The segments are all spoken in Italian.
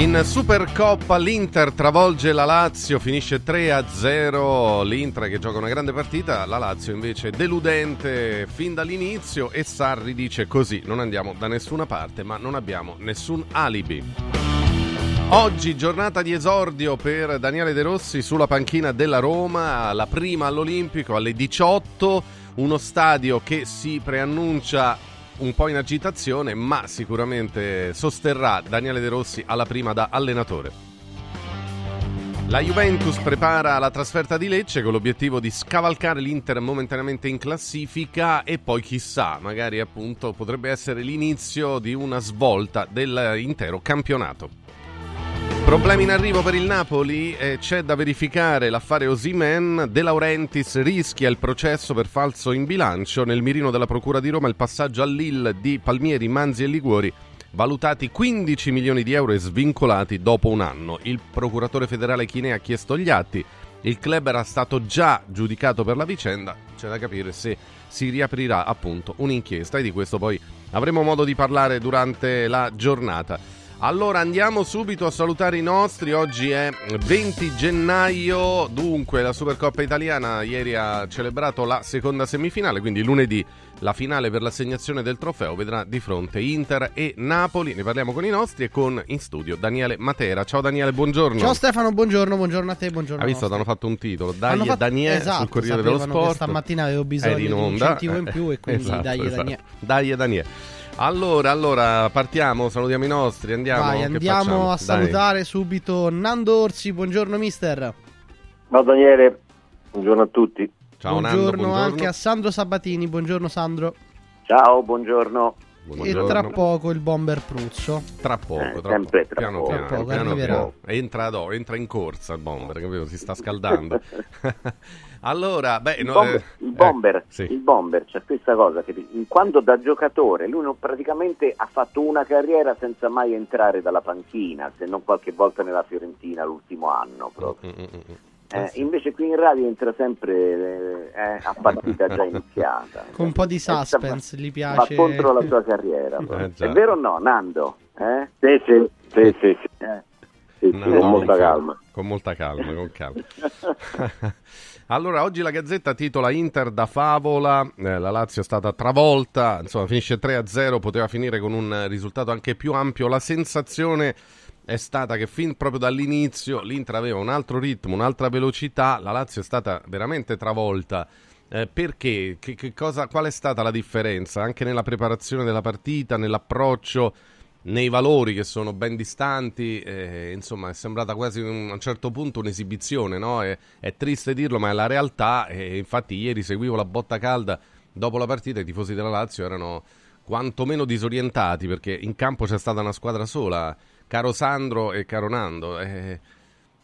In Supercoppa l'Inter travolge la Lazio, finisce 3-0, l'Inter che gioca una grande partita, la Lazio invece deludente fin dall'inizio e Sarri dice così, non andiamo da nessuna parte ma non abbiamo nessun alibi. Oggi giornata di esordio per Daniele De Rossi sulla panchina della Roma, la prima all'Olimpico alle 18, uno stadio che si preannuncia un po' in agitazione, ma sicuramente sosterrà Daniele De Rossi alla prima da allenatore. La Juventus prepara la trasferta di Lecce con l'obiettivo di scavalcare l'Inter momentaneamente in classifica e poi chissà, magari appunto potrebbe essere l'inizio di una svolta dell'intero campionato. Problemi in arrivo per il Napoli? Eh, c'è da verificare l'affare Osimen. De Laurentiis rischia il processo per falso in bilancio. Nel mirino della Procura di Roma il passaggio a Lille di Palmieri, Manzi e Liguori valutati 15 milioni di euro e svincolati dopo un anno. Il procuratore federale Chinea ha chiesto gli atti. Il club era stato già giudicato per la vicenda. C'è da capire se si riaprirà appunto un'inchiesta e di questo poi avremo modo di parlare durante la giornata. Allora andiamo subito a salutare i nostri, oggi è 20 gennaio, dunque la Supercoppa italiana ieri ha celebrato la seconda semifinale, quindi lunedì la finale per l'assegnazione del trofeo vedrà di fronte Inter e Napoli, ne parliamo con i nostri e con in studio Daniele Matera. Ciao Daniele, buongiorno. Ciao Stefano, buongiorno, buongiorno a te, buongiorno. Hai visto, hanno fatto un titolo, Dai fatto... Daniele esatto, sul Corriere dello Sport. stamattina avevo bisogno di un incentivo in più e quindi esatto, Dai esatto. Daniele. Dai Daniele. Allora, allora, partiamo, salutiamo i nostri, andiamo. Vai, andiamo a salutare Dai. subito Nando Orsi, buongiorno mister. Ciao Daniele, buongiorno a tutti. Ciao buongiorno, Nando, buongiorno anche a Sandro Sabatini, buongiorno Sandro. Ciao, buongiorno. Buongiorno. E tra poco il bomber Pruzzo. Tra poco, eh, tra sempre poco. tra piano, poco. Piano, tra poco, piano, piano. Entra, do, entra in corsa il bomber, capito? Si sta scaldando. allora, beh, il, no, bomber, eh, il, bomber, eh, sì. il bomber c'è questa cosa che quando da giocatore lui non, praticamente ha fatto una carriera senza mai entrare dalla panchina, se non qualche volta nella Fiorentina l'ultimo anno proprio. Mm, mm, mm. mm. Eh, invece qui in radio entra sempre eh, a partita già iniziata. Con un po' di suspense, gli piace. Va contro la sua carriera. Eh, È vero o no, Nando? Eh? Sì, sì, sì, sì, sì. Eh. sì, no, con molta calma. Con molta calma, con calma. allora, oggi la Gazzetta titola Inter da favola, eh, la Lazio è stata travolta, insomma finisce 3-0, poteva finire con un risultato anche più ampio. La sensazione è stata che fin proprio dall'inizio l'Inter aveva un altro ritmo, un'altra velocità, la Lazio è stata veramente travolta. Eh, perché? Che, che cosa, qual è stata la differenza? Anche nella preparazione della partita, nell'approccio, nei valori che sono ben distanti, eh, insomma è sembrata quasi un, a un certo punto un'esibizione, no? è, è, triste dirlo ma è la realtà e infatti ieri seguivo la botta calda dopo la partita i tifosi della Lazio erano quantomeno disorientati perché in campo c'è stata una squadra sola caro Sandro e caro Nando, è,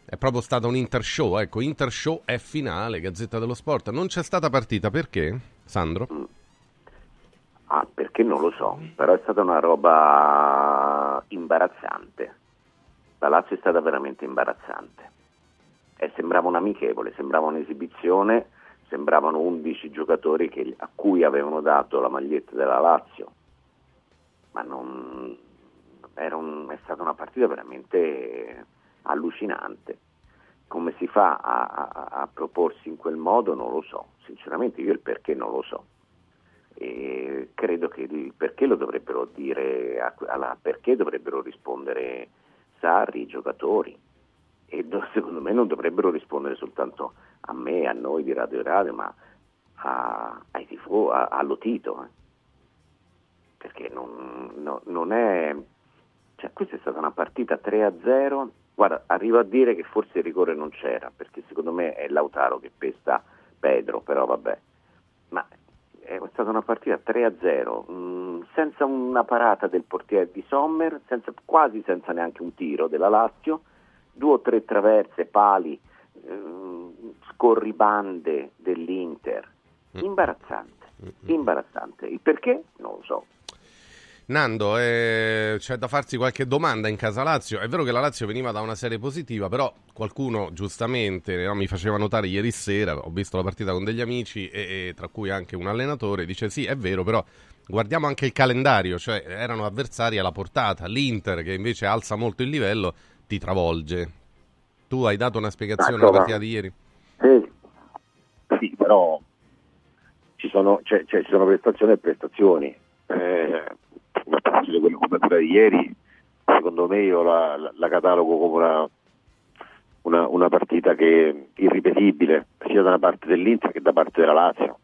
è proprio stata un intershow, ecco, intershow è finale, Gazzetta dello Sport. Non c'è stata partita, perché, Sandro? Ah, perché non lo so, però è stata una roba imbarazzante. La Lazio è stata veramente imbarazzante. E sembrava un amichevole, sembrava un'esibizione, sembravano 11 giocatori che, a cui avevano dato la maglietta della Lazio, ma non, un, è stata una partita veramente allucinante. Come si fa a, a, a, proporsi in quel modo non lo so, sinceramente io il perché non lo so. E credo che perché lo dovrebbero dire, alla, perché dovrebbero rispondere Sarri, i giocatori. E secondo me non dovrebbero rispondere soltanto a me, a noi di Radio Radio, ma a, ai tifo, a, allo Tito. Eh. Perché non, no, non è cioè, questa è stata una partita 3-0. Guarda, arrivo a dire che forse il rigore non c'era, perché secondo me è Lautaro che pesta Pedro, però vabbè. Ma è stata una partita 3-0, mh, mm, senza una parata del portiere di Sommer, senza, quasi senza neanche un tiro della Lazio, due o tre traverse, pali, eh, scorribande dell'Inter. Mm. Imbarazzante, mm, imbarazzante. Il perché? Non lo so. Nando, eh, c'è da farsi qualche domanda in casa Lazio. È vero che la Lazio veniva da una serie positiva, però qualcuno giustamente no, mi faceva notare ieri sera, ho visto la partita con degli amici e, e, tra cui anche un allenatore, dice sì, è vero, però guardiamo anche il calendario, cioè erano avversari alla portata. L'Inter che invece alza molto il livello ti travolge. Tu hai dato una spiegazione alla partita di ieri? Sì, sì però ci sono, cioè, cioè, ci sono prestazioni e prestazioni. Eh, una partita come quella di ieri, secondo me io la, la, la catalogo come una, una, una, partita che irripetibile, sia da parte dell'Inter che da parte della Lazio.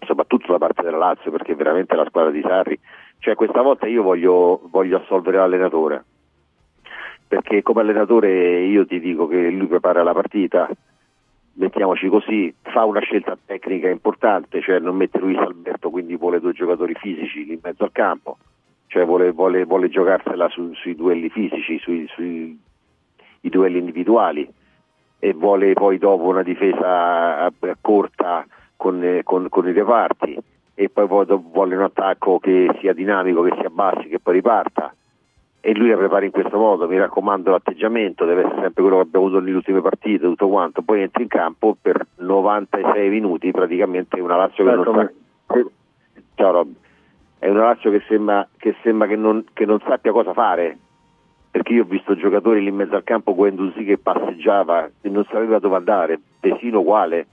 Soprattutto da parte della Lazio, perché veramente la squadra di Sarri. Cioè questa volta io voglio, voglio assolvere l'allenatore, perché come allenatore io ti dico che lui prepara la partita, mettiamoci così, fa una scelta tecnica importante, cioè non mette Luis Alberto, quindi vuole due giocatori fisici lì in mezzo al campo, cioè vuole, vuole, vuole giocarsela su, sui duelli fisici, sui, sui duelli individuali e vuole poi dopo una difesa corta con, con, con i reparti e poi vuole un attacco che sia dinamico, che si abbassi, che poi riparta e lui la prepara in questo modo, mi raccomando l'atteggiamento deve essere sempre quello che abbiamo avuto nelle ultime partite, tutto quanto, poi entri in campo per 96 minuti praticamente una Lazio che certo, non sa... Ciao Rob. È una Lazio che sembra che, sembra che, non, che non sappia cosa fare, perché io ho visto giocatori lì in mezzo al campo, Guendouzi che passeggiava e non sapeva dove andare, Pesino uguale,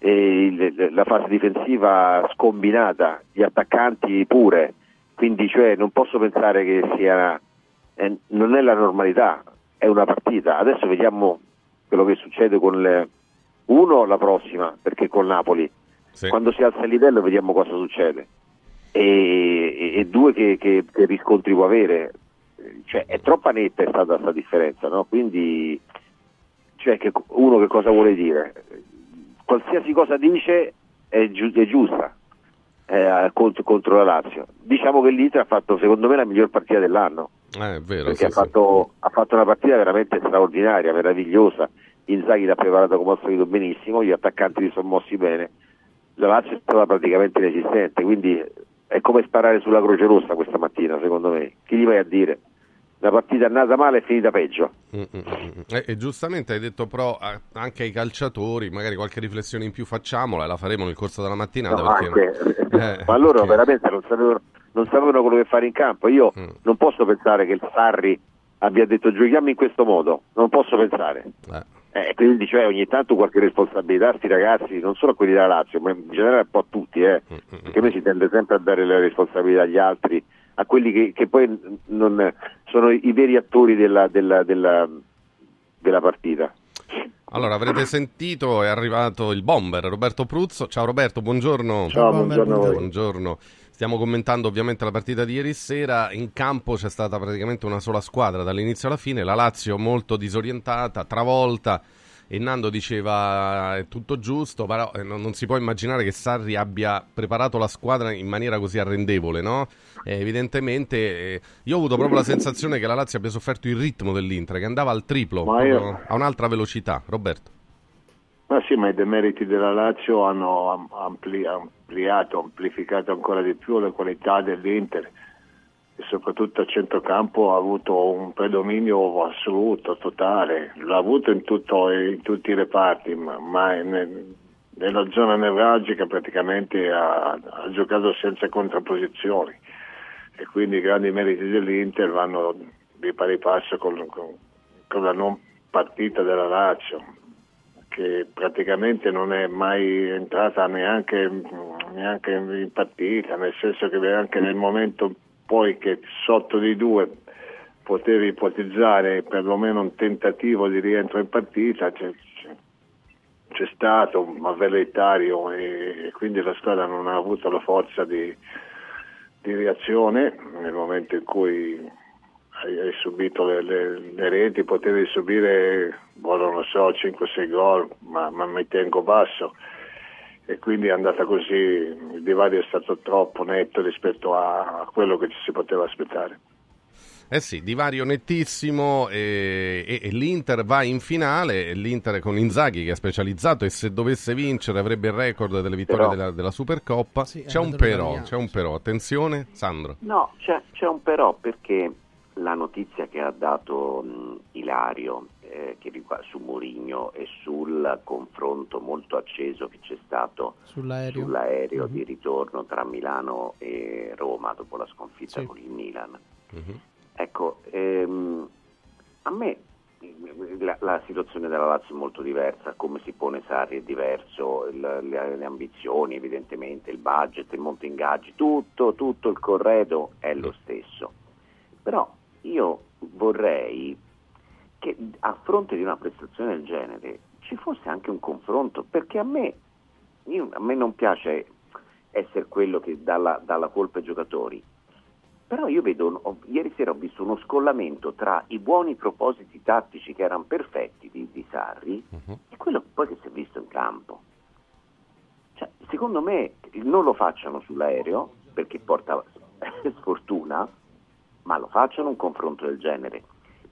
il, la fase difensiva scombinata, gli attaccanti pure, quindi cioè, non posso pensare che sia eh, non è la normalità, è una partita. Adesso vediamo quello che succede con le... uno la prossima, perché con Napoli, sì. quando si alza il livello vediamo cosa succede. E, e, e due che, che, che, riscontri può avere, cioè, è troppa netta è stata questa differenza, no? quindi cioè, che uno che cosa vuole dire? Qualsiasi cosa dice è, giu- è giusta eh, contro, contro, la Lazio. Diciamo che l'Inter ha fatto secondo me la miglior partita dell'anno. Eh, vero, perché sì, ha, fatto, sì. ha, fatto, una partita veramente straordinaria, meravigliosa. Inzaghi l'ha preparato come ho solito benissimo, gli attaccanti li sono mossi bene. La Lazio è stata praticamente inesistente, quindi è come sparare sulla Croce Rossa questa mattina, secondo me. Chi gli vai a dire? la partita è andata male e è finita peggio. Mm, mm, mm, e, e, giustamente hai detto però anche ai calciatori, magari qualche riflessione in più facciamola e la faremo nel corso della mattinata. No, perché, eh, ma loro perché... veramente non sapevano, non sapevano, quello che fare in campo. Io mm. non posso pensare che il Sarri abbia detto giochiamo in questo modo, non posso pensare. Eh. Eh, quindi cioè, ogni tanto qualche responsabilità a questi ragazzi, non solo a quelli della Lazio, ma in generale un po' a tutti, eh, perché noi si tende sempre a dare le responsabilità agli altri a quelli che, che poi non, sono i veri attori della, della, della, della partita. Allora, avrete sentito, è arrivato il bomber Roberto Pruzzo. Ciao Roberto, buongiorno. Ciao, buongiorno. buongiorno. Stiamo commentando ovviamente la partita di ieri sera. In campo c'è stata praticamente una sola squadra dall'inizio alla fine. La Lazio molto disorientata, travolta e Nando diceva è tutto giusto, però eh, non, non, si può immaginare che Sarri abbia preparato la squadra in maniera così arrendevole, no? Eh, evidentemente eh, io ho avuto proprio la sensazione che la Lazio abbia sofferto il ritmo dell'Inter, che andava al triplo, io... a un'altra velocità. Roberto. Ma sì, ma i demeriti della Lazio hanno ampli, ampliato, amplificato ancora di più le qualità dell'Inter. E soprattutto a centrocampo ha avuto un predominio assoluto, totale, l'ha avuto in, tutto, in tutti i reparti, ma, ma nel, nella zona nevralgica praticamente ha, ha, giocato senza contrapposizioni. E quindi i grandi meriti dell'Inter vanno di pari passo con, con, con la non partita della Lazio che praticamente non è mai entrata neanche, neanche in partita, nel senso che anche nel momento poi che sotto di due potevi ipotizzare perlomeno un tentativo di rientro in partita, c'è, c'è stato, ma velleitario e, quindi la squadra non ha avuto la forza di, di reazione nel momento in cui hai, hai subito le, le, le, reti, potevi subire, boh, non lo so, 5-6 gol, ma, ma mi tengo basso e quindi è andata così, il divario è stato troppo netto rispetto a, quello che ci si poteva aspettare. Eh sì, divario nettissimo e, e, e, l'Inter va in finale, l'Inter con Inzaghi che è specializzato e se dovesse vincere avrebbe il record delle vittorie della, della, Supercoppa. Sì, c'è un però, c'è un però, attenzione Sandro. No, c'è, c'è un però perché la notizia che ha dato mh, Ilario eh, su Mourinho e sul confronto molto acceso che c'è stato sull'aereo, sull'aereo mm-hmm. di ritorno tra Milano e Roma dopo la sconfitta sì. con il Milan. Mm-hmm. Ecco, ehm, a me la, la, situazione della Lazio è molto diversa, come si pone Sarri è diverso, il, le, le, ambizioni evidentemente, il budget, il monte ingaggi, tutto, tutto il corredo è lo stesso. Però io vorrei che a fronte di una prestazione del genere ci fosse anche un confronto, perché a me, io, a me non piace essere quello che dà la, dà la colpa ai giocatori, però io vedo, ho, ieri sera ho visto uno scollamento tra i buoni propositi tattici che erano perfetti di, di Sarri uh-huh. e quello poi che si è visto in campo. Cioè, secondo me non lo facciano sull'aereo perché porta sfortuna, ma lo facciano un confronto del genere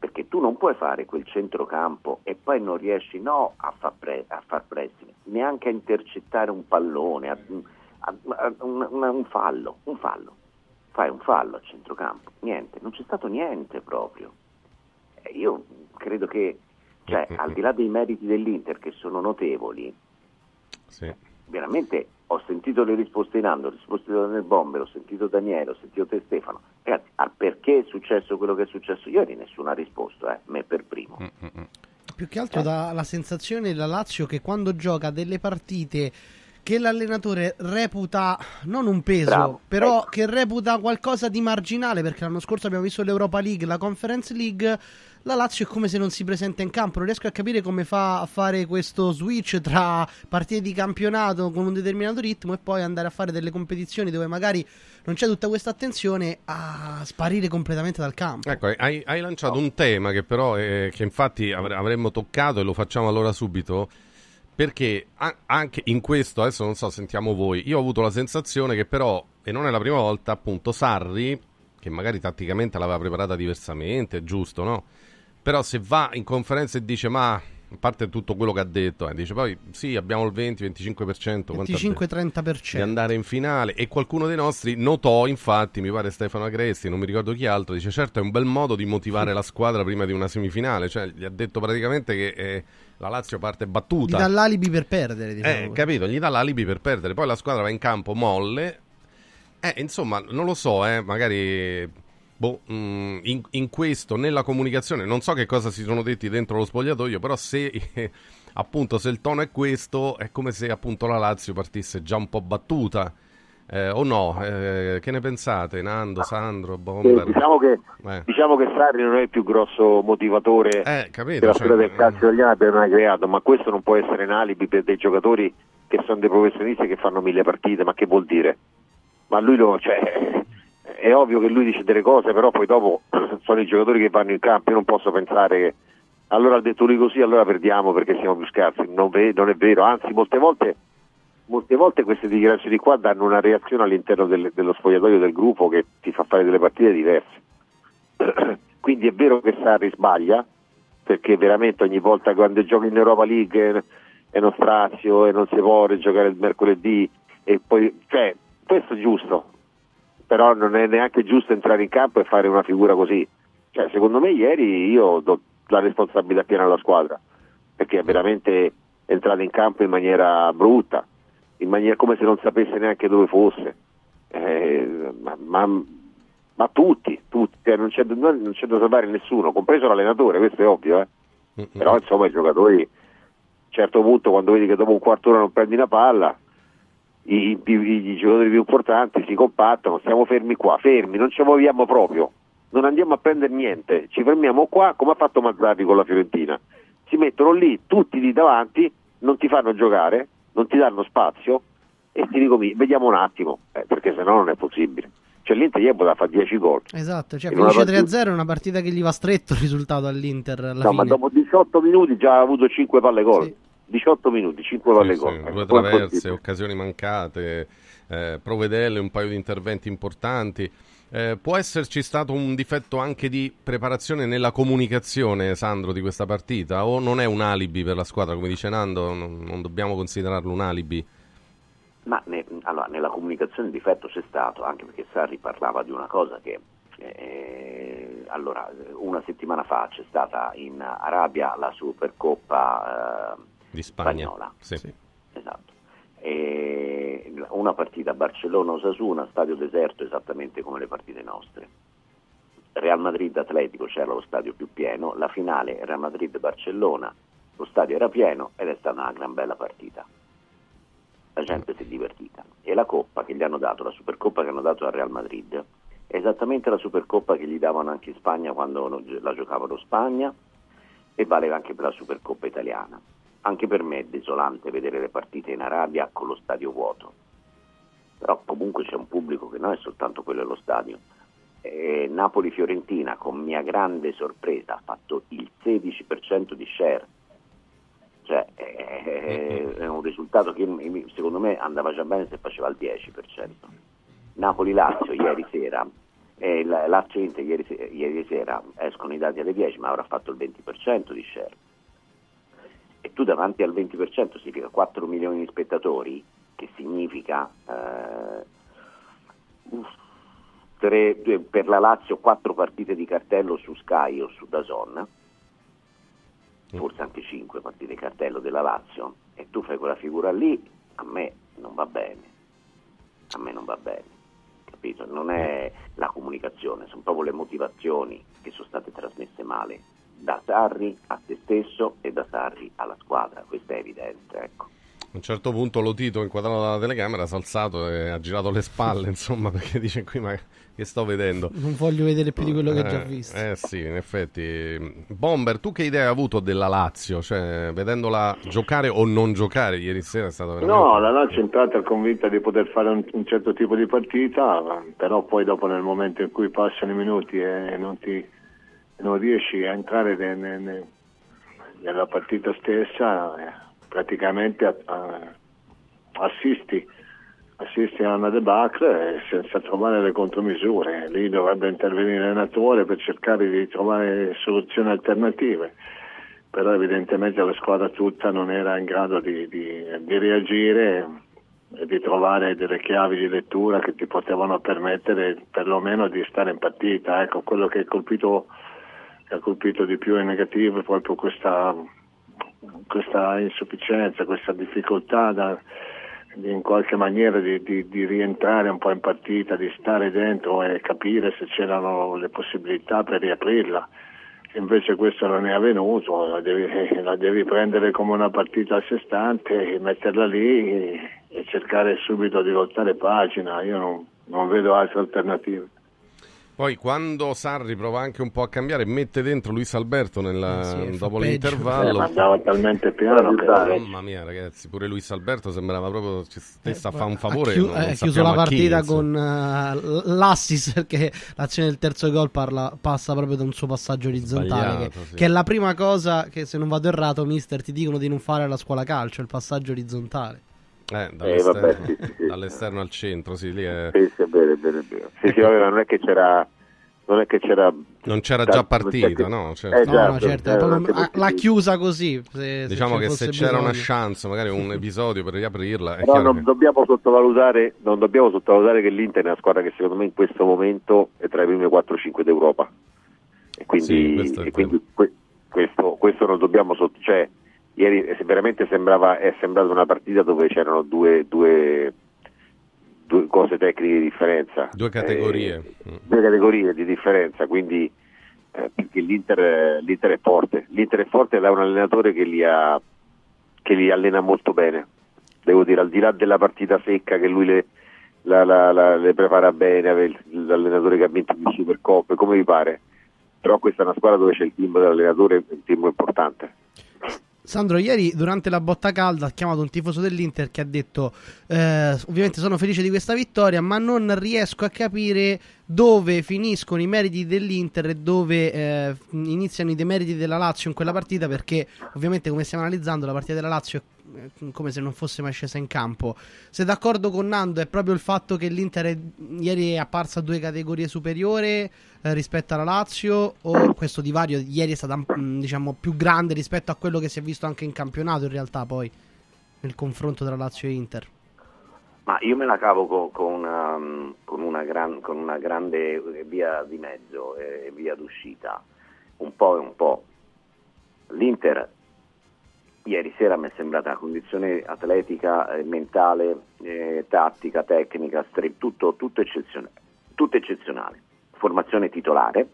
perché tu non puoi fare quel centrocampo e poi non riesci no a far, pre- a far pressing, neanche a intercettare un pallone, a, a, a, un, un, fallo, un fallo. Fai un fallo a centrocampo, niente, non c'è stato niente proprio. Io credo che, cioè, al di là dei meriti dell'Inter che sono notevoli, sì. veramente ho sentito le risposte in Ando, ho risposte nel Bomber, ho sentito Daniele, ho sentito te Stefano. Ragazzi, al perché è successo quello che è successo ieri nessuno ha risposto, eh, me per primo. Mm-hmm. Più che altro eh. dà la sensazione della Lazio che quando gioca delle partite che l'allenatore reputa non un peso, Bravo. però ecco. che reputa qualcosa di marginale, perché l'anno scorso abbiamo visto l'Europa League, la Conference League la Lazio è come se non si presenta in campo. Non riesco a capire come fa a fare questo switch tra partite di campionato con un determinato ritmo e poi andare a fare delle competizioni dove magari non c'è tutta questa attenzione a sparire completamente dal campo. Ecco, hai, hai lanciato un tema che però è, che infatti avremmo toccato e lo facciamo allora subito. Perché anche in questo, adesso non so, sentiamo voi, io ho avuto la sensazione che però, e non è la prima volta, appunto, Sarri, che magari tatticamente l'aveva preparata diversamente, giusto, no? Però se va in conferenza e dice ma a parte tutto quello che ha detto, eh, dice poi sì, abbiamo il 20-25%, 25-30% di andare in finale e qualcuno dei nostri notò, infatti, mi pare Stefano Agresti, non mi ricordo chi altro, dice certo è un bel modo di motivare la squadra prima di una semifinale, cioè gli ha detto praticamente che eh, la Lazio parte battuta. Gli dà l'alibi per perdere, diciamo. Eh, capito, gli dà l'alibi per perdere, poi la squadra va in campo molle. Eh, insomma, non lo so, eh, magari boh, mm, in, in, questo, nella comunicazione, non so che cosa si sono detti dentro lo spogliatoio, però se appunto se il tono è questo, è come se appunto la Lazio partisse già un po' battuta. Eh, o no? Eh, che ne pensate, Nando, Sandro, Bomber? Eh, diciamo, che, eh. diciamo, che, Sarri non è il più grosso motivatore eh, capito, che la cioè, del calcio italiano abbia mai creato, ma questo non può essere un alibi per dei giocatori che sono dei professionisti che fanno mille partite, ma che vuol dire? Ma lui lo, cioè, è ovvio che lui dice delle cose, però poi dopo sono i giocatori che vanno in campo, io non posso pensare che allora ha detto lui così, allora perdiamo perché siamo più scarsi, non, non è vero, anzi molte volte, molte volte queste dichiarazioni qua danno una reazione all'interno del, dello spogliatoio del gruppo che ti fa fare delle partite diverse. Quindi è vero che Sarri sbaglia, perché veramente ogni volta quando giochi in Europa League è uno strazio e non si può giocare il mercoledì e poi, cioè, questo è giusto, però non è neanche giusto entrare in campo e fare una figura così. Cioè, secondo me ieri io do la responsabilità piena alla squadra, perché è veramente entrata in campo in maniera brutta, in maniera come se non sapesse neanche dove fosse. Eh, ma, ma, ma, tutti, tutti cioè non, c'è, non, c'è, da salvare nessuno, compreso l'allenatore, questo è ovvio, eh? mm-hmm. però insomma i giocatori a un certo punto quando vedi che dopo un quarto d'ora non prendi una palla i, i, i, giocatori più importanti si compattano, stiamo fermi qua, fermi, non ci muoviamo proprio, non andiamo a prendere niente, ci fermiamo qua come ha fatto Mazzarri con la Fiorentina, si mettono lì tutti di davanti, non ti fanno giocare, non ti danno spazio e ti dico vediamo un attimo, eh, perché se no non è possibile. Cioè l'Inter ieri poteva fare 10 gol. Esatto, cioè finisce 3-0 è una partita che gli va stretto il risultato all'Inter alla no, fine. ma dopo 18 minuti già ha avuto 5 palle gol. Sì. 18 minuti, 5 palle sì, gol. Sì, due traverse, occasioni mancate. eh, Provedelle, un paio di interventi importanti. Eh, può esserci stato un difetto anche di preparazione nella comunicazione, Sandro, di questa partita? O non è un alibi per la squadra, come dice Nando? Non, non dobbiamo considerarlo un alibi? Ma ne, allora, nella comunicazione il difetto c'è stato, anche perché Sarri parlava di una cosa che eh, allora, una settimana fa c'è stata in Arabia la Supercoppa eh, di Spagna. spagnola. Sì. Sì. Esatto. E una partita Barcellona-Osasuna, stadio deserto esattamente come le partite nostre. Real Madrid-Atletico c'era lo stadio più pieno, la finale Real Madrid-Barcellona, lo stadio era pieno ed è stata una gran bella partita. La gente si è divertita. E la coppa che gli hanno dato, la Supercoppa che hanno dato al Real Madrid, è esattamente la Supercoppa che gli davano anche in Spagna quando la giocavano Spagna e valeva anche per la Supercoppa italiana. Anche per me è desolante vedere le partite in Arabia con lo stadio vuoto, però comunque c'è un pubblico che non è soltanto quello dello stadio. Napoli-Fiorentina, con mia grande sorpresa, ha fatto il 16% di share, cioè è un risultato che secondo me andava già bene se faceva il 10%. Napoli-Lazio ieri sera, Lazio-Inter ieri, ieri sera escono i dati alle 10 ma avrà fatto il 20% di share e tu davanti al 20% significa 4 milioni di spettatori, che significa eh, tre, per la Lazio 4 partite di cartello su Sky o su Dazon, forse anche 5 partite di cartello della Lazio, e tu fai quella figura lì, a me non va bene, a me non va bene. Capito? Non è la comunicazione, sono proprio le motivazioni che sono state trasmesse male da Sarri a se stesso e da Sarri alla squadra, questo è evidente. Ecco. A un certo punto lo Tito, inquadrato dalla telecamera, si è alzato e ha girato le spalle, insomma, perché dice qui ma che sto vedendo. Non voglio vedere più di quello che ho già visto. Eh sì, in effetti. Bomber, tu che idea hai avuto della Lazio? Cioè, vedendola giocare o non giocare ieri sera è stato veramente... No, la Lazio è entrata convinta di poter fare un, un certo tipo di partita, però poi dopo nel momento in cui passano i minuti e non ti non riesci a entrare ne, ne, ne, nella partita stessa, eh, praticamente a, a, assisti, assisti a una debacle senza trovare le contromisure. Lì dovrebbe intervenire l'allenatore per cercare di trovare soluzioni alternative. Però evidentemente la squadra tutta non era in grado di, di, di reagire e di trovare delle chiavi di lettura che ti potevano permettere perlomeno di stare in partita. Ecco, quello che ha colpito che ha colpito di più in negativo è proprio questa, questa insufficienza, questa difficoltà da, in qualche maniera di, di, di, rientrare un po' in partita, di stare dentro e capire se c'erano le possibilità per riaprirla. Invece questo non è avvenuto, la devi, la devi prendere come una partita a sé stante, metterla lì e cercare subito di voltare pagina. Io non, non vedo altre alternative. Poi quando Sarri prova anche un po' a cambiare, mette dentro Luis Alberto nella, eh sì, dopo l'intervallo. Eh, andava talmente piano che... Mamma mia ragazzi, pure Luis Alberto sembrava proprio ci stessa eh, a fare un favore. Ha, chiu- ha chiuso la partita chi, con uh, l'assist perché l'azione del terzo gol parla, passa proprio da un suo passaggio orizzontale. Che, sì. che, è la prima cosa che se non vado errato, mister, ti dicono di non fare alla scuola calcio, il passaggio orizzontale. Eh, dall'esterno, eh, vabbè, sì, sì, dall'esterno, al centro, sì, lì è... Sì, sì, bene, bene, bene. Sì, ecco. sì, vabbè, non è che c'era... Non è che c'era... Non c'era già partita, no? Certo. Eh, no, no, certo, eh, l'ha chiusa così. Se, diciamo se che se c'era bisogno. una chance, magari un episodio per riaprirla... Però non, che... dobbiamo sottovalutare, non dobbiamo sottovalutare che l'Inter è una squadra che secondo me in questo momento è tra i primi 4-5 d'Europa. E quindi, sì, e quindi questo, questo, non dobbiamo sottovalutare... Cioè, ieri veramente sembrava, è sembrata una partita dove c'erano due, due, due cose tecniche di differenza. Due categorie. Eh, due categorie di differenza, quindi eh, perché l'Inter, l'Inter, è forte. L'Inter è forte ed ha un allenatore che li, ha, che li allena molto bene. Devo dire, al di là della partita secca che lui le, la, la, la, le prepara bene, l'allenatore che ha vinto il Supercoppe, come vi pare. Però questa è una squadra dove c'è il team dell'allenatore, un team importante. Sandro, ieri durante la botta calda ha chiamato un tifoso dell'Inter che ha detto: eh, Ovviamente sono felice di questa vittoria, ma non riesco a capire dove finiscono i meriti dell'Inter e dove eh, iniziano i demeriti della Lazio in quella partita. Perché, ovviamente, come stiamo analizzando, la partita della Lazio eh, come se non fosse mai scesa in campo. Sei d'accordo con Nando? È proprio il fatto che l'Inter è, ieri è apparsa a due categorie superiore eh, rispetto alla Lazio o questo divario ieri è stato mm, diciamo, più grande rispetto a quello che si è visto anche in campionato in realtà poi nel confronto tra Lazio e Inter? Ma io me la cavo con, con, una, con, una, gran, con una, grande via di mezzo e via d'uscita, un po' e un po'. L'Inter ieri sera mi è sembrata condizione atletica, eh, mentale, eh, tattica, tecnica, stre- tutto, tutto, eccezionale, tutto eccezionale. Formazione titolare,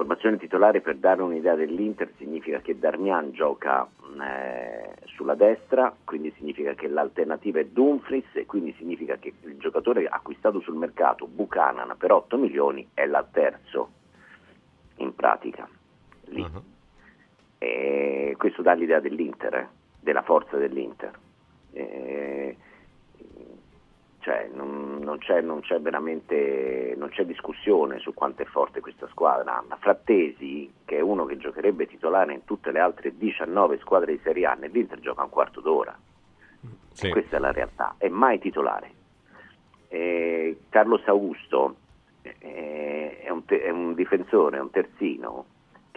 Formazione titolare per dare un'idea dell'Inter significa che Darmian gioca eh, sulla destra, quindi significa che l'alternativa è Dumfries e quindi significa che il giocatore acquistato sul mercato, Buchanan, per 8 milioni è la terzo in pratica. Lì. Uh-huh. E questo dà l'idea dell'Inter, eh, della forza dell'Inter. E cioè, non, non, c'è, non, c'è, veramente non c'è discussione su quanto è forte questa squadra. Ma Frattesi, che è uno che giocherebbe titolare in tutte le altre 19 squadre di Serie A, nell'Inter gioca un quarto d'ora. Sì. questa è la realtà, è mai titolare. Eh, Carlos Augusto eh, è, un te- è, un difensore, è un terzino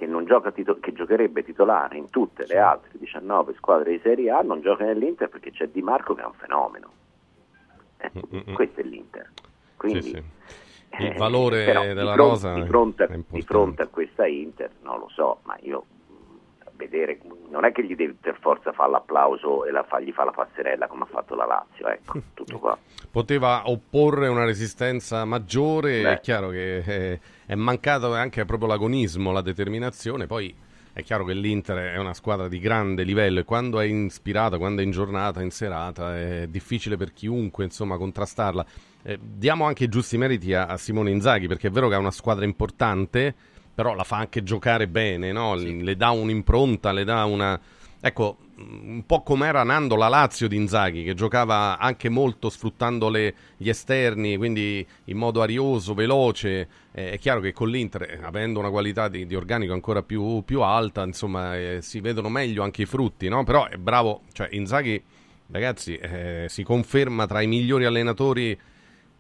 che, tito- che, giocherebbe titolare in tutte le altre 19 squadre di Serie A, non gioca nell'Inter perché c'è Di Marco che è un fenomeno Mm-mm. questo è l'Inter. Quindi, sì, sì. Il eh, valore eh, della di rosa di fronte, di fronte, a questa Inter, non lo so, ma io vedere, non è che gli devi per forza fare l'applauso e la, gli fa la passerella come ha fatto la Lazio, ecco, tutto qua. Poteva opporre una resistenza maggiore, Beh. è chiaro che è, eh, è mancato anche proprio l'agonismo, la determinazione, poi è chiaro che l'Inter è una squadra di grande livello e quando è ispirata, quando è in giornata, in serata, è difficile per chiunque insomma, contrastarla. Eh, diamo anche i giusti meriti a, a, Simone Inzaghi perché è vero che è una squadra importante, però la fa anche giocare bene, no? sì. le dà un'impronta, le dà una... Ecco, un po' come era Nando la Lazio di Inzaghi, che giocava anche molto sfruttando le, gli esterni, quindi in modo arioso, veloce. Eh, è chiaro che con l'Inter, eh, avendo una qualità di, di organico ancora più, più alta, insomma, eh, si vedono meglio anche i frutti, no? Però è bravo, cioè Inzaghi, ragazzi, eh, si conferma tra i migliori allenatori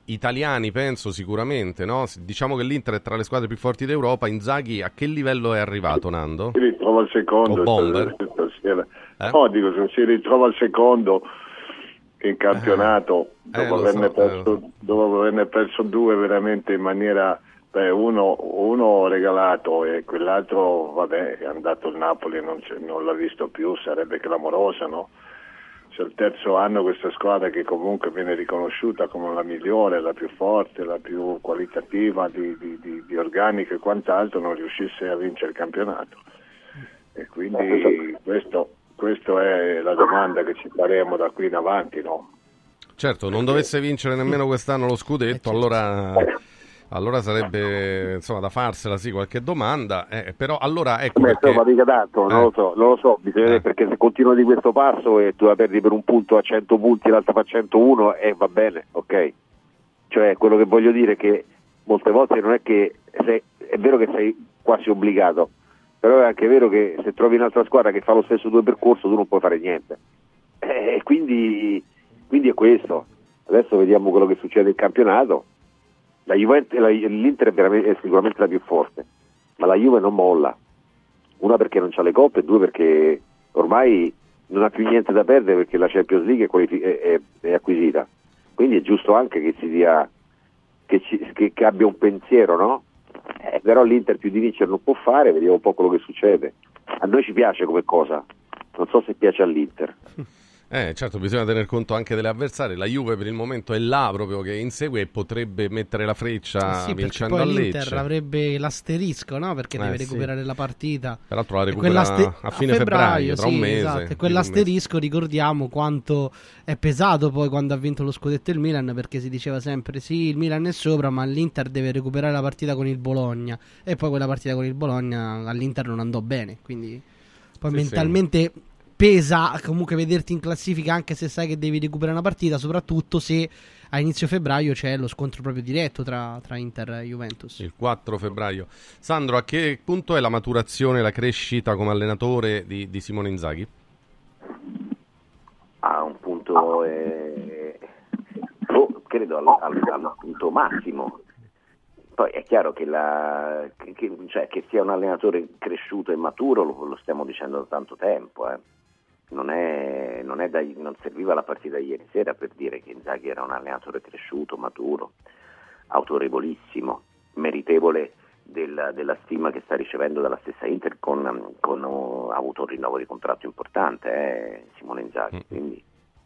italiani, penso sicuramente, no? Diciamo che l'Inter è tra le squadre più forti d'Europa. Inzaghi a che livello è arrivato, Nando? Si ritrova al secondo. O bomber? Stasera. Eh? No, dico, se si ritrova al secondo in campionato, eh, dopo, averne so, perso, eh. dopo averne perso due veramente in maniera... Beh, uno, uno regalato e quell'altro, vabbè, è andato il Napoli, non, non l'ha visto più, sarebbe clamorosa, no? C'è il terzo anno questa squadra che comunque viene riconosciuta come la migliore, la più forte, la più qualitativa di, di, di, di organico e quant'altro non riuscisse a vincere il campionato. E quindi questo, questa è la domanda che ci faremo da qui in avanti. No? Certo, non dovesse vincere nemmeno quest'anno lo scudetto, allora allora sarebbe insomma da farsela sì qualche domanda eh, però allora ecco Beh, perché... mica tanto eh. non lo so, non lo so bisogna, eh. perché se continua di questo passo e tu la perdi per un punto a 100 punti l'altra fa 101 e eh, va bene ok cioè quello che voglio dire è che molte volte non è che sei, è vero che sei quasi obbligato però è anche vero che se trovi un'altra squadra che fa lo stesso tuo percorso tu non puoi fare niente e eh, quindi, quindi è questo adesso vediamo quello che succede in campionato la Juventus, la, l'Inter è, è, sicuramente la più forte, ma la Juve non molla. Una perché non ha le coppe, e due perché ormai non ha più niente da perdere perché la Champions League è, qualific- è, è acquisita. Quindi è giusto anche che, si dia, che, ci, che, che abbia un pensiero, no? Eh, però l'Inter più di vincere non può fare, vediamo un po' quello che succede. A noi ci piace come cosa, non so se piace all'Inter. Eh, certo, bisogna tener conto anche delle avversarie. La Juve per il momento è là proprio che insegue e potrebbe mettere la freccia eh sì, vincendo poi a l'Inter avrebbe l'asterisco, no? Perché eh, deve recuperare sì. la partita. Peraltro la recupera a fine a febbraio, febbraio, tra sì, un mese. Esatto. E quell'asterisco ricordiamo quanto è pesato poi quando ha vinto lo scudetto il Milan perché si diceva sempre sì, il Milan è sopra, ma l'Inter deve recuperare la partita con il Bologna. E poi quella partita con il Bologna all'Inter non andò bene, quindi poi sì, mentalmente pesa comunque vederti in classifica anche se sai che devi recuperare una partita, soprattutto se a inizio febbraio c'è lo scontro proprio diretto tra, tra Inter e Juventus. Il 4 febbraio. Sandro, a che punto è la maturazione, la crescita come allenatore di, di Simone Inzaghi? A un punto, eh, oh, credo, al, al, al punto massimo. Poi è chiaro che, la, che, cioè, che, sia un allenatore cresciuto e maturo lo, lo stiamo dicendo da tanto tempo. Eh. Non, è, non, è da, non, serviva la partita di ieri sera per dire che Inzaghi era un allenatore cresciuto, maturo, autorevolissimo, meritevole del, della stima che sta ricevendo dalla stessa Inter con, con uh, ha avuto un rinnovo di contratto importante eh, Simone Inzaghi. Mm. Quindi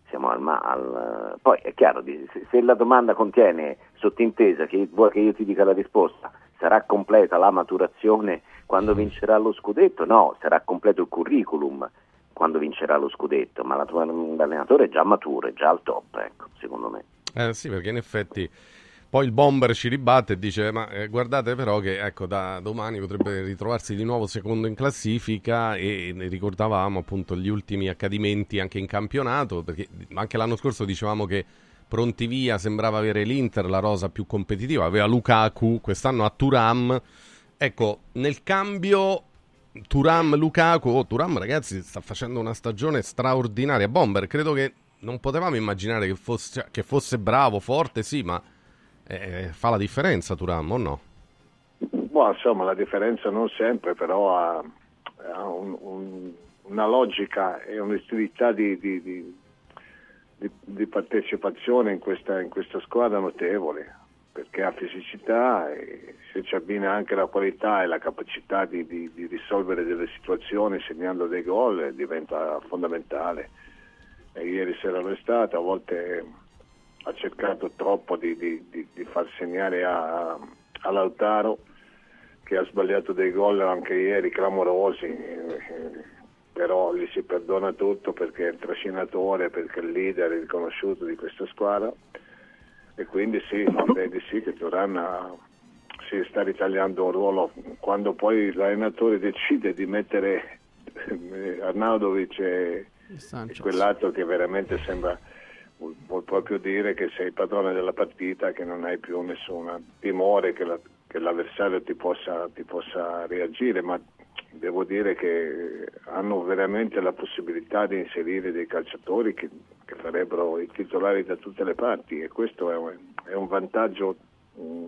siamo al, al, poi è chiaro, se, se, la domanda contiene sottintesa che vuoi che io ti dica la risposta, sarà completa la maturazione quando mm. vincerà lo scudetto? No, sarà completo il curriculum quando vincerà lo scudetto, ma l'allenatore è già maturo, è già al top, ecco, secondo me. Eh sì, perché in effetti poi il bomber ci ribatte e dice: Ma eh, guardate, però, che ecco, da domani potrebbe ritrovarsi di nuovo secondo in classifica. E ricordavamo appunto gli ultimi accadimenti anche in campionato. Perché anche l'anno scorso dicevamo che pronti via sembrava avere l'Inter, la rosa più competitiva. Aveva Lukaku, quest'anno ha Turam. Ecco, nel cambio Turam Lukaku, oh, Turam ragazzi sta facendo una stagione straordinaria. Bomber, credo che non potevamo immaginare che fosse, che fosse bravo, forte, sì, ma eh, fa la differenza Turam o no? Boh, insomma, la differenza non sempre, però ha, ha un, un, una logica e un'istintività di, di, di, di, partecipazione in questa, in questa squadra notevole, perché ha fisicità e se ci abbina anche la qualità e la capacità di, risolvere delle situazioni segnando dei gol diventa fondamentale. E ieri sera lo è stato, a volte ha cercato troppo di, di, di, di far segnare a, a, Lautaro che ha sbagliato dei gol anche ieri clamorosi però gli si perdona tutto perché è il trascinatore perché è il leader riconosciuto di questa squadra e quindi sì, direi di sì che Turan si sta ritagliando un ruolo. Quando poi l'allenatore decide di mettere Arnaudovic e, e quell'altro che veramente sembra vuol proprio dire che sei padrone della partita, che non hai più nessun timore che, la, che l'avversario ti possa, ti possa, reagire, ma devo dire che hanno veramente la possibilità di inserire dei calciatori che, che farebbero i titolari da tutte le parti e questo è un, è un vantaggio mm,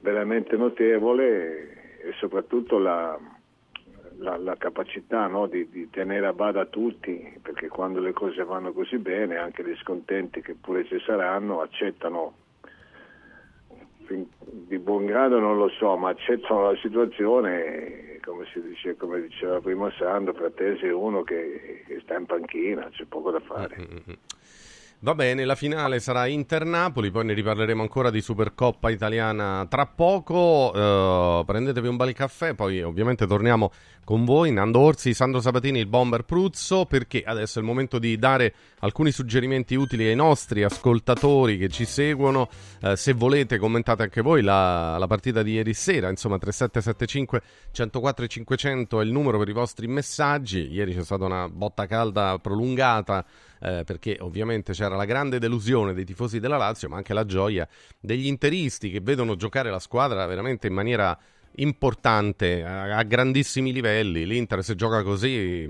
veramente notevole e soprattutto la, la, la capacità no, di, di, tenere a bada tutti, perché quando le cose vanno così bene, anche gli scontenti che pure ci saranno, accettano di buon grado non lo so, ma accettano la situazione, come, dice, come diceva prima Sandro, Fratesi è uno che, che, sta in panchina, c'è poco da fare. Mm-hmm. Va bene, la finale sarà Inter-Napoli, poi ne riparleremo ancora di Supercoppa italiana tra poco. Uh, prendetevi un bel caffè, poi ovviamente torniamo con voi. Nando Orsi, Sandro Sabatini, il bomber Pruzzo, perché adesso è il momento di dare alcuni suggerimenti utili ai nostri ascoltatori che ci seguono. Uh, se volete commentate anche voi la, la, partita di ieri sera, insomma 3775 104 500 è il numero per i vostri messaggi. Ieri c'è stata una botta calda prolungata eh, perché ovviamente c'era la grande delusione dei tifosi della Lazio, ma anche la gioia degli interisti che vedono giocare la squadra veramente in maniera importante, a, a grandissimi livelli. L'Inter se gioca così...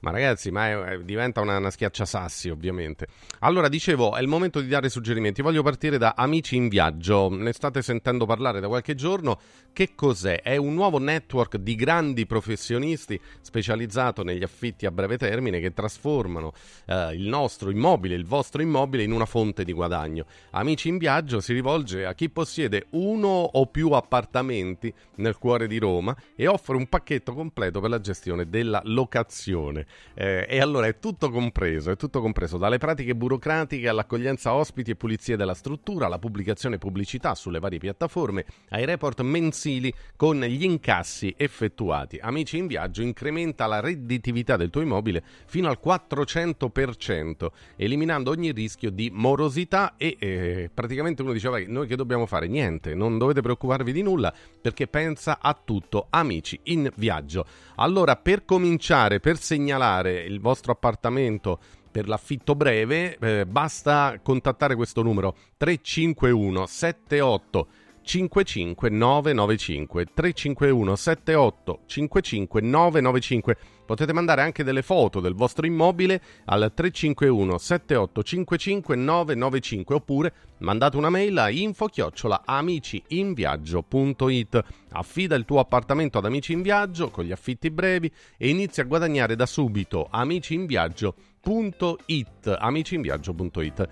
Ma, ragazzi, ma è, è, diventa una, una schiacciasassi, ovviamente. Allora, dicevo, è il momento di dare suggerimenti. Voglio partire da Amici in Viaggio. Ne state sentendo parlare da qualche giorno. Che cos'è? È un nuovo network di grandi professionisti specializzato negli affitti a breve termine che trasformano eh, il nostro immobile, il vostro immobile, in una fonte di guadagno. Amici in Viaggio si rivolge a chi possiede uno o più appartamenti nel cuore di Roma e offre un pacchetto completo per la gestione della locazione. Eh, e allora è tutto compreso, è tutto compreso, dalle pratiche burocratiche all'accoglienza ospiti e pulizie della struttura, alla pubblicazione pubblicità sulle varie piattaforme, ai report mensili con gli incassi effettuati. Amici in viaggio incrementa la redditività del tuo immobile fino al 400%, eliminando ogni rischio di morosità e eh, praticamente uno diceva noi che dobbiamo fare? Niente, non dovete preoccuparvi di nulla perché pensa a tutto. Amici in viaggio. Allora, per cominciare, per segnalare il vostro appartamento per l'affitto breve, eh, basta contattare questo numero 351 78 55995 351 78 55 995 Potete mandare anche delle foto del vostro immobile al 351 7855 995 oppure mandate una mail a info amiciinviaggio.it. Affida il tuo appartamento ad Amici in Viaggio con gli affitti brevi e inizia a guadagnare da subito. Amici in Viaggio.it amiciinviaggio.it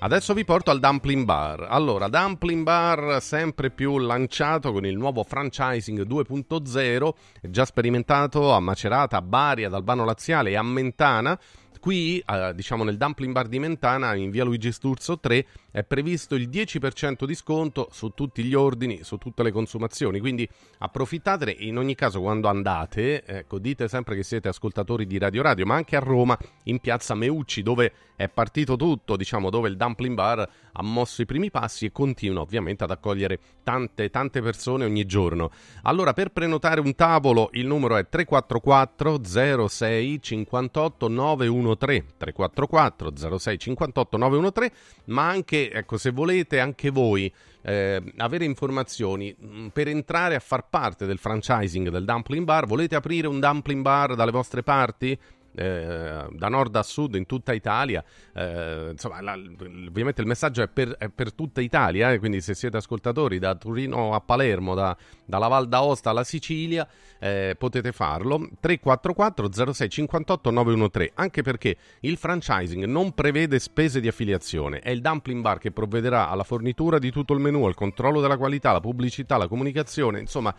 Adesso vi porto al Dumpling Bar. Allora, Dumpling Bar sempre più lanciato con il nuovo franchising 2.0, già sperimentato a Macerata, a Bari, ad Albano Laziale e a Mentana. Qui, eh, diciamo nel Dumpling Bar di Mentana, in via Luigi Sturzo 3, è previsto il 10% di sconto su tutti gli ordini, su tutte le consumazioni, quindi approfittatene. In ogni caso, quando andate, ecco, dite sempre che siete ascoltatori di Radio Radio, ma anche a Roma, in piazza Meucci, dove è partito tutto, diciamo, dove il Dumpling Bar ha mosso i primi passi e continua ovviamente ad accogliere tante, tante persone ogni giorno. Allora, per prenotare un tavolo, il numero è 344 06 58 913 344 06 58 913, ma anche ecco, se volete anche voi eh, avere informazioni mm, per entrare a far parte del franchising del Dumpling Bar, volete aprire un Dumpling Bar dalle vostre parti? Eh, da nord a sud in tutta Italia. Eh, insomma, la, ovviamente il messaggio è per, è per tutta Italia, eh, quindi se siete ascoltatori da Torino a Palermo, da, dalla Val d'Aosta alla Sicilia, eh, potete farlo. 344 06 58 913, anche perché il franchising non prevede spese di affiliazione, è il dumpling bar che provvederà alla fornitura di tutto il menù, al controllo della qualità, la pubblicità, la comunicazione, insomma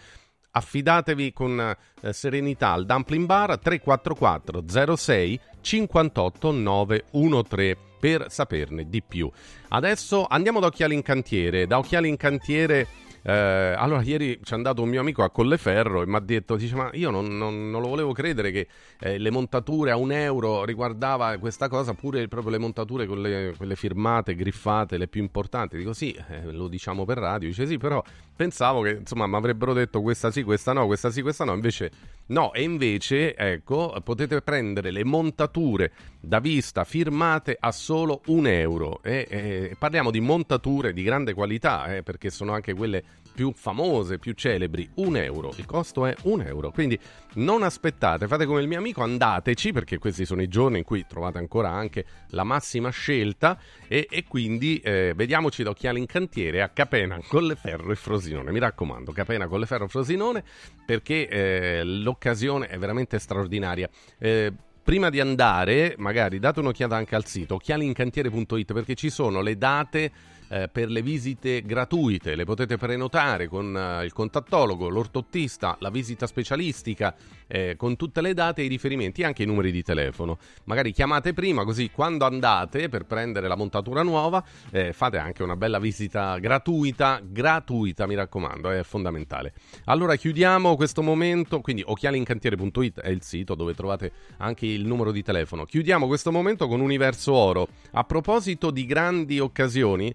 affidatevi con eh, serenità al Dumpling Bar 344 06 58 913 per saperne di più. Adesso andiamo da Occhiali in Cantiere. Da Occhiali in Cantiere eh, allora, ieri ci è andato un mio amico a Colleferro e mi ha detto: dice, Ma io non, non, non, lo volevo credere che eh, le montature a un euro riguardava questa cosa, pure proprio le montature con le, quelle firmate, griffate, le più importanti. Dico sì, eh, lo diciamo per radio. Dice sì, però pensavo che insomma mi avrebbero detto questa sì, questa no, questa sì, questa no. Invece no, e invece, ecco, potete prendere le montature da vista firmate a solo un euro. E, e parliamo di montature di grande qualità, eh, perché sono anche quelle più famose, più celebri, un euro. Il costo è un euro. Quindi non aspettate, fate come il mio amico, andateci perché questi sono i giorni in cui trovate ancora anche la massima scelta e, e quindi eh, vediamoci da occhiali in cantiere a Capena, Colleferro e Frosinone. Mi raccomando, Capena, Colleferro e Frosinone perché eh, l'occasione è veramente straordinaria. Eh, prima di andare, magari date un'occhiata anche al sito occhialincantiere.it perché ci sono le date eh, per le visite gratuite, le potete prenotare con eh, il contattologo, l'ortottista, la visita specialistica, eh, con tutte le date e i riferimenti, anche i numeri di telefono. Magari chiamate prima, così quando andate per prendere la montatura nuova, eh, fate anche una bella visita gratuita, gratuita mi raccomando, è fondamentale. Allora chiudiamo questo momento, quindi occhialincantiere.it è il sito dove trovate anche il numero di telefono. Chiudiamo questo momento con Universo Oro. A proposito di grandi occasioni,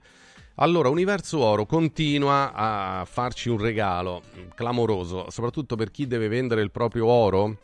allora, Universo Oro continua a farci un regalo clamoroso, soprattutto per chi deve vendere il proprio oro,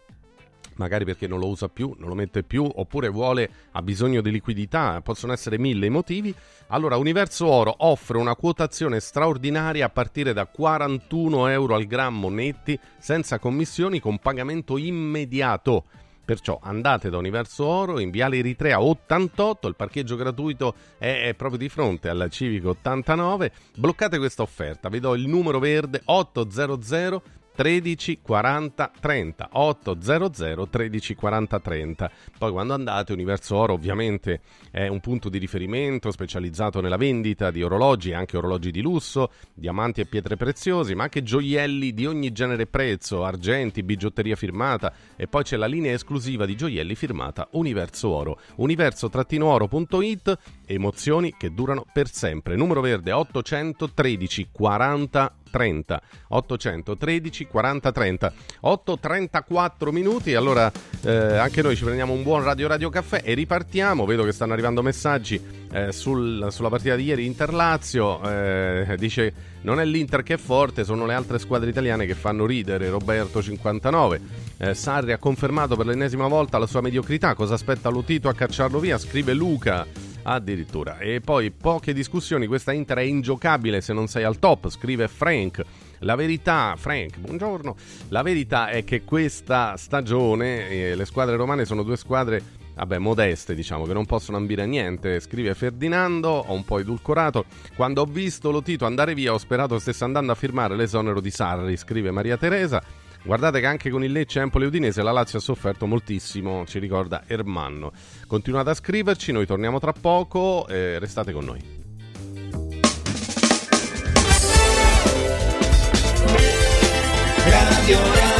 magari perché non lo usa più, non lo mette più, oppure vuole, ha bisogno di liquidità, possono essere mille i motivi. Allora, Universo Oro offre una quotazione straordinaria a partire da 41 euro al grammo netti, senza commissioni, con pagamento immediato. Perciò andate da Universo Oro in Viale Eritrea 88, il parcheggio gratuito è, proprio di fronte alla Civico 89. Bloccate questa offerta, vi do il numero verde 800 13 40 30 800 13 40 30 poi quando andate Universo Oro ovviamente è un punto di riferimento specializzato nella vendita di orologi anche orologi di lusso diamanti e pietre preziosi ma anche gioielli di ogni genere e prezzo argenti bigiotteria firmata e poi c'è la linea esclusiva di gioielli firmata Universo Oro. Universo-oro.it emozioni che durano per sempre. Numero verde 813 40 30 813 40 30 8.34 minuti. Allora eh, anche noi ci prendiamo un buon Radio Radio Caffè e ripartiamo. Vedo che stanno arrivando messaggi eh, sul, sulla partita di ieri. Inter-Lazio eh, dice non è l'Inter che è forte sono le altre squadre italiane che fanno ridere. Roberto 59 eh, Sarri ha confermato per l'ennesima volta la sua mediocrità. Cosa aspetta Lotito a cacciarlo via? Scrive Luca Addirittura. E poi poche discussioni, questa Inter è ingiocabile se non sei al top, scrive Frank. La verità, Frank, buongiorno. La verità è che questa stagione eh, le squadre romane sono due squadre vabbè, modeste, diciamo, che non possono ambire a niente. Scrive Ferdinando, ho un po' edulcorato. Quando ho visto Lotito andare via, ho sperato stesse andando a firmare l'esonero di Sarri, scrive Maria Teresa. Guardate che anche con il Lecce Empoli Udinese la Lazio ha sofferto moltissimo, ci ricorda Ermanno. Continuate a scriverci, noi torniamo tra poco, eh, restate con noi. Radio Radio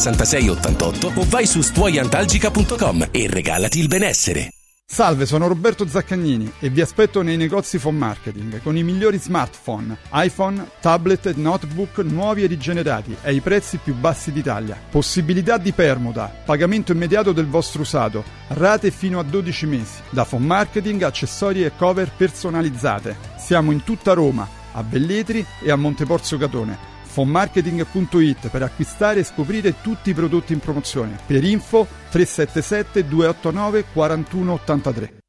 66 88 o vai su stuoiantalgica.com e regalati il benessere. Salve, sono Roberto Zaccagnini e vi aspetto nei negozi Phone Marketing con i migliori smartphone, iPhone, tablet e notebook nuovi e rigenerati ai prezzi più bassi d'Italia. Possibilità di permuta, pagamento immediato del vostro usato, rate fino a 12 mesi. Da Phone Marketing, accessori e cover personalizzate. Siamo in tutta Roma, a Belletri e a Monteporzio Catone fonmarketing.it per acquistare e scoprire tutti i prodotti in promozione. Per info 377 289 4183.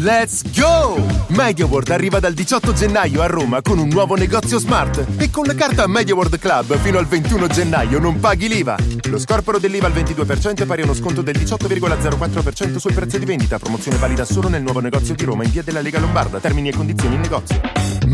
Let's go! MediaWorld arriva dal 18 gennaio a Roma con un nuovo negozio smart e con la carta MediaWorld Club fino al 21 gennaio non paghi l'IVA. Lo scorporo dell'IVA al 22% è pari a uno sconto del 18,04% sul prezzo di vendita. Promozione valida solo nel nuovo negozio di Roma in via della Lega Lombarda. Termini e condizioni in negozio.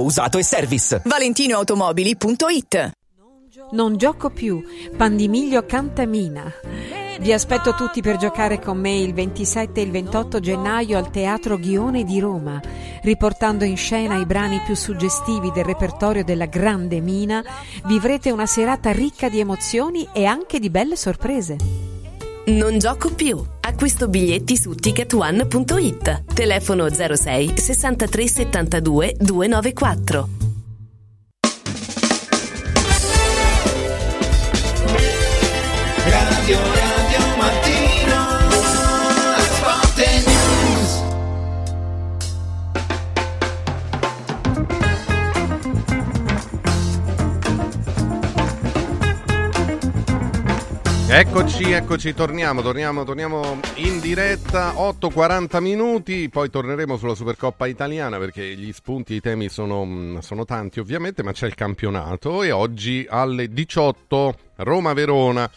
usato e service. ValentinoAutomobili.it Non gioco più. Pandimiglio Cantamina. Vi aspetto tutti per giocare con me il 27 e il 28 gennaio al Teatro Ghione di Roma, riportando in scena i brani più suggestivi del repertorio della Grande Mina. Vivrete una serata ricca di emozioni e anche di belle sorprese. Non gioco più. Acquisto biglietti su ticketone.it. Telefono 06 63 72 294. Radio Eccoci, eccoci, torniamo, torniamo, torniamo in diretta, 8.40 minuti, poi torneremo sulla Supercoppa italiana perché gli spunti, i temi sono, mm, sono tanti ovviamente, ma c'è il campionato e oggi alle 18 Roma-Verona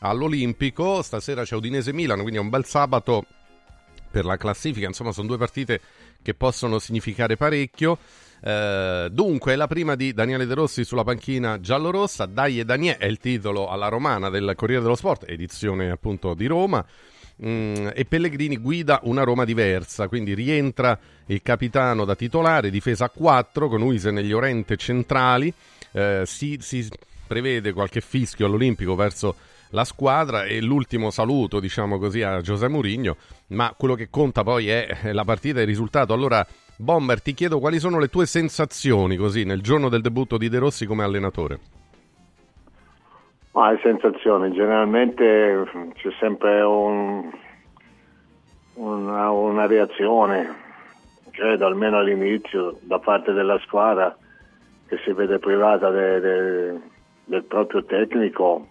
all'Olimpico, stasera c'è Udinese-Milano, quindi è un bel sabato per la classifica, insomma sono due partite che possono significare parecchio. Eh, dunque, la prima di Daniele De Rossi sulla panchina giallorossa, Dai e Daniè è il titolo alla romana del Corriere dello Sport, edizione appunto di Roma. Mm, e Pellegrini guida una Roma diversa, quindi rientra il capitano da titolare, difesa a 4 con Uisen e Llorente centrali. Eh, si, si prevede qualche fischio all'Olimpico verso la squadra e l'ultimo saluto, diciamo così, a Giuseppe Mourinho, ma quello che conta poi è la partita e il risultato. Allora, Bomber, ti chiedo quali sono le tue sensazioni così nel giorno del debutto di De Rossi come allenatore? Ma le sensazioni, generalmente c'è sempre un- una, una reazione, credo almeno all'inizio, da parte della squadra che si vede privata de- de- del proprio tecnico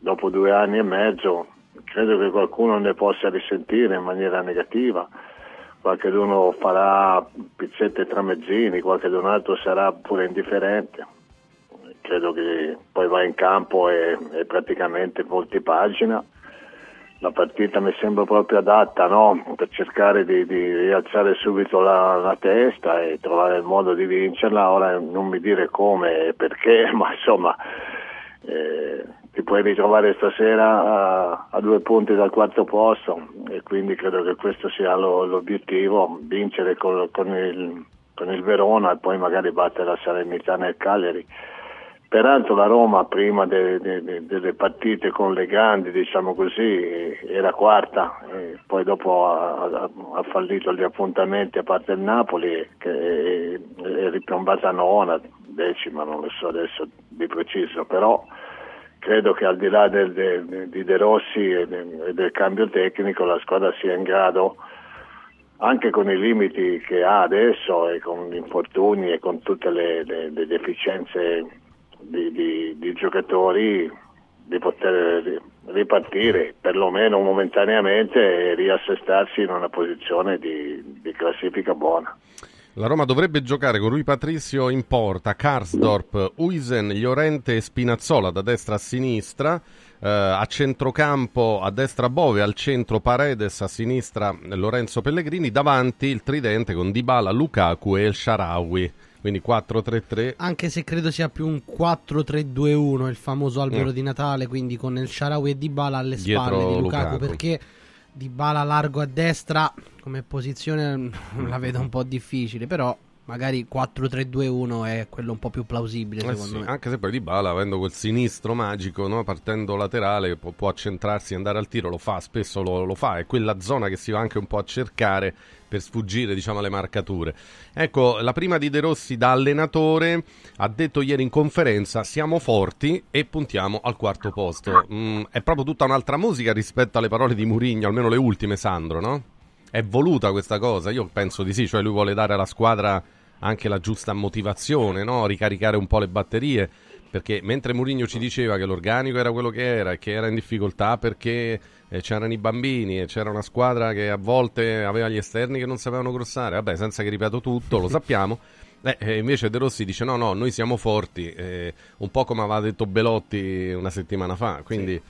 dopo due anni e mezzo. Credo che qualcuno ne possa risentire in maniera negativa, qualcuno farà pizzette tramezzini, qualcun altro sarà pure indifferente credo che poi va in campo e, e praticamente volti pagina. La partita mi sembra proprio adatta no? per cercare di, di rialzare subito la, la testa e trovare il modo di vincerla. Ora non mi dire come e perché, ma insomma eh, ti puoi ritrovare stasera a, a due punti dal quarto posto e quindi credo che questo sia lo- l'obiettivo, vincere col- con, il, con il Verona e poi magari battere la Salernitana e il Cagliari. Peraltro la Roma prima de- de- de- delle partite con le grandi, diciamo così, era quarta, poi dopo ha, ha- ha fallito gli appuntamenti a parte il Napoli che è, è ripiombata nona, decima, non lo so adesso di preciso, però credo che al di là del- del- di De Rossi e del, del cambio tecnico la squadra sia in grado anche con i limiti che ha adesso e con gli infortuni e con tutte le, le- le deficienze di, di- di giocatori di poter ri- ripartire perlomeno momentaneamente e riassestarsi in una posizione di, di classifica buona. La Roma dovrebbe giocare con Rui Patrizio in porta, Karsdorp, Uisen, Llorente e Spinazzola da destra a sinistra, eh, a centrocampo a destra Bove, al centro Paredes, a sinistra Lorenzo Pellegrini, davanti il tridente con Dybala, Lukaku e El Sharawi. Quindi 4-3-3. Anche se credo sia più un 4-3-2-1, il famoso albero Mm. di Natale, quindi con il Sharawi e Dybala alle Dietro spalle di Lukaku, Lukaku. perché Dybala largo a destra come posizione mm, la vedo un po' difficile, però magari 4-3-2-1 è quello un po' più plausibile Eh secondo sì, me. Anche se poi Dybala, avendo quel sinistro magico, no, partendo laterale, può, può accentrarsi e andare al tiro, lo fa, spesso lo, lo fa, è quella zona che si va anche un po' a cercare per sfuggire diciamo, alle marcature. Ecco, la prima di De Rossi da allenatore ha detto ieri in conferenza siamo forti e puntiamo al quarto posto. Mm, è proprio tutta un'altra musica rispetto alle parole di Murigno, almeno le ultime, Sandro, no? È voluta questa cosa? Io penso di sì, cioè lui vuole dare alla squadra anche la giusta motivazione, no? ricaricare un po' le batterie, perché mentre Mourinho ci diceva che l'organico era quello che era e che era in difficoltà perché eh, c'erano i bambini e c'era una squadra che a volte aveva gli esterni che non sapevano crossare, vabbè, senza che ripeto tutto, lo sappiamo. Eh, invece De Rossi dice no, no, noi siamo forti, eh, un po' come aveva detto Belotti una settimana fa, quindi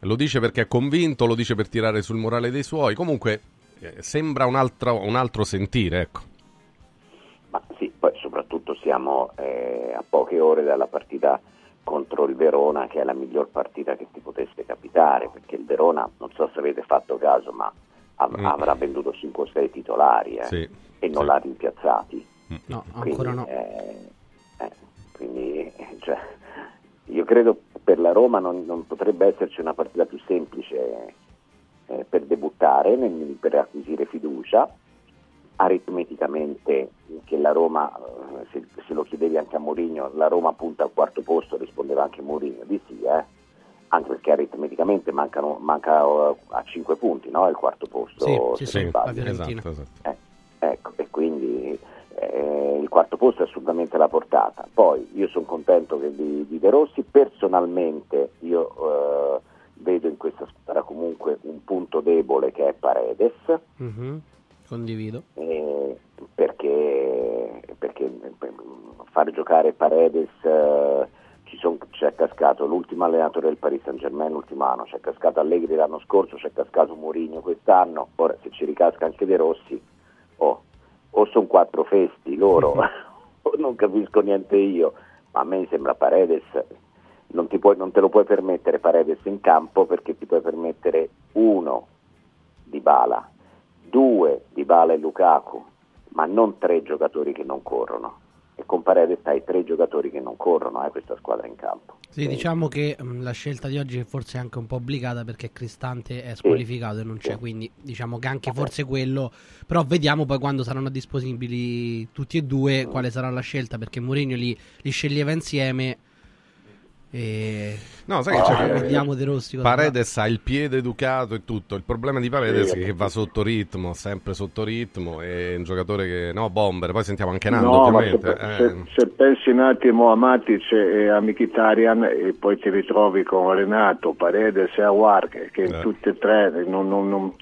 lo dice perché è convinto, lo dice per tirare sul morale dei suoi, comunque eh, sembra un altro, un altro sentire, ecco. Ma sì, poi soprattutto siamo eh, a poche ore dalla partita contro il Verona, che è la miglior partita che ti potesse capitare, perché il Verona, non so se avete fatto caso, ma av- Mm. avrà venduto 5 o 6 titolari eh, Sì, e non sì. l'ha rimpiazzati. No, Quindi, ancora no. eh, eh, quindi, eh, cioè, io credo per la Roma non, non potrebbe esserci una partita più semplice per debuttare, per acquisire fiducia. Aritmeticamente che la Roma, eh, se, se lo chiedevi anche a Mourinho, la Roma punta al quarto posto, rispondeva anche Mourinho di sì, eh? anche perché aritmeticamente mancano, manca eh, a 5 punti no? il quarto posto. Sì, sì, sì, la. Esatto, esatto. Eh, ecco, e quindi eh, il quarto posto è assolutamente alla portata. Poi io sono contento che di, di De Rossi, personalmente io eh, vedo in questa squadra comunque un punto debole che è Paredes, Mhm, Condivido. eh, perché, perché per far giocare Paredes eh, ci son- c'è cascato l'ultimo allenatore del Paris Saint Germain l'ultimo anno, c'è cascato Allegri l'anno scorso, c'è cascato Mourinho quest'anno, ora se ci ricasca anche De Rossi, oh, o sono quattro festi loro, o non capisco niente io, ma a me sembra Paredes, non, ti puoi- non te lo puoi permettere Paredes in campo perché ti puoi permettere uno di Bala, due di Bala e Lukaku, ma non tre giocatori che non corrono. E con Paredes hai tre giocatori che non corrono, eh, questa squadra in campo. Sì, diciamo che mh, la scelta di oggi forse è anche un po' obbligata perché Cristante è squalificato e non c'è, quindi diciamo che anche forse quello, però vediamo poi quando saranno disponibili tutti e due quale sarà la scelta perché Mourinho li, li sceglieva insieme e No, sai che c'è? che- vediamo De Rossi cosa Paredes ha il piede educato e tutto. Il problema di Paredes Sì. è che va sotto ritmo, sempre sotto ritmo. È un giocatore che. No, bomber. Poi sentiamo anche Nando, No, se, ovviamente. se- eh. se pensi un attimo a Matic e a Mkhitaryan e poi ti ritrovi con Renato, Paredes e Awar che, che in Eh. tutte e tre non, non- non-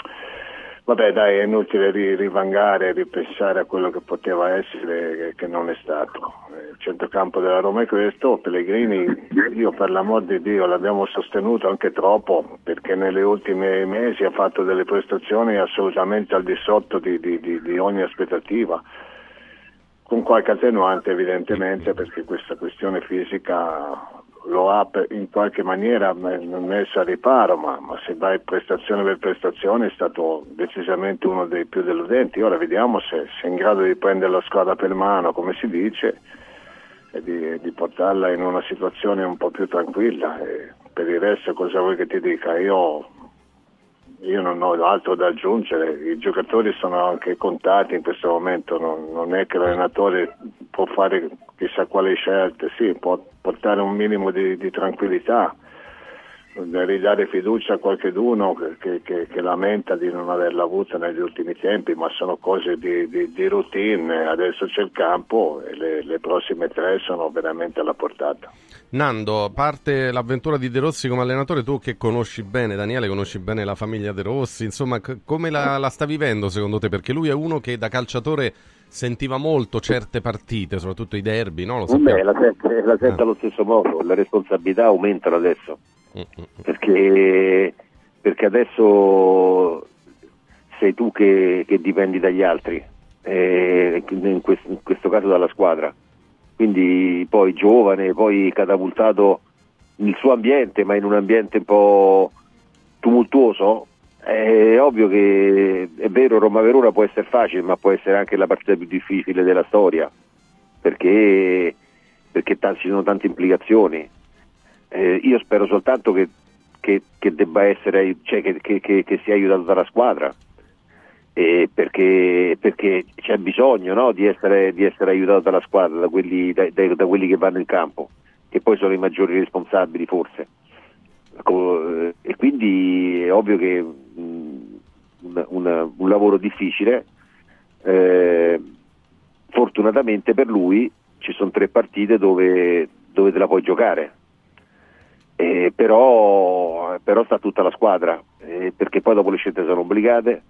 vabbè dai è inutile ri- rivangare ripensare a quello che poteva essere e che non è stato. Eh, il centrocampo della Roma è questo Pellegrini io per l'amor di Dio l'abbiamo sostenuto anche troppo perché nelle ultime mesi ha fatto delle prestazioni assolutamente al di sotto di- di- di- di ogni aspettativa. Con qualche attenuante evidentemente perché questa questione fisica lo ha in qualche maniera me- messo a riparo, ma, ma se vai prestazione per prestazione è stato decisamente uno dei più deludenti. Ora vediamo se, se è in grado di prendere la squadra per mano, come si dice, e di, di portarla in una situazione un po' più tranquilla. E per il resto cosa vuoi che ti dica? Io io non ho altro da aggiungere, i giocatori sono anche contati in questo momento, non, non è che l'allenatore può fare chissà quali scelte, sì, può portare un minimo di, di tranquillità, da ridare fiducia a qualcuno che, che- che- lamenta di non averla avuta negli ultimi tempi, ma sono cose di, di- di routine, adesso c'è il campo e le, le prossime tre sono veramente alla portata. Nando, parte l'avventura di De Rossi come allenatore, tu che conosci bene, Daniele, conosci bene la famiglia De Rossi, insomma, come la, la sta vivendo secondo te? Perché lui è uno che da calciatore sentiva molto certe partite, soprattutto i derby, no? Lo. Beh, la sente, la sente Ah. allo stesso modo, le responsabilità aumentano adesso, Mm, perché, perché adesso sei tu che, che dipendi dagli altri, eh, in, questo, in questo caso dalla squadra. Quindi poi giovane, poi catapultato nel suo ambiente, ma in un ambiente un po' tumultuoso, è ovvio che è vero Roma Verona può essere facile, ma può essere anche la partita più difficile della storia, perché, perché ta- ci sono tante implicazioni. Eh, io spero soltanto che, che- che debba essere, cioè che, sia aiutato dalla squadra, eh, perché, perché c'è bisogno no, di, essere, di essere aiutato dalla squadra, da quelli, da- da- da quelli che vanno in campo, che poi sono i maggiori responsabili forse. Eh, E quindi è ovvio che un, un- un lavoro difficile, eh, fortunatamente per lui ci sono tre partite dove, dove te la puoi giocare. Eh, però, però sta tutta la squadra, eh, perché poi dopo le scelte sono obbligate.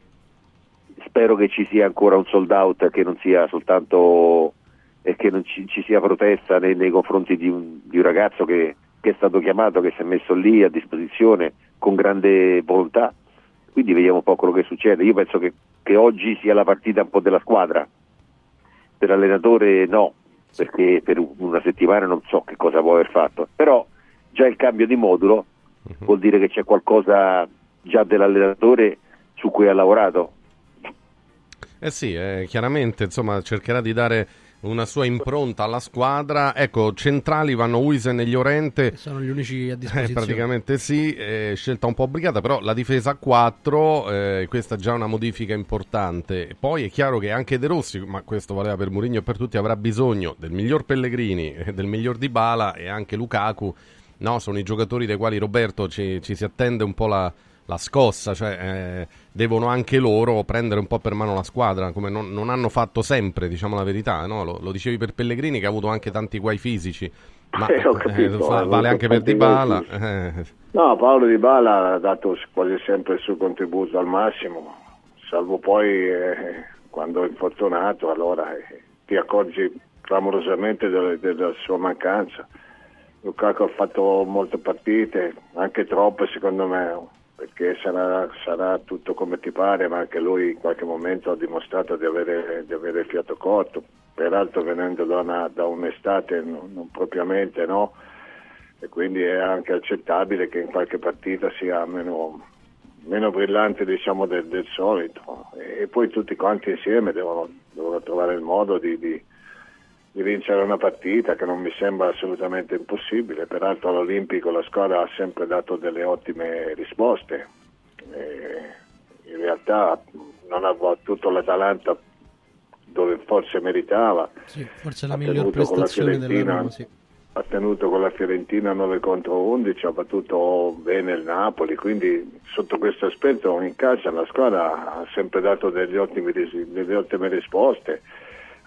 Spero che ci sia ancora un sold out che non sia soltanto e che non ci, ci sia protesta nei, nei confronti di un, di un ragazzo che, che è stato chiamato, che si è messo lì a disposizione con grande volontà. Quindi vediamo un po' quello che succede. Io penso che, che oggi sia la partita un po' della squadra. Per l'allenatore no, perché per una settimana non so che cosa può aver fatto. Però già il cambio di modulo vuol dire che c'è qualcosa già dell'allenatore su cui ha lavorato. Eh sì, eh, chiaramente insomma, cercherà di dare una sua impronta alla squadra. Ecco, centrali vanno Uisen e Llorente. Sono gli unici a Eh, disposizione. praticamente sì, eh, scelta un po' obbligata, però la difesa a 4, eh, questa è già una modifica importante. Poi è chiaro che anche De Rossi, ma questo valeva per Mourinho e per tutti, avrà bisogno del miglior Pellegrini, eh, del miglior Dybala e anche Lukaku. No, sono i giocatori dai quali Roberto ci, ci si attende un po' la, la scossa, cioè eh, devono anche loro prendere un po' per mano la squadra, come non, non hanno fatto sempre, diciamo la verità, no? lo, lo dicevi per Pellegrini che ha avuto anche tanti guai fisici, ma Eh, capito, eh, fa- vale anche per Dybala. guai eh. No, Paolo Di Bala ha dato quasi sempre il suo contributo al massimo, salvo poi eh, quando è infortunato, allora eh, ti accorgi clamorosamente delle- della sua mancanza. Lukaku ha fatto molte partite, anche troppe secondo me, perché sarà, sarà tutto come ti pare, ma anche lui in qualche momento ha dimostrato di avere, di avere il fiato corto, peraltro venendo da, una- da un'estate non, non propriamente, no? e quindi è anche accettabile che in qualche partita sia meno, meno brillante diciamo, del, del solito e, poi tutti quanti insieme devono, devono trovare il modo di, di- di vincere una partita che non mi sembra assolutamente impossibile. Peraltro all'Olimpico la squadra ha sempre dato delle ottime risposte. E in realtà non ha battuto l'Atalanta dove forse meritava. Sì, forse la miglior prestazione della Fiorentina. Roma, sì. ha tenuto con la Fiorentina 9 contro 11, ha battuto bene il Napoli, quindi sotto questo aspetto in calcio la squadra ha sempre dato degli ottimi ris- delle ottime risposte,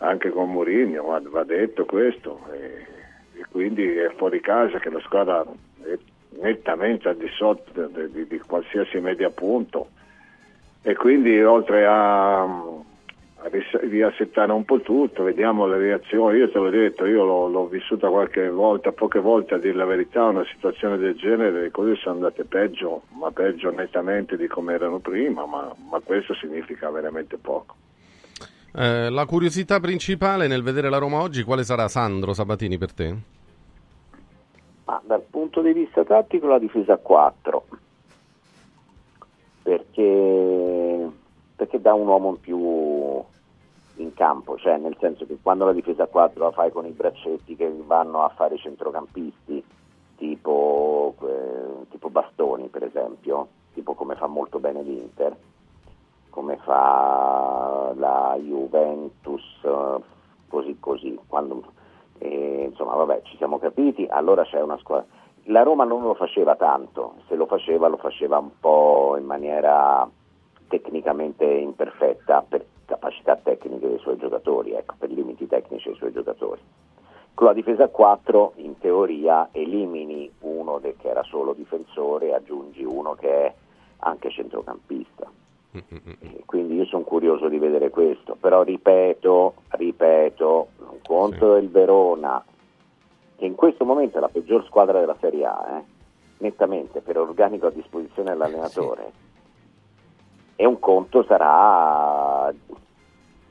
anche con Mourinho, va, va detto questo, e, e quindi è fuori casa che la squadra è nettamente al di sotto di, di- di qualsiasi media punto e quindi oltre a, a riassettare un po' tutto, vediamo le reazioni, io te l'ho detto, io l'ho, l'ho vissuta qualche volta, poche volte a dire la verità, una situazione del genere, le cose sono andate peggio, ma peggio nettamente di come erano prima, ma, ma questo significa veramente poco. Eh, la curiosità principale nel vedere la Roma oggi, quale sarà Sandro Sabatini per te? Ma dal punto di vista tattico la difesa a 4 perché, perché dà un uomo in più in campo, cioè nel senso che quando la difesa a 4 la fai con i braccetti che vanno a fare i centrocampisti, tipo, eh, tipo Bastoni per esempio, tipo come fa molto bene l'Inter, come fa la Juventus, eh, così così, quando, eh, insomma vabbè ci siamo capiti, allora c'è una squadra. La Roma non lo faceva tanto, se lo faceva lo faceva un po' in maniera tecnicamente imperfetta per capacità tecniche dei suoi giocatori, ecco, per limiti tecnici dei suoi giocatori. Con la difesa a 4 in teoria elimini uno che era solo difensore e aggiungi uno che è anche centrocampista. E quindi io sono curioso di vedere questo, però ripeto, ripeto, un conto è il Verona, che in questo momento è la peggior squadra della Serie A, eh, nettamente per organico a disposizione dell'allenatore. E un conto sarà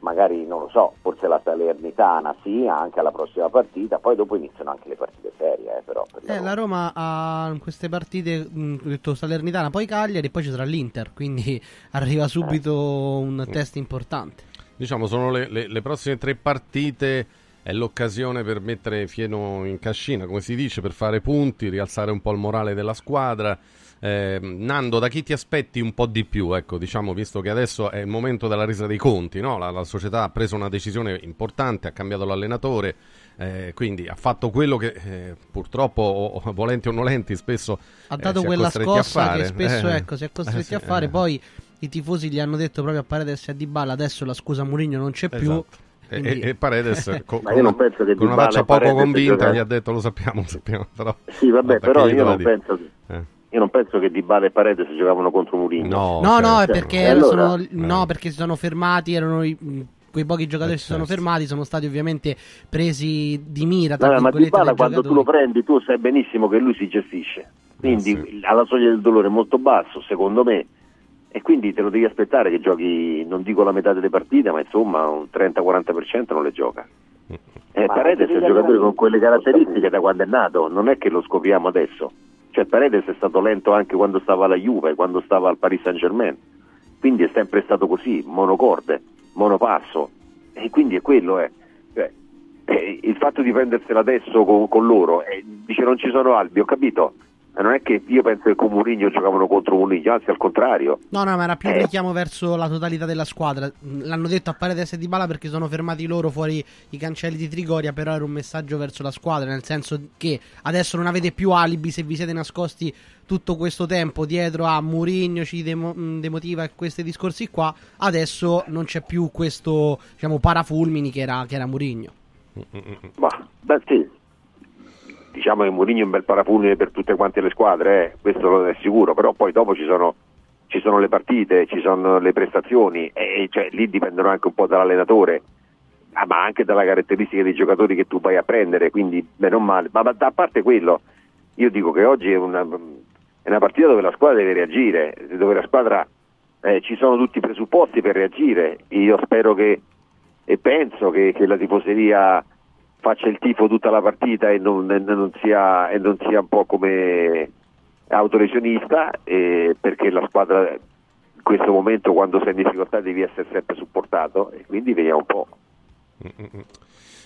magari non lo so, forse la Salernitana sì, anche alla prossima partita, poi dopo iniziano anche le partite serie, eh, però per la Eh, la Roma ha in queste partite, mh, ho detto Salernitana, poi Cagliari e poi ci sarà l'Inter, quindi arriva subito un test importante. Diciamo, sono le, le- le prossime tre partite, è l'occasione per mettere fieno in cascina, come si dice, per fare punti, rialzare un po' il morale della squadra. Eh, Nando, da chi ti aspetti un po' di più? Ecco, diciamo, visto che adesso è il momento della resa dei conti, no? la, la società ha preso una decisione importante, ha cambiato l'allenatore, eh, quindi ha fatto quello che eh, purtroppo, o- o volenti o nolenti, spesso Ha eh, dato si è quella costretti a scossa fare. che spesso Eh, ecco, si è costretti eh, sì, a fare, eh. poi i tifosi gli hanno detto proprio a Paredes e a Dybala adesso la scusa Mourinho non c'è più. Esatto. E, quindi- e- e Paredes co- Ma con, io non una, penso che con una faccia poco convinta gli ha detto lo sappiamo, lo sappiamo però Sì, vabbè, però io non, penso che, Eh. Io non penso che Dybala e Paredes giocavano contro Mourinho. No, No, no, è certo. perché E erano- allora? sono- no, perché si sono fermati, erano i- quei pochi giocatori Eh, che si sono certo. fermati, sono stati ovviamente presi di mira. tra Vabbè, ma Dybala dai quando tu giocatori. lo prendi tu sai benissimo che lui si gestisce quindi Eh, sì. alla soglia del dolore è molto basso secondo me e quindi te lo devi aspettare che giochi non dico la metà delle partite ma insomma un 30-40% non le gioca e Ma Paredes è un giocatore con quelle caratteristiche da quando è nato non è che lo scopriamo adesso cioè Paredes è stato lento anche quando stava alla Juve quando stava al Paris Saint Germain quindi è sempre stato così monocorde monopasso. E quindi è quello è cioè, eh, il fatto di prendersela adesso con, con loro, eh, dice non ci sono albi, ho capito, non è che io penso che con Mourinho giocavano contro Mourinho, anzi al contrario. No, no, ma era più un Eh. richiamo verso la totalità della squadra. L'hanno detto a Paredes e Di Bala perché sono fermati loro fuori i cancelli di Trigoria, però era un messaggio verso la squadra, nel senso che adesso non avete più alibi se vi siete nascosti tutto questo tempo dietro a Mourinho ci demo- mm, demotiva e questi discorsi qua, adesso non c'è più questo, diciamo, parafulmini che era, che era Mourinho. Ma, beh, sì. Diciamo che Mourinho è un bel parafulmine per tutte quante le squadre, eh, questo non è sicuro, però poi dopo ci sono, ci sono le partite, ci sono le prestazioni e cioè, lì dipendono anche un po' dall'allenatore, ah, ma anche dalla caratteristica dei giocatori che tu vai a prendere, quindi beh, non male. Ma, ma a parte quello, io dico che oggi è una, è una partita dove la squadra deve reagire, dove la squadra eh, ci sono tutti i presupposti per reagire. Io spero che e penso che, che la tifoseria faccia il tifo tutta la partita e non, non sia, e non sia un po' come autolesionista eh, perché la squadra in questo momento quando sei in difficoltà devi essere sempre supportato e quindi vediamo un po'.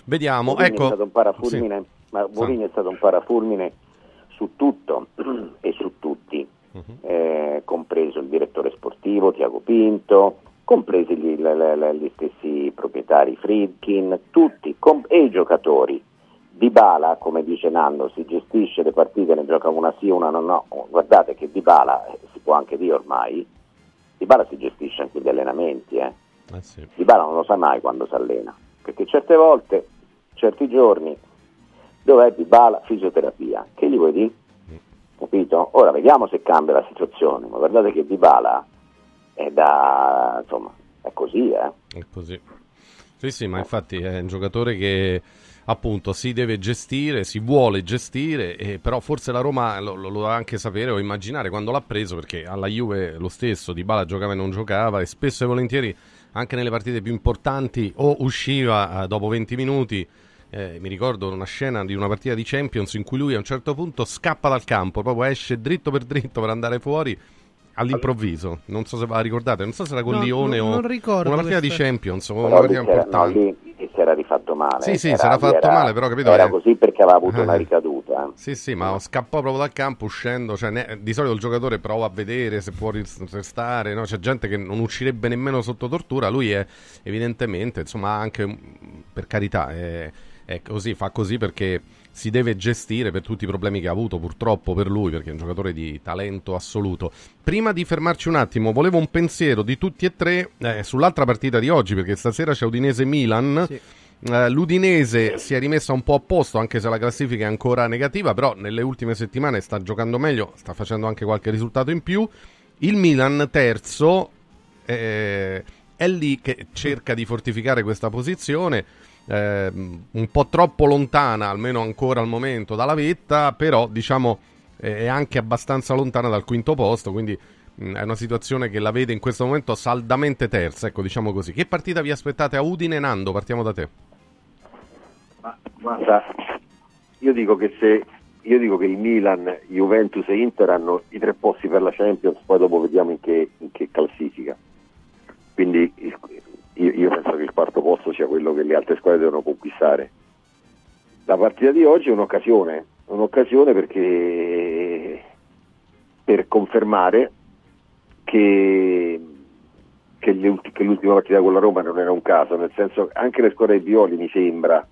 Vediamo, Mourinho è ecco. stato un parafulmine, ma Mourinho è stato un parafulmine su tutto e su tutti, eh, compreso il direttore sportivo Tiago Pinto, compresi gli, le- gli stessi proprietari Friedkin, tutti com- e i giocatori. Di Bala, come dice Nando, si gestisce le partite, ne gioca una sì, una no, no. Guardate che Di Bala, eh, si può anche dire ormai, Di Bala si gestisce anche gli allenamenti, eh. Eh sì. Di Bala non lo sa mai quando si allena, perché certe volte, certi giorni, dov'è Di Bala? Fisioterapia. Che gli vuoi dire? Capito? Ora vediamo se cambia la situazione, ma guardate che Di Bala è da, insomma, è così, eh. È così. Sì, sì, ma infatti è un giocatore che appunto si deve gestire, si vuole gestire, e però forse la Roma lo, lo, lo anche sapere o immaginare quando l'ha preso, perché alla Juve lo stesso, Di Bala giocava e non giocava e spesso e volentieri anche nelle partite più importanti o usciva eh, dopo 20 minuti. eh, mi ricordo una scena di una partita di Champions in cui lui a un certo punto scappa dal campo, proprio esce dritto per dritto per andare fuori all'improvviso. Non so se ve la ricordate, non so se era con No, Lione non- o non ricordo una partita di Champions o una partita era- no, importante. lì si era rifatto male. Sì, sì, era, si era fatto era- male, però capito Era che- così perché aveva avuto una Eh. ricaduta. eh. Sì, sì, ma scappò proprio dal campo uscendo. Cioè, ne- di solito il giocatore prova a vedere se può restare. No? C'è gente che non uscirebbe nemmeno sotto tortura. Lui è evidentemente, insomma, anche per carità, è, è così, fa così perché si deve gestire per tutti i problemi che ha avuto, purtroppo per lui, perché è un giocatore di talento assoluto. Prima di fermarci un attimo, volevo un pensiero di tutti e tre eh, sull'altra partita di oggi, perché stasera c'è Udinese-Milan. Eh, L'Udinese si è rimessa un po' a posto, anche se la classifica è ancora negativa, però nelle ultime settimane sta giocando meglio, sta facendo anche qualche risultato in più. Il Milan terzo eh, è lì che cerca di fortificare questa posizione, ehm, un po' troppo lontana, almeno ancora al momento, dalla vetta, però diciamo eh, è anche abbastanza lontana dal quinto posto, quindi è una situazione che la vede in questo momento saldamente terza, ecco diciamo così. Che partita vi aspettate a Udine, Nando? Partiamo da te. Ma guarda, io dico che se io dico che il Milan, Juventus e Inter hanno i tre posti per la Champions, poi dopo vediamo in che, in che classifica. Quindi io, io penso che il quarto posto sia quello che le altre squadre devono conquistare. La partita di oggi è un'occasione, un'occasione perché per confermare che, che, ulti- che l'ultima partita con la Roma non era un caso, nel senso che anche le squadre di Violi mi sembra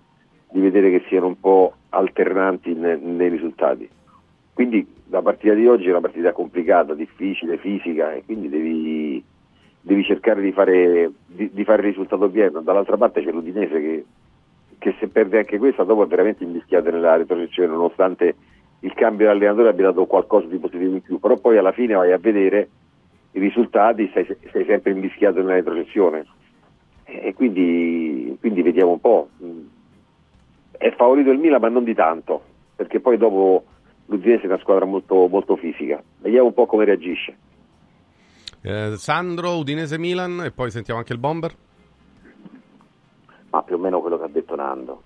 di vedere che siano un po' alternanti ne- nei risultati. Quindi la partita di oggi è una partita complicata, difficile, fisica e quindi devi, devi cercare di fare, di, di fare il risultato pieno. Dall'altra parte c'è l'Udinese che, che se perde anche questa dopo è veramente invischiata nella retrocessione nonostante il cambio di allenatore abbia dato qualcosa di positivo in più, però poi alla fine vai a vedere i risultati, sei, sei sempre invischiato nella retrocessione e quindi, quindi vediamo un po'. È favorito il Milan ma non di tanto, perché poi dopo l'Udinese è una squadra molto, molto fisica. Vediamo un po' come reagisce. Eh, Sandro, Udinese-Milan e poi sentiamo anche il bomber. ma più o meno quello che ha detto Nando.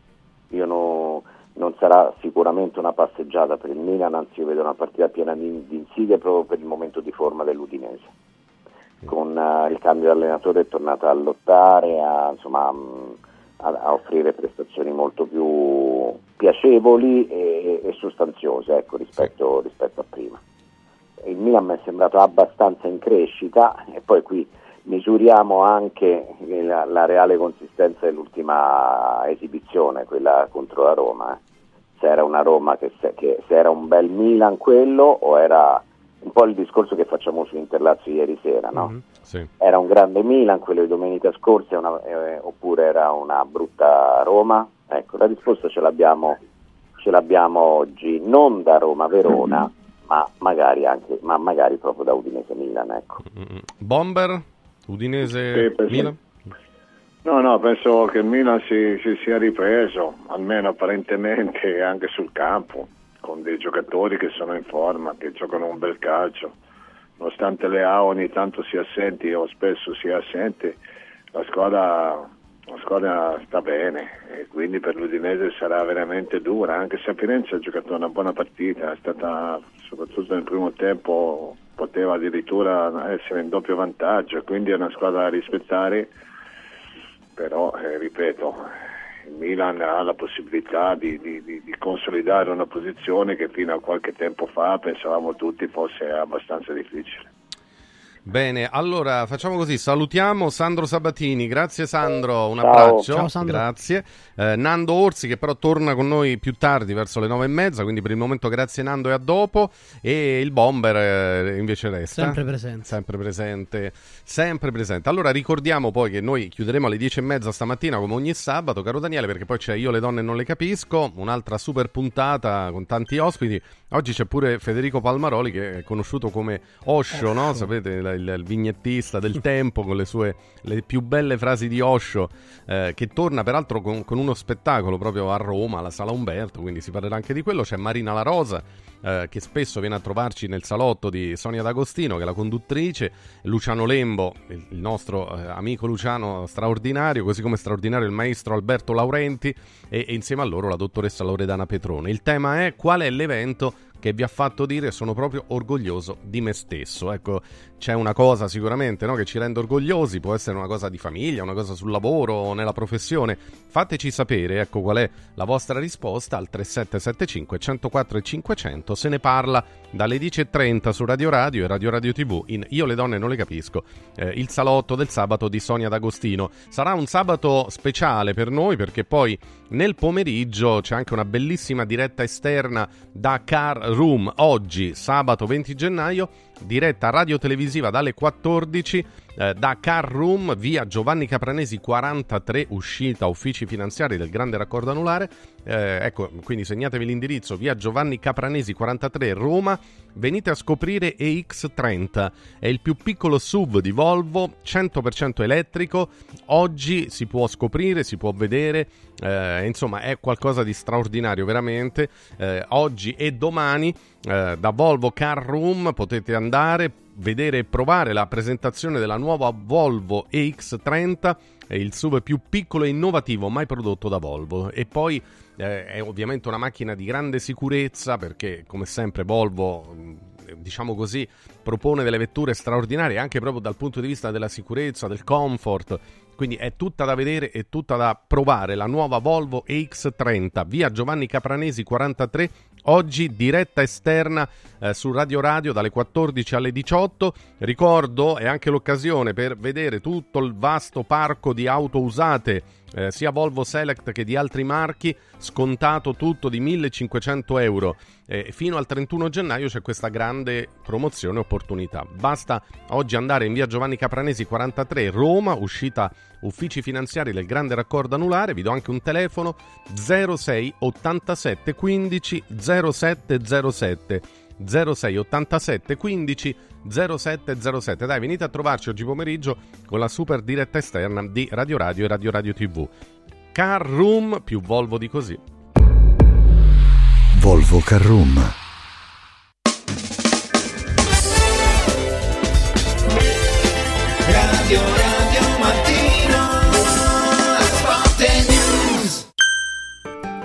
Io no- non sarà sicuramente una passeggiata per il Milan, anzi io vedo una partita piena di, di insidie proprio per il momento di forma dell'Udinese. Con eh, il cambio di allenatore è tornata a lottare, a, insomma, mh, a, a offrire prestazioni molto più piacevoli e, e sostanziose ecco, rispetto, rispetto a prima. Il Milan mi è sembrato abbastanza in crescita e poi qui misuriamo anche la, la reale consistenza dell'ultima esibizione, quella contro la Roma. eh. Se era una Roma che se, che se era un bel Milan quello o era un po' il discorso che facciamo su Interlazio ieri sera, no? Mhm, Sì. Era un grande Milan quello di domenica scorsa una- eh, oppure era una brutta Roma? Ecco, la risposta ce l'abbiamo, ce l'abbiamo oggi, non da Roma-Verona, ma magari anche, ma magari proprio da Udinese-Milan, ecco. Bomber, Udinese, Sì, penso- Milan? No, no, penso che il Milan si, si sia ripreso, almeno apparentemente anche sul campo, con dei giocatori che sono in forma, che giocano un bel calcio. Nonostante Leao ogni tanto sia assenti o spesso sia assente, la squadra, la squadra sta bene e quindi per l'Udinese sarà veramente dura, anche se a Firenze ha giocato una buona partita, è stata soprattutto nel primo tempo poteva addirittura essere in doppio vantaggio, quindi è una squadra da rispettare però eh, ripeto il Milan ha la possibilità di, di- di- di consolidare una posizione che fino a qualche tempo fa pensavamo tutti fosse abbastanza difficile. Bene, allora facciamo così, salutiamo Sandro Sabatini, grazie Sandro, un Ciao. abbraccio, Ciao, Sandro. grazie. Eh, Nando Orsi che però torna con noi più tardi verso le nove e mezza, quindi per il momento grazie Nando e a dopo e il Bomber eh, invece resta. Sempre presente. Sempre presente, sempre presente. Allora ricordiamo poi che noi chiuderemo alle dieci e mezza stamattina come ogni sabato, caro Daniele, perché poi c'è Io le donne non le capisco, un'altra super puntata con tanti ospiti. Oggi c'è pure Federico Palmaroli che è conosciuto come Osho, no? Sapete, il, il- il vignettista del tempo con le sue le più belle frasi di Osho, eh, che torna peraltro con, con uno spettacolo proprio a Roma, alla Sala Umberto, quindi si parlerà anche di quello. C'è Marina La Rosa, eh, che spesso viene a trovarci nel salotto di Sonia D'Agostino, che è la conduttrice, Luciano Lembo, il, il nostro eh, amico Luciano straordinario, così come straordinario il maestro Alberto Laurenti e, e insieme a loro la dottoressa Loredana Petrone. Il tema è qual è l'evento che vi ha fatto dire sono proprio orgoglioso di me stesso. Ecco, c'è una cosa sicuramente no, che ci rende orgogliosi, può essere una cosa di famiglia, una cosa sul lavoro nella professione. Fateci sapere, ecco, qual è la vostra risposta al 3775 104 e 500. Se ne parla dalle 10.30 su Radio Radio e Radio Radio TV in Io le donne non le capisco, eh, il salotto del sabato di Sonia D'Agostino. Sarà un sabato speciale per noi perché poi nel pomeriggio c'è anche una bellissima diretta esterna da Car Room oggi, sabato 20 gennaio, diretta radio-televisiva dalle 14 eh, da Car Room via Giovanni Capranesi 43, uscita uffici finanziari del grande raccordo anulare. Eh, ecco, quindi segnatevi l'indirizzo via Giovanni Capranesi 43 Roma. Venite a scoprire EX30, è il più piccolo SUV di Volvo, 100% elettrico. Oggi si può scoprire, si può vedere, eh, insomma è qualcosa di straordinario veramente. Eh, oggi e domani eh, da Volvo Car Room potete andare, vedere e provare la presentazione della nuova Volvo EX30, è il SUV più piccolo e innovativo mai prodotto da Volvo. E poi eh, è ovviamente una macchina di grande sicurezza perché come sempre Volvo mh, diciamo così propone delle vetture straordinarie anche proprio dal punto di vista della sicurezza, del comfort. Quindi è tutta da vedere e tutta da provare la nuova Volvo EX30, via Giovanni Capranesi 43, oggi diretta esterna eh, su Radio Radio dalle 14 alle 18. Ricordo, è anche l'occasione per vedere tutto il vasto parco di auto usate, eh, sia Volvo Select che di altri marchi, scontato tutto di 1500 euro. Eh, fino al 31 gennaio c'è questa grande promozione opportunità. Basta oggi andare in via Giovanni Capranesi 43 Roma, uscita uffici finanziari del grande raccordo anulare. Vi do anche un telefono 06 87 15 0707. 06 87 15 0707. Dai, venite a trovarci oggi pomeriggio con la super diretta esterna di Radio Radio e Radio Radio TV. Car Room più Volvo di così. Volvo Carrum. Radio Radio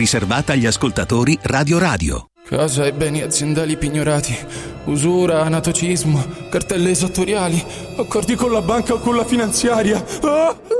riservata agli ascoltatori Radio Radio. Casa e beni aziendali pignorati, usura, anatocismo, cartelle esattoriali, accordi con la banca o con la finanziaria. Ah!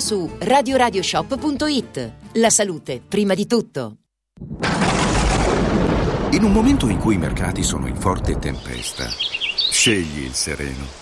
su radioradioshop.it. La salute, prima di tutto. In un momento in cui i mercati sono in forte tempesta, scegli il sereno.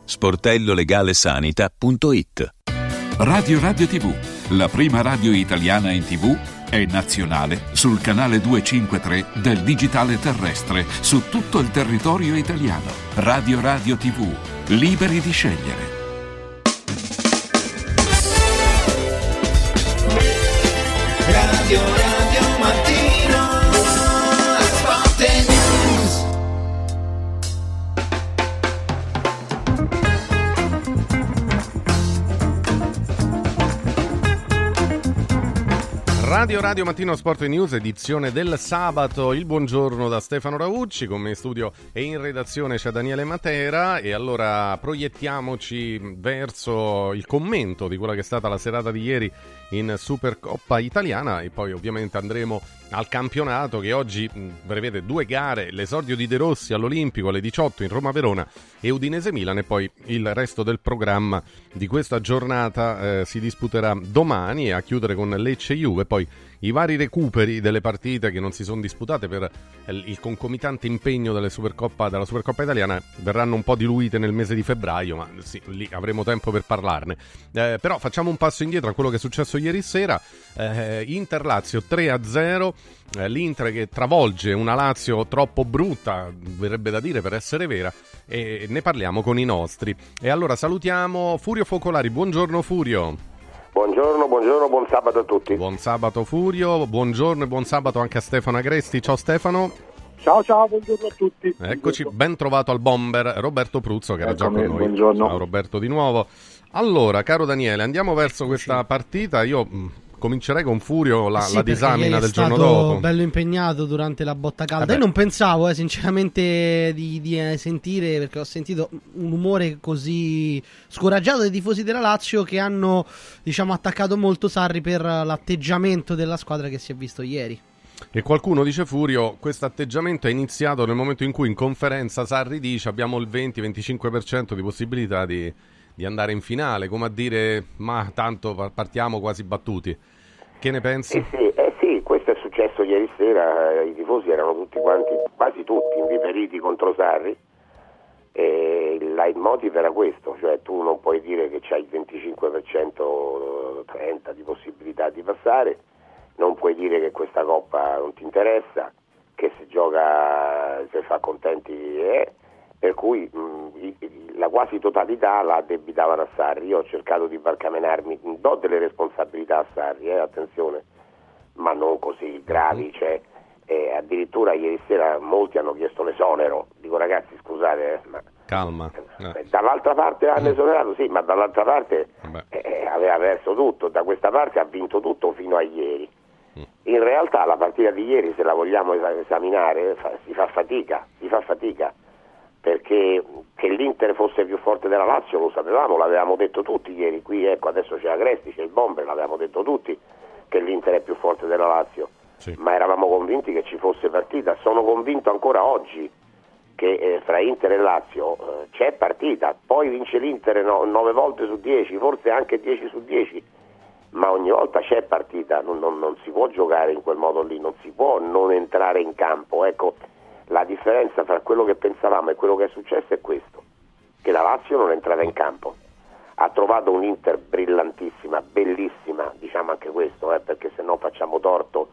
sportellolegalesanita.it Radio Radio TV, la prima radio italiana in TV, è nazionale sul canale 253 del digitale terrestre su tutto il territorio italiano. Radio Radio TV, liberi di scegliere. Radio Radio Radio Radio Mattino Sport News, edizione del sabato. Il buongiorno da Stefano Raucci, con me in studio e in redazione c'è Daniele Matera. E allora proiettiamoci verso il commento di quella che è stata la serata di ieri in Supercoppa italiana. E poi ovviamente andremo al campionato che oggi prevede due gare: l'esordio di De Rossi all'Olimpico alle 18 in Roma-Verona e Udinese-Milan. E poi il resto del programma di questa giornata eh, si disputerà domani a chiudere con Lecce-Juve. Poi i vari recuperi delle partite che non si sono disputate per eh, il concomitante impegno Supercoppa, della Supercoppa italiana verranno un po' diluite nel mese di febbraio, ma sì, lì avremo tempo per parlarne. Eh, però facciamo un passo indietro a quello che è successo ieri sera. Eh, Inter-Lazio 3-0, eh, l'Inter che travolge una Lazio troppo brutta, verrebbe da dire per essere vera, e ne parliamo con i nostri. E allora salutiamo Furio Focolari, buongiorno Furio. Buongiorno, buongiorno, buon sabato a tutti. Buon sabato Furio, buongiorno e buon sabato anche a Stefano Agresti. Ciao Stefano. Ciao ciao, buongiorno a tutti. Eccoci, ben trovato al bomber Roberto Pruzzo che era già con noi. buongiorno. Ciao Roberto di nuovo. Allora, caro Daniele, andiamo verso questa partita. Io mh, comincerei con Furio la, Sì, la disamina del giorno dopo. bello impegnato durante la botta calda. Vabbè. Io non pensavo, eh, sinceramente, di, di, eh, sentire, perché ho sentito un umore così scoraggiato dai tifosi della Lazio che hanno, diciamo, attaccato molto Sarri per eh, l'atteggiamento della squadra che si è visto ieri. E qualcuno dice Furio, questo atteggiamento è iniziato nel momento in cui in conferenza Sarri dice abbiamo il 20-25% di possibilità di, di andare in finale, come a dire ma tanto pa- partiamo quasi battuti. Che ne pensi? Eh sì, eh sì, questo è successo ieri sera, eh, i tifosi erano tutti quanti, quasi tutti, inviperiti contro Sarri e il leitmotiv era questo, cioè tu non puoi dire che c'hai il 25% 30% di possibilità di passare, non puoi dire che questa coppa non ti interessa, che si gioca, se fa contenti è, per cui mh, i- la quasi totalità la addebitavano a Sarri. Io ho cercato di barcamenarmi, do delle responsabilità a Sarri, eh, attenzione, ma non così gravi. Cioè, eh, addirittura ieri sera molti hanno chiesto l'esonero. Dico ragazzi scusate, eh, ma Calma. eh, dall'altra parte hanno esonerato, sì, ma dall'altra parte eh, aveva perso tutto, da questa parte ha vinto tutto fino a ieri. In realtà la partita di ieri, se la vogliamo esa- esaminare, fa- si fa fatica, si fa fatica, perché che l'Inter fosse più forte della Lazio lo sapevamo, l'avevamo detto tutti ieri, qui ecco adesso c'è Agresti, c'è il Bomber, l'avevamo detto tutti che l'Inter è più forte della Lazio, ma eravamo convinti che ci fosse partita, sono convinto ancora oggi che eh, fra Inter e Lazio eh, c'è partita, poi vince l'Inter 9 volte su 10, forse anche 10 su 10, ma ogni volta c'è partita, non, non- non si può giocare in quel modo lì, non si può non entrare in campo. Ecco, la differenza tra quello che pensavamo e quello che è successo è questo, che la Lazio non entrava in campo. Ha trovato un Inter brillantissima, bellissima, diciamo anche questo, eh, perché se no facciamo torto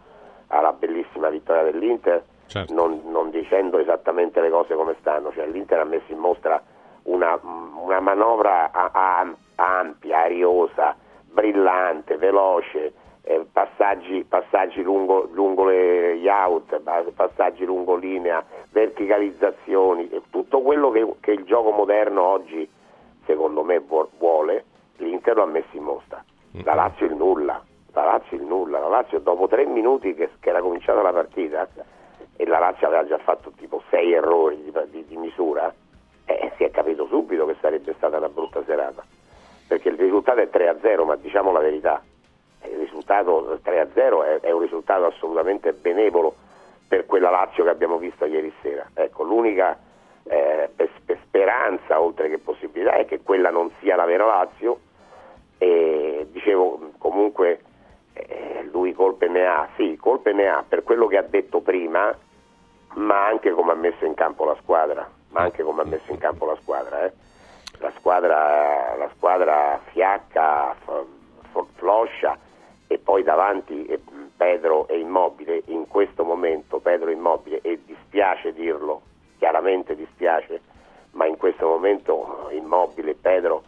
alla bellissima vittoria dell'Inter, non, non dicendo esattamente le cose come stanno. Cioè, L'Inter ha messo in mostra una, una manovra a- a- ampia, ariosa, brillante, veloce, eh, passaggi, passaggi lungo, lungo le gli out, pa- passaggi lungo linea, verticalizzazioni, tutto quello che, che il gioco moderno oggi secondo me vuo- vuole, l'Inter lo ha messo in mostra. La Lazio il nulla, la Lazio il nulla, la Lazio dopo tre minuti che, che era cominciata la partita e la Lazio aveva già fatto tipo sei errori di, di- di misura, eh, si è capito subito che sarebbe stata una brutta serata, perché il risultato è 3-0, ma diciamo la verità, il risultato 3-0 è, è un risultato assolutamente benevolo per quella Lazio che abbiamo visto ieri sera. Ecco, l'unica eh, per- per speranza, oltre che possibilità, è che quella non sia la vera Lazio. E dicevo, comunque eh, lui colpe ne ha, sì, colpe ne ha per quello che ha detto prima, ma anche come ha messo in campo la squadra, ma anche come ha messo in campo la squadra, eh. La squadra, la squadra fiacca, floscia e poi davanti Pedro è immobile, in questo momento Pedro è immobile e dispiace dirlo, chiaramente dispiace, ma in questo momento immobile e Pedro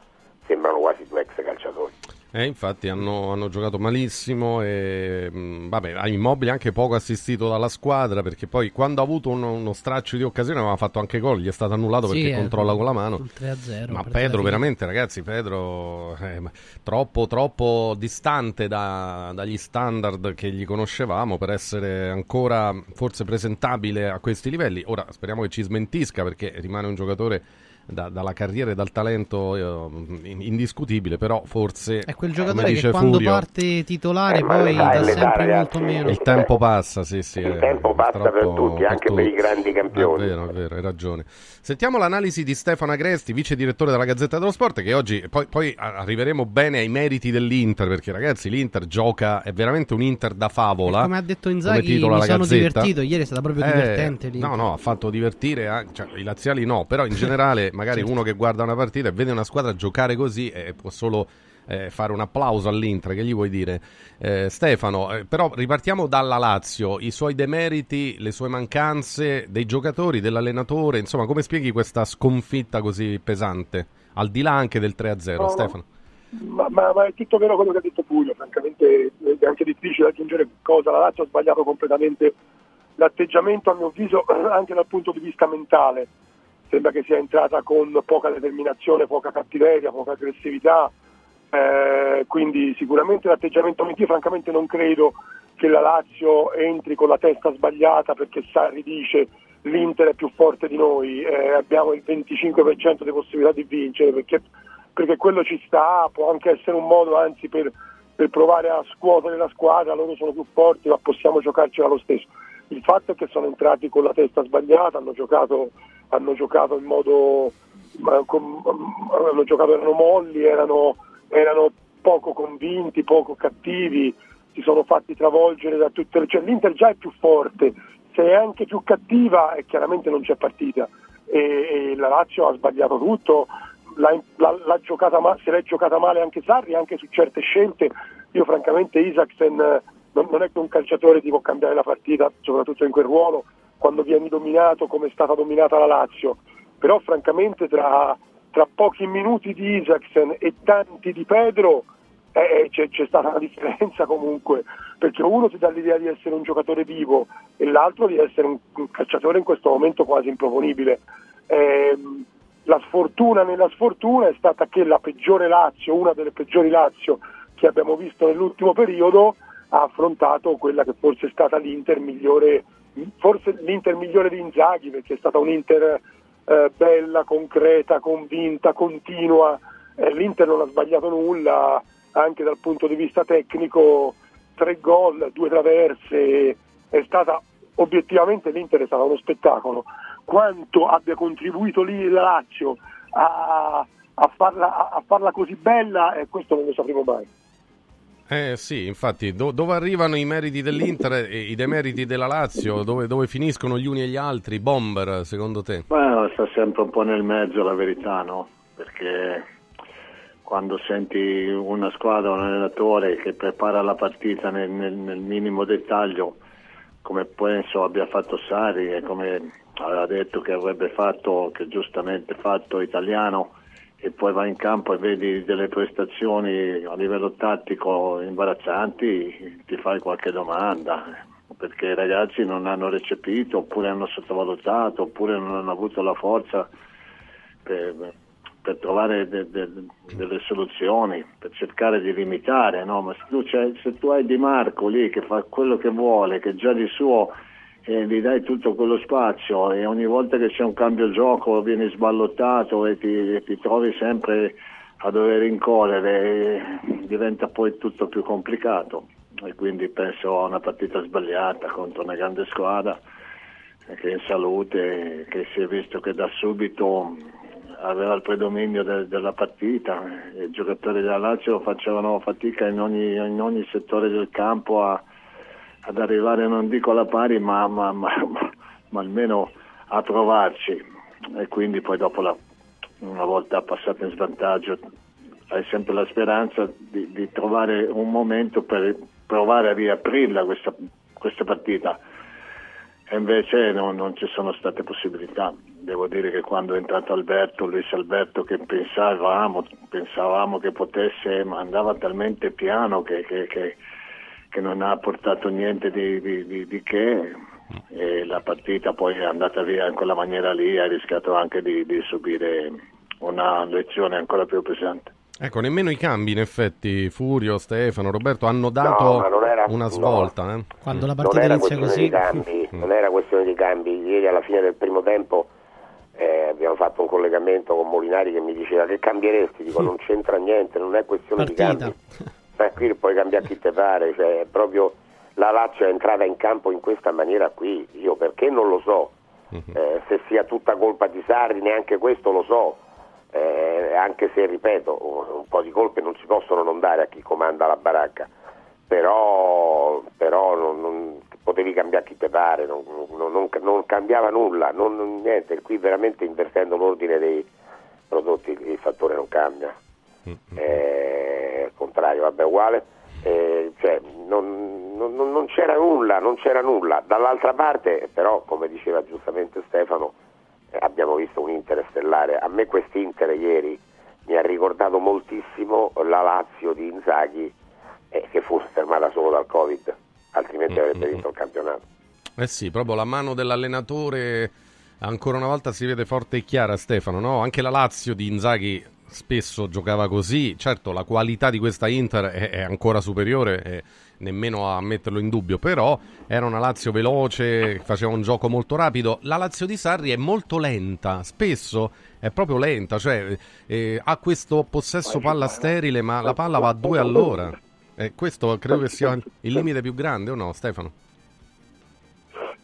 sembrano quasi due ex calciatori. Eh, infatti hanno, hanno giocato malissimo e mh, vabbè, a Immobile anche poco assistito dalla squadra perché poi quando ha avuto uno, uno straccio di occasione aveva fatto anche gol, gli è stato annullato Sì, perché eh, controlla con la mano. sul 3-0, Ma Pedro veramente ragazzi, Pedro eh, troppo troppo distante da- dagli standard che gli conoscevamo per essere ancora forse presentabile a questi livelli. Ora speriamo che ci smentisca perché rimane un giocatore da- dalla carriera e dal talento eh, in- indiscutibile, però forse È quel giocatore che quando Furio, parte titolare Eh, poi dà sempre ragazzi. molto meno. il tempo passa, sì, sì. Il eh, tempo passa per tutti, anche per i grandi campioni. È vero, è vero, hai ragione. Sentiamo l'analisi di Stefano Agresti, vice direttore della Gazzetta dello Sport, che oggi poi, poi arriveremo bene ai meriti dell'Inter, perché ragazzi l'Inter gioca, è veramente un Inter da favola. Come ha detto Inzaghi, mi sono Gazzetta. divertito. Ieri è stata proprio Eh, divertente lì. No, no, ha fatto divertire, anche- cioè, i laziali no, però in generale magari Certo. uno che guarda una partita e vede una squadra giocare così eh, può solo eh, fare un applauso all'Inter, che gli vuoi dire? Eh, Stefano, eh, però ripartiamo dalla Lazio, i suoi demeriti, le sue mancanze dei giocatori, dell'allenatore, insomma come spieghi questa sconfitta così pesante, al di là anche del 3-0, No, no. Stefano? Ma, ma- ma è tutto vero quello che ha detto Furio, francamente è anche difficile aggiungere cosa. La Lazio ha sbagliato completamente l'atteggiamento, a mio avviso, anche dal punto di vista mentale. Sembra che sia entrata con poca determinazione, poca cattiveria, poca aggressività. eh, quindi sicuramente l'atteggiamento io francamente non credo che la Lazio entri con la testa sbagliata perché Sarri dice l'Inter è più forte di noi, eh, abbiamo il 25% di possibilità di vincere perché perché quello ci sta, può anche essere un modo anzi per, per provare a scuotere la squadra, loro sono più forti ma possiamo giocarcela lo stesso. Il fatto è che sono entrati con la testa sbagliata, hanno giocato, hanno giocato in modo, hanno giocato, erano molli, erano, erano poco convinti, poco cattivi, si sono fatti travolgere da tutte le... Cioè, L'Inter già è più forte, se è anche più cattiva e chiaramente non c'è partita e, e la Lazio ha sbagliato tutto, l'ha, l'ha- l'ha giocata ma- se l'è giocata male anche Sarri, anche su certe scelte. Io francamente Isaacsen eh, non, non è che un calciatore ti può cambiare la partita, soprattutto in quel ruolo, quando vieni dominato come è stata dominata la Lazio. Però francamente tra, tra pochi minuti di Isaacsen e tanti di Pedro eh, c'è, c'è stata una differenza comunque, perché uno ti dà l'idea di essere un giocatore vivo e l'altro di essere un, un calciatore in questo momento quasi improponibile. Ehm, la sfortuna nella sfortuna è stata che la peggiore Lazio, una delle peggiori Lazio che abbiamo visto nell'ultimo periodo, ha affrontato quella che forse è stata l'Inter migliore, forse l'Inter migliore di Inzaghi, perché è stata un'Inter eh, bella, concreta, convinta, continua. Eh, L'Inter non ha sbagliato nulla, anche dal punto di vista tecnico, tre gol, due traverse, è stata obiettivamente l'Inter è stato uno spettacolo. Quanto abbia contribuito lì la Lazio a, a farla, a- a farla così bella, eh, questo non lo sapremo mai. Eh sì, infatti, do- dove arrivano i meriti dell'Inter e i demeriti della Lazio? Dove, dove finiscono gli uni e gli altri? Bomber, secondo te? Beh, sta sempre un po' nel mezzo la verità, no? Perché quando senti una squadra, un allenatore che prepara la partita nel, nel- nel minimo dettaglio, come penso abbia fatto Sari e come aveva detto che avrebbe fatto, che giustamente fatto italiano, e poi vai in campo e vedi delle prestazioni a livello tattico imbarazzanti, ti fai qualche domanda, perché i ragazzi non hanno recepito, oppure hanno sottovalutato, oppure non hanno avuto la forza per, per trovare de- de- delle soluzioni, per cercare di limitare, no? ma se tu, se tu hai Di Marco lì che fa quello che vuole, che già di suo eh, gli dai tutto quello spazio e ogni volta che c'è un cambio gioco vieni sballottato e ti, e ti trovi sempre a dover rincorrere, eh, diventa poi tutto più complicato. E quindi penso a una partita sbagliata contro una grande squadra che è in salute, che si è visto che da subito aveva il predominio de- della partita, i giocatori della Lazio facevano fatica in ogni, in ogni settore del campo a, ad arrivare non dico alla pari ma, ma- ma- ma- almeno a provarci e quindi poi dopo la- una volta passato in svantaggio hai sempre la speranza di, di trovare un momento per provare a riaprirla questa, questa partita e invece no- non ci sono state possibilità. Devo dire che quando è entrato Alberto, Luis Alberto, che pensavamo, pensavamo che potesse, ma andava talmente piano che, che- che- che non ha portato niente di, di- di- di che e la partita poi è andata via in quella maniera lì, ha rischiato anche di, di subire una lezione ancora più pesante. Ecco, nemmeno i cambi, in effetti, Furio, Stefano, Roberto, hanno dato No, era- una no. svolta. eh. Quando la non partita era inizia questione così... di cambi, non era questione di cambi. Ieri alla fine del primo tempo eh, abbiamo fatto un collegamento con Molinari che mi diceva che cambieresti, dico non c'entra niente, non è questione Partita. di cambi. Ma qui puoi cambiare chi te pare, cioè proprio la Lazio è entrata in campo in questa maniera qui, io perché non lo so, Eh, se sia tutta colpa di Sarri neanche questo lo so, Eh, anche se ripeto un po' di colpe non si possono non dare a chi comanda la baracca, però, però non, non- potevi cambiare chi te pare, non, non- cambiava nulla, niente, qui veramente invertendo l'ordine dei prodotti il fattore non cambia, Eh, contrario, vabbè uguale, Eh, cioè, non, non- non- c'era nulla, non c'era nulla, dall'altra parte però come diceva giustamente Stefano eh, abbiamo visto un Inter stellare, a me quest'Inter ieri mi ha ricordato moltissimo la Lazio di Inzaghi eh, che fu fermata solo dal Covid, altrimenti avrebbe vinto il campionato. Eh sì, proprio la mano dell'allenatore ancora una volta si vede forte e chiara, Stefano, no? Anche la Lazio di Inzaghi spesso giocava così. Certo, la qualità di questa Inter è, è ancora superiore, eh, nemmeno a metterlo in dubbio, però era una Lazio veloce, faceva un gioco molto rapido. La Lazio di Sarri è molto lenta, spesso è proprio lenta, cioè eh, ha questo possesso palla sterile, ma la palla va a due all'ora. E questo credo che sia il limite più grande, o no, Stefano?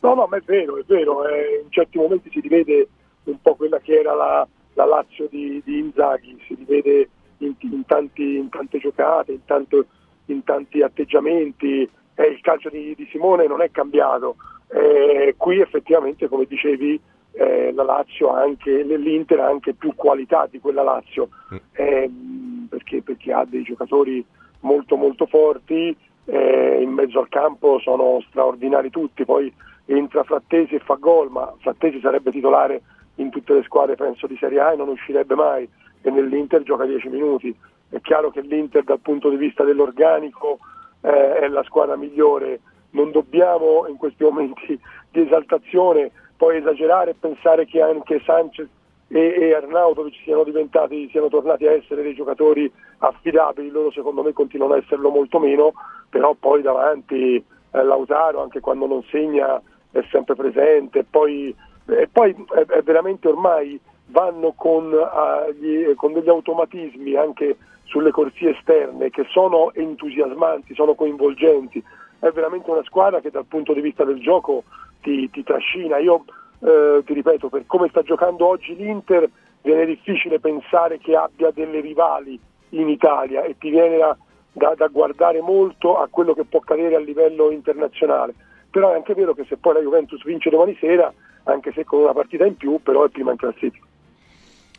No, no, ma è vero, è vero, eh, in certi momenti si rivede un po' quella che era la, la Lazio di, di Inzaghi, si rivede in, in tanti- in tante giocate, in, tanto- in tanti atteggiamenti, Eh, il calcio di, di Simone non è cambiato, Eh, qui effettivamente come dicevi eh, la Lazio ha anche, l'Inter ha anche più qualità di quella Lazio, ehm, perché, perché ha dei giocatori molto molto forti, eh, in mezzo al campo sono straordinari tutti, poi entra Frattesi e fa gol, ma Frattesi sarebbe titolare in tutte le squadre penso di Serie A e non uscirebbe mai e nell'Inter gioca 10 minuti. È chiaro che l'Inter dal punto di vista dell'organico eh, è la squadra migliore, non dobbiamo in questi momenti di esaltazione poi esagerare e pensare che anche Sanchez e, e Arnautovic siano siano tornati a essere dei giocatori affidabili, loro secondo me continuano a esserlo molto meno, però poi davanti eh, Lautaro anche quando non segna è sempre presente, poi, e poi è, è veramente ormai vanno con, ah, gli- con degli automatismi anche sulle corsie esterne che sono entusiasmanti, sono coinvolgenti, è veramente una squadra che dal punto di vista del gioco ti, ti trascina. Io eh, ti ripeto, per come sta giocando oggi l'Inter viene difficile pensare che abbia delle rivali in Italia e ti viene da, da- da guardare molto a quello che può accadere a livello internazionale. Però è anche vero che se poi la Juventus vince domani sera, anche se con una partita in più, però è prima in classifica.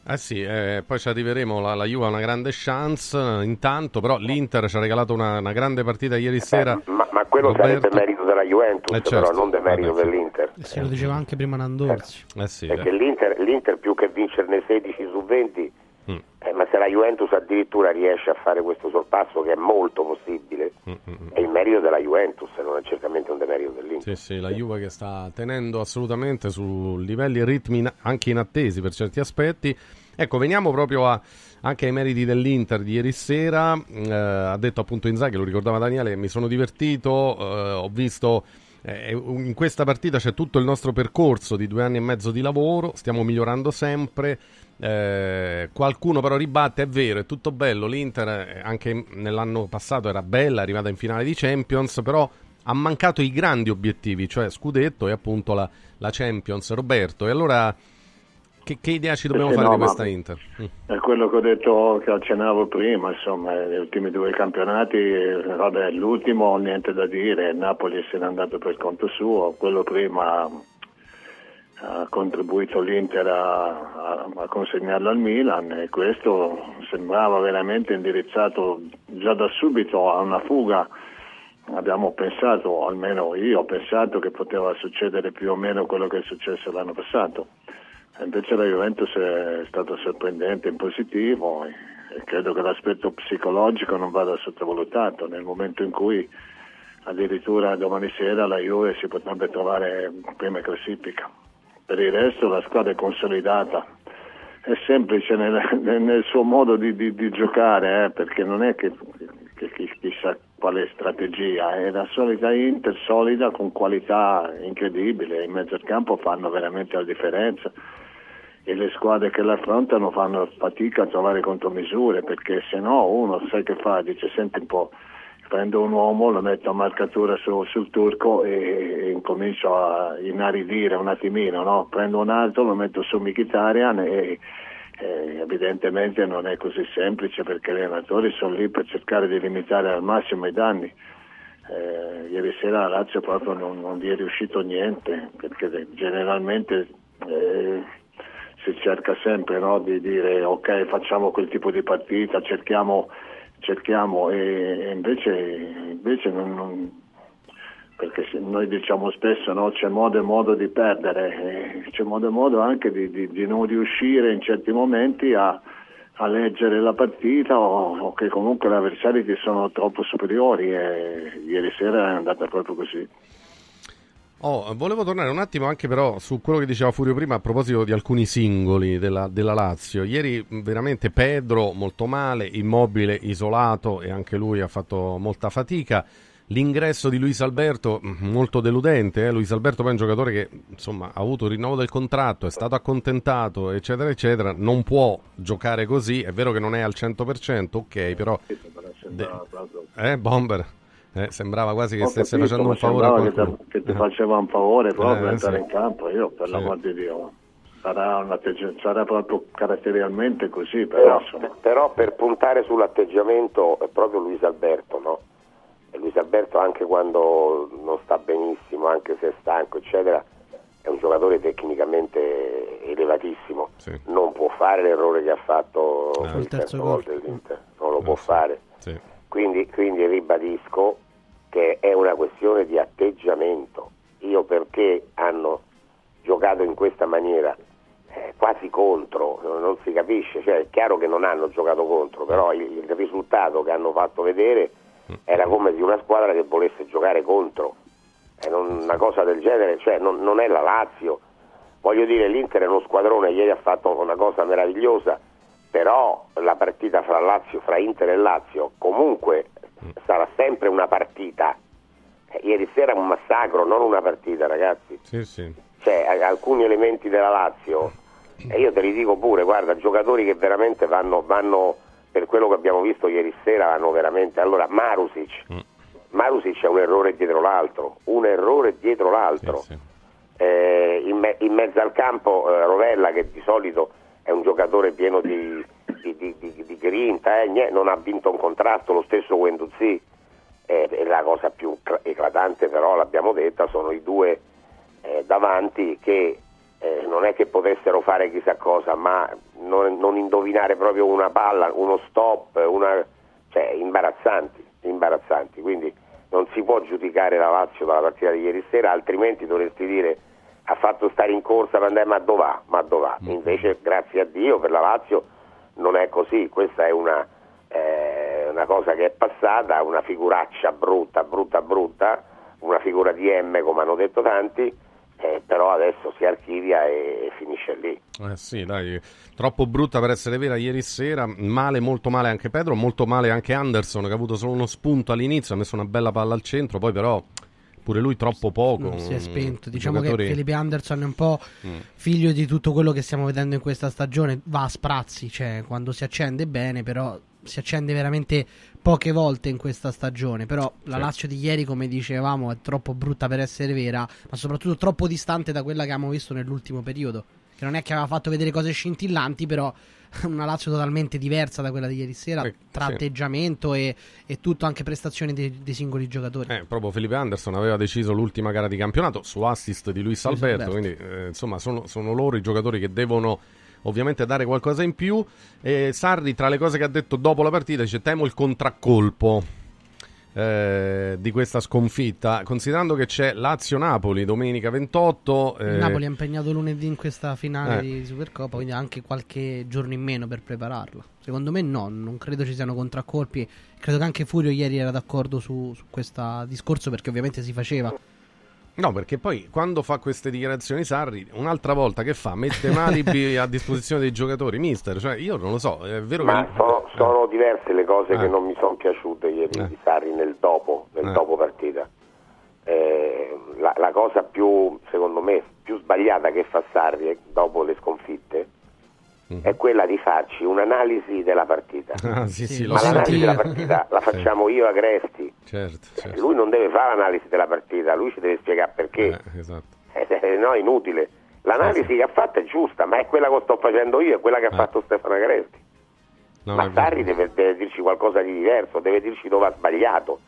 Eh sì, eh, poi ci arriveremo, la, la Juve ha una grande chance, eh, intanto però l'Inter ci ha regalato una, una grande partita ieri sera. Ma, ma quello Roberto. sarebbe merito della Juventus, Eh, certo. però non del merito Vabbè, sì. dell'Inter. Se lo diceva anche prima Nandorzi. Eh sì, Perché l'Inter, l'Inter più che vincerne 16 su 20, Mm. eh, ma se la Juventus addirittura riesce a fare questo sorpasso che è molto possibile, Mm, è il merito della Juventus, non è certamente un demerito dell'Inter. Sì, sì, la Juve che sta tenendo assolutamente su livelli e ritmi anche inattesi per certi aspetti. Ecco, veniamo proprio a- anche ai meriti dell'Inter di ieri sera. Eh, ha detto appunto Inzaghi, lo ricordava Daniele, mi sono divertito, eh, ho visto... eh, in questa partita c'è tutto il nostro percorso di due anni e mezzo di lavoro, stiamo migliorando sempre. Eh, qualcuno però ribatte, è vero, è tutto bello. L'Inter eh, anche nell'anno passato era bella, è arrivata in finale di Champions, però ha mancato i grandi obiettivi, cioè Scudetto e appunto la, la Champions. Roberto, e allora che, che idea ci dobbiamo Sì, fare no, di questa Inter? È quello che ho detto, che accennavo prima, insomma, gli ultimi due campionati, eh, vabbè, l'ultimo niente da dire, Napoli se n'è andato per conto suo, quello prima ha contribuito l'Inter a, a- consegnarlo al Milan e questo sembrava veramente indirizzato già da subito a una fuga. Abbiamo pensato, almeno io ho pensato che poteva succedere più o meno quello che è successo l'anno passato. Invece la Juventus è stata sorprendente in positivo e credo che l'aspetto psicologico non vada sottovalutato nel momento in cui addirittura domani sera la Juve si potrebbe trovare prima in classifica. Per il resto la squadra è consolidata, è semplice nel, nel- suo modo di, di- di giocare, eh, perché non è che, che- che chissà quale strategia, è la solita Inter solida con qualità incredibile, in mezzo al campo fanno veramente la differenza. e le squadre che l'affrontano fanno fatica a trovare contromisure perché se no uno sai che fa, dice senti un po', prendo un uomo, lo metto a marcatura su- sul turco e, e incomincio a inaridire un attimino, no? prendo un altro, lo metto su Mkhitaryan e, e evidentemente non è così semplice perché gli allenatori sono lì per cercare di limitare al massimo i danni. Eh, ieri sera a Lazio proprio non, non gli è riuscito niente perché generalmente eh, si cerca sempre no, di dire ok facciamo quel tipo di partita, cerchiamo, cerchiamo e, invece, invece non, non- perché noi diciamo spesso no, c'è modo e modo di perdere, e c'è modo e modo anche di, di- di non riuscire in certi momenti a, a leggere la partita o, o che comunque gli avversari ti sono troppo superiori e ieri sera è andata proprio così. Oh, volevo tornare un attimo anche però su quello che diceva Furio prima a proposito di alcuni singoli della, della Lazio. Ieri veramente Pedro molto male, immobile, isolato e anche lui ha fatto molta fatica. L'ingresso di Luis Alberto molto deludente, eh? Luis Alberto poi è un giocatore che insomma ha avuto il rinnovo del contratto, è stato accontentato eccetera eccetera, non può giocare così, è vero che non è al 100%, ok però... De- eh, Bomber? Eh, sembrava quasi che Ho stesse capito, facendo un favore a che ti, che ti faceva un favore proprio Eh, entrare sì. in campo. Io, per Sì. l'amor di Dio, sarà, sarà proprio caratterialmente così. Però, Però, però per puntare sull'atteggiamento è proprio Luis Alberto, no? E Luis Alberto anche quando non sta benissimo, anche se è stanco, eccetera, è un giocatore tecnicamente elevatissimo. Non può fare l'errore che ha fatto Eh. il terzo terzo gol. dell'Inter, non lo può fare. Sì. Quindi, quindi ribadisco che è una questione di atteggiamento. Io perché hanno giocato in questa maniera, eh, quasi contro, non, si capisce, cioè, è chiaro che non hanno giocato contro, però il, il risultato che hanno fatto vedere era come di una squadra che volesse giocare contro. E non- una cosa del genere, cioè non, non è la Lazio. Voglio dire, l'Inter è uno squadrone, ieri ha fatto una cosa meravigliosa, però la partita fra, Lazio, fra Inter e Lazio comunque sarà sempre una partita. Eh, Ieri sera un massacro, non una partita, ragazzi. Sì, sì. Cioè, alcuni elementi della Lazio, e io te li dico pure, guarda, giocatori che veramente vanno, vanno per quello che abbiamo visto ieri sera, vanno veramente. Allora, Marusic, Marusic è un errore dietro l'altro, un errore dietro l'altro. Eh, in, me- in mezzo al campo eh, Rovella che di solito è un giocatore pieno di, di, di- di- di grinta, eh, non ha vinto un contratto, lo stesso Guendouzi. Eh, e la cosa più cla- eclatante però, l'abbiamo detta, sono i due eh, davanti che eh, non è che potessero fare chissà cosa, ma non, non indovinare proprio una palla, uno stop, una, cioè imbarazzanti, imbarazzanti. Quindi non si può giudicare la Lazio dalla partita di ieri sera, altrimenti dovresti dire ha fatto stare in corsa per andare ma dove va? Ma dove va? Invece grazie a Dio per la Lazio non è così, questa è una, eh, una cosa che è passata, una figuraccia brutta, brutta, brutta, una figura di M come hanno detto tanti, eh, però adesso si archivia e, e finisce lì. Eh sì, dai, troppo brutta per essere vera ieri sera, male, molto male anche Pedro, molto male anche Anderson che ha avuto solo uno spunto all'inizio, ha messo una bella palla al centro, poi però pure lui troppo poco. Non si è spento. Diciamo giocatore- che Felipe Anderson è un po' Mm. figlio di tutto quello che stiamo vedendo in questa stagione. Va a sprazzi, cioè quando si accende bene, però si accende veramente poche volte in questa stagione. Però la Sì. Lazio di ieri, come dicevamo, è troppo brutta per essere vera, ma soprattutto troppo distante da quella che abbiamo visto nell'ultimo periodo. Che non è che aveva fatto vedere cose scintillanti, però una Lazio totalmente diversa da quella di ieri sera, tra sì. atteggiamento e, e tutto, anche prestazioni dei, dei singoli giocatori. Eh, proprio Felipe Anderson aveva deciso l'ultima gara di campionato su assist di Luis Luis Alberto, Alberto. quindi eh, insomma sono, sono loro i giocatori che devono ovviamente dare qualcosa in più. E Sarri tra le cose che ha detto dopo la partita dice temo il contraccolpo eh, di questa sconfitta, considerando che c'è Lazio-Napoli domenica 28. eh, Napoli è impegnato lunedì in questa finale Eh. di Supercoppa, quindi ha anche qualche giorno in meno per prepararla. Secondo me no, non credo ci siano contraccolpi. Credo che anche Furio ieri era d'accordo su, su questo discorso perché ovviamente si faceva. No, perché poi quando fa queste dichiarazioni Sarri, un'altra volta che fa? Mette un alibi a disposizione dei giocatori, mister. Cioè, io non lo so, è vero Ma che. sono, sono diverse le cose Eh. che non mi sono piaciute ieri Eh. di Sarri nel dopo, nel Eh. dopo partita. Eh, la, la cosa più, secondo me, più sbagliata che fa Sarri dopo le sconfitte è quella di farci un'analisi della partita. Ah, sì, sì, Ma l'analisi sentito. della partita la facciamo io a Gresti. Certo, certo. Lui non deve fare l'analisi della partita, lui ci deve spiegare perché. Eh, esatto. Eh, no, è inutile. L'analisi che ha fatto è giusta, ma è quella che sto facendo io, è quella che ha fatto Stefano Agresti. No, ma. Sarri deve, deve dirci qualcosa di diverso, deve dirci dove ha sbagliato.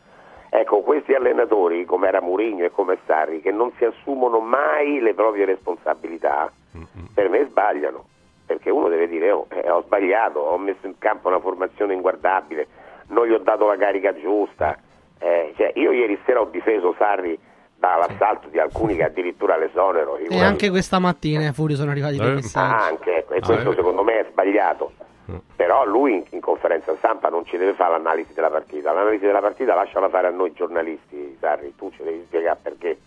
Ecco, questi allenatori, come era Mourinho e come Sarri, che non si assumono mai le proprie responsabilità, per me sbagliano. Perché uno deve dire, oh, eh, ho sbagliato, ho messo in campo una formazione inguardabile, non gli ho dato la carica giusta. Eh, cioè, io ieri sera ho difeso Sarri dall'assalto di alcuni che addirittura l'esonero. E anche questa mattina ai Furio sono arrivati dei Ah, messaggi. anche, ecco, e Ah, questo eh. secondo me è sbagliato. Però lui in, in conferenza stampa non ci deve fare l'analisi della partita. L'analisi della partita lasciala fare a noi giornalisti, Sarri, tu ci devi spiegare perché.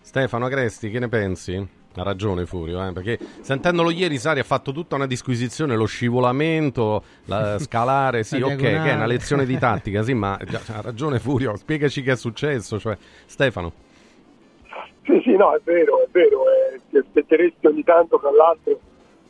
Stefano Agresti, che ne pensi? Ha ragione Furio, eh, perché sentendolo ieri Sari ha fatto tutta una disquisizione, lo scivolamento, la scalare, sì, La ok, che è una lezione di tattica, sì, ma già- ha ragione Furio, spiegaci che è successo, cioè Stefano. Sì, sì, no, è vero, è vero. eh, ti aspetteresti ogni tanto, tra l'altro,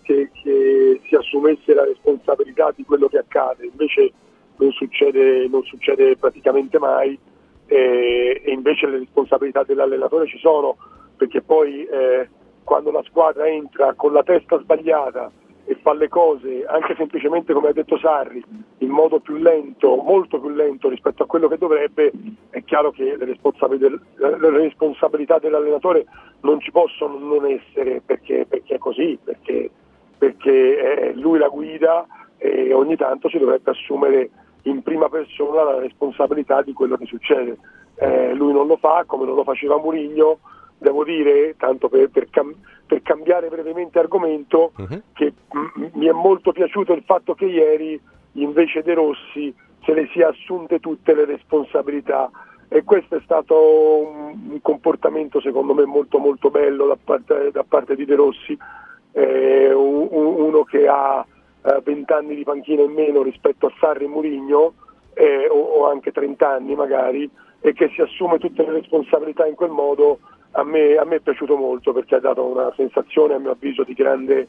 che, che si assumesse la responsabilità di quello che accade, invece non succede, non succede praticamente mai eh, e invece le responsabilità dell'allenatore ci sono, perché poi eh, quando la squadra entra con la testa sbagliata e fa le cose anche semplicemente come ha detto Sarri in modo più lento, molto più lento rispetto a quello che dovrebbe, è chiaro che le responsabili- le responsabilità dell'allenatore non ci possono non essere perché, perché è così, perché, perché lui la guida e ogni tanto si dovrebbe assumere in prima persona la responsabilità di quello che succede. Eh, lui non lo fa come non lo faceva Murigno, devo dire, tanto per, per cam- per cambiare brevemente argomento, che mm, mi è molto piaciuto il fatto che ieri invece De Rossi se le sia assunte tutte le responsabilità. E questo è stato un, comportamento secondo me molto molto bello da parte, da parte di De Rossi, eh, un- un- uno che ha eh, 20 anni di panchina in meno rispetto a Sarri e Murigno eh, o, o anche 30 anni magari e che si assume tutte le responsabilità in quel modo a me, a me è piaciuto molto perché ha dato una sensazione a mio avviso di grande,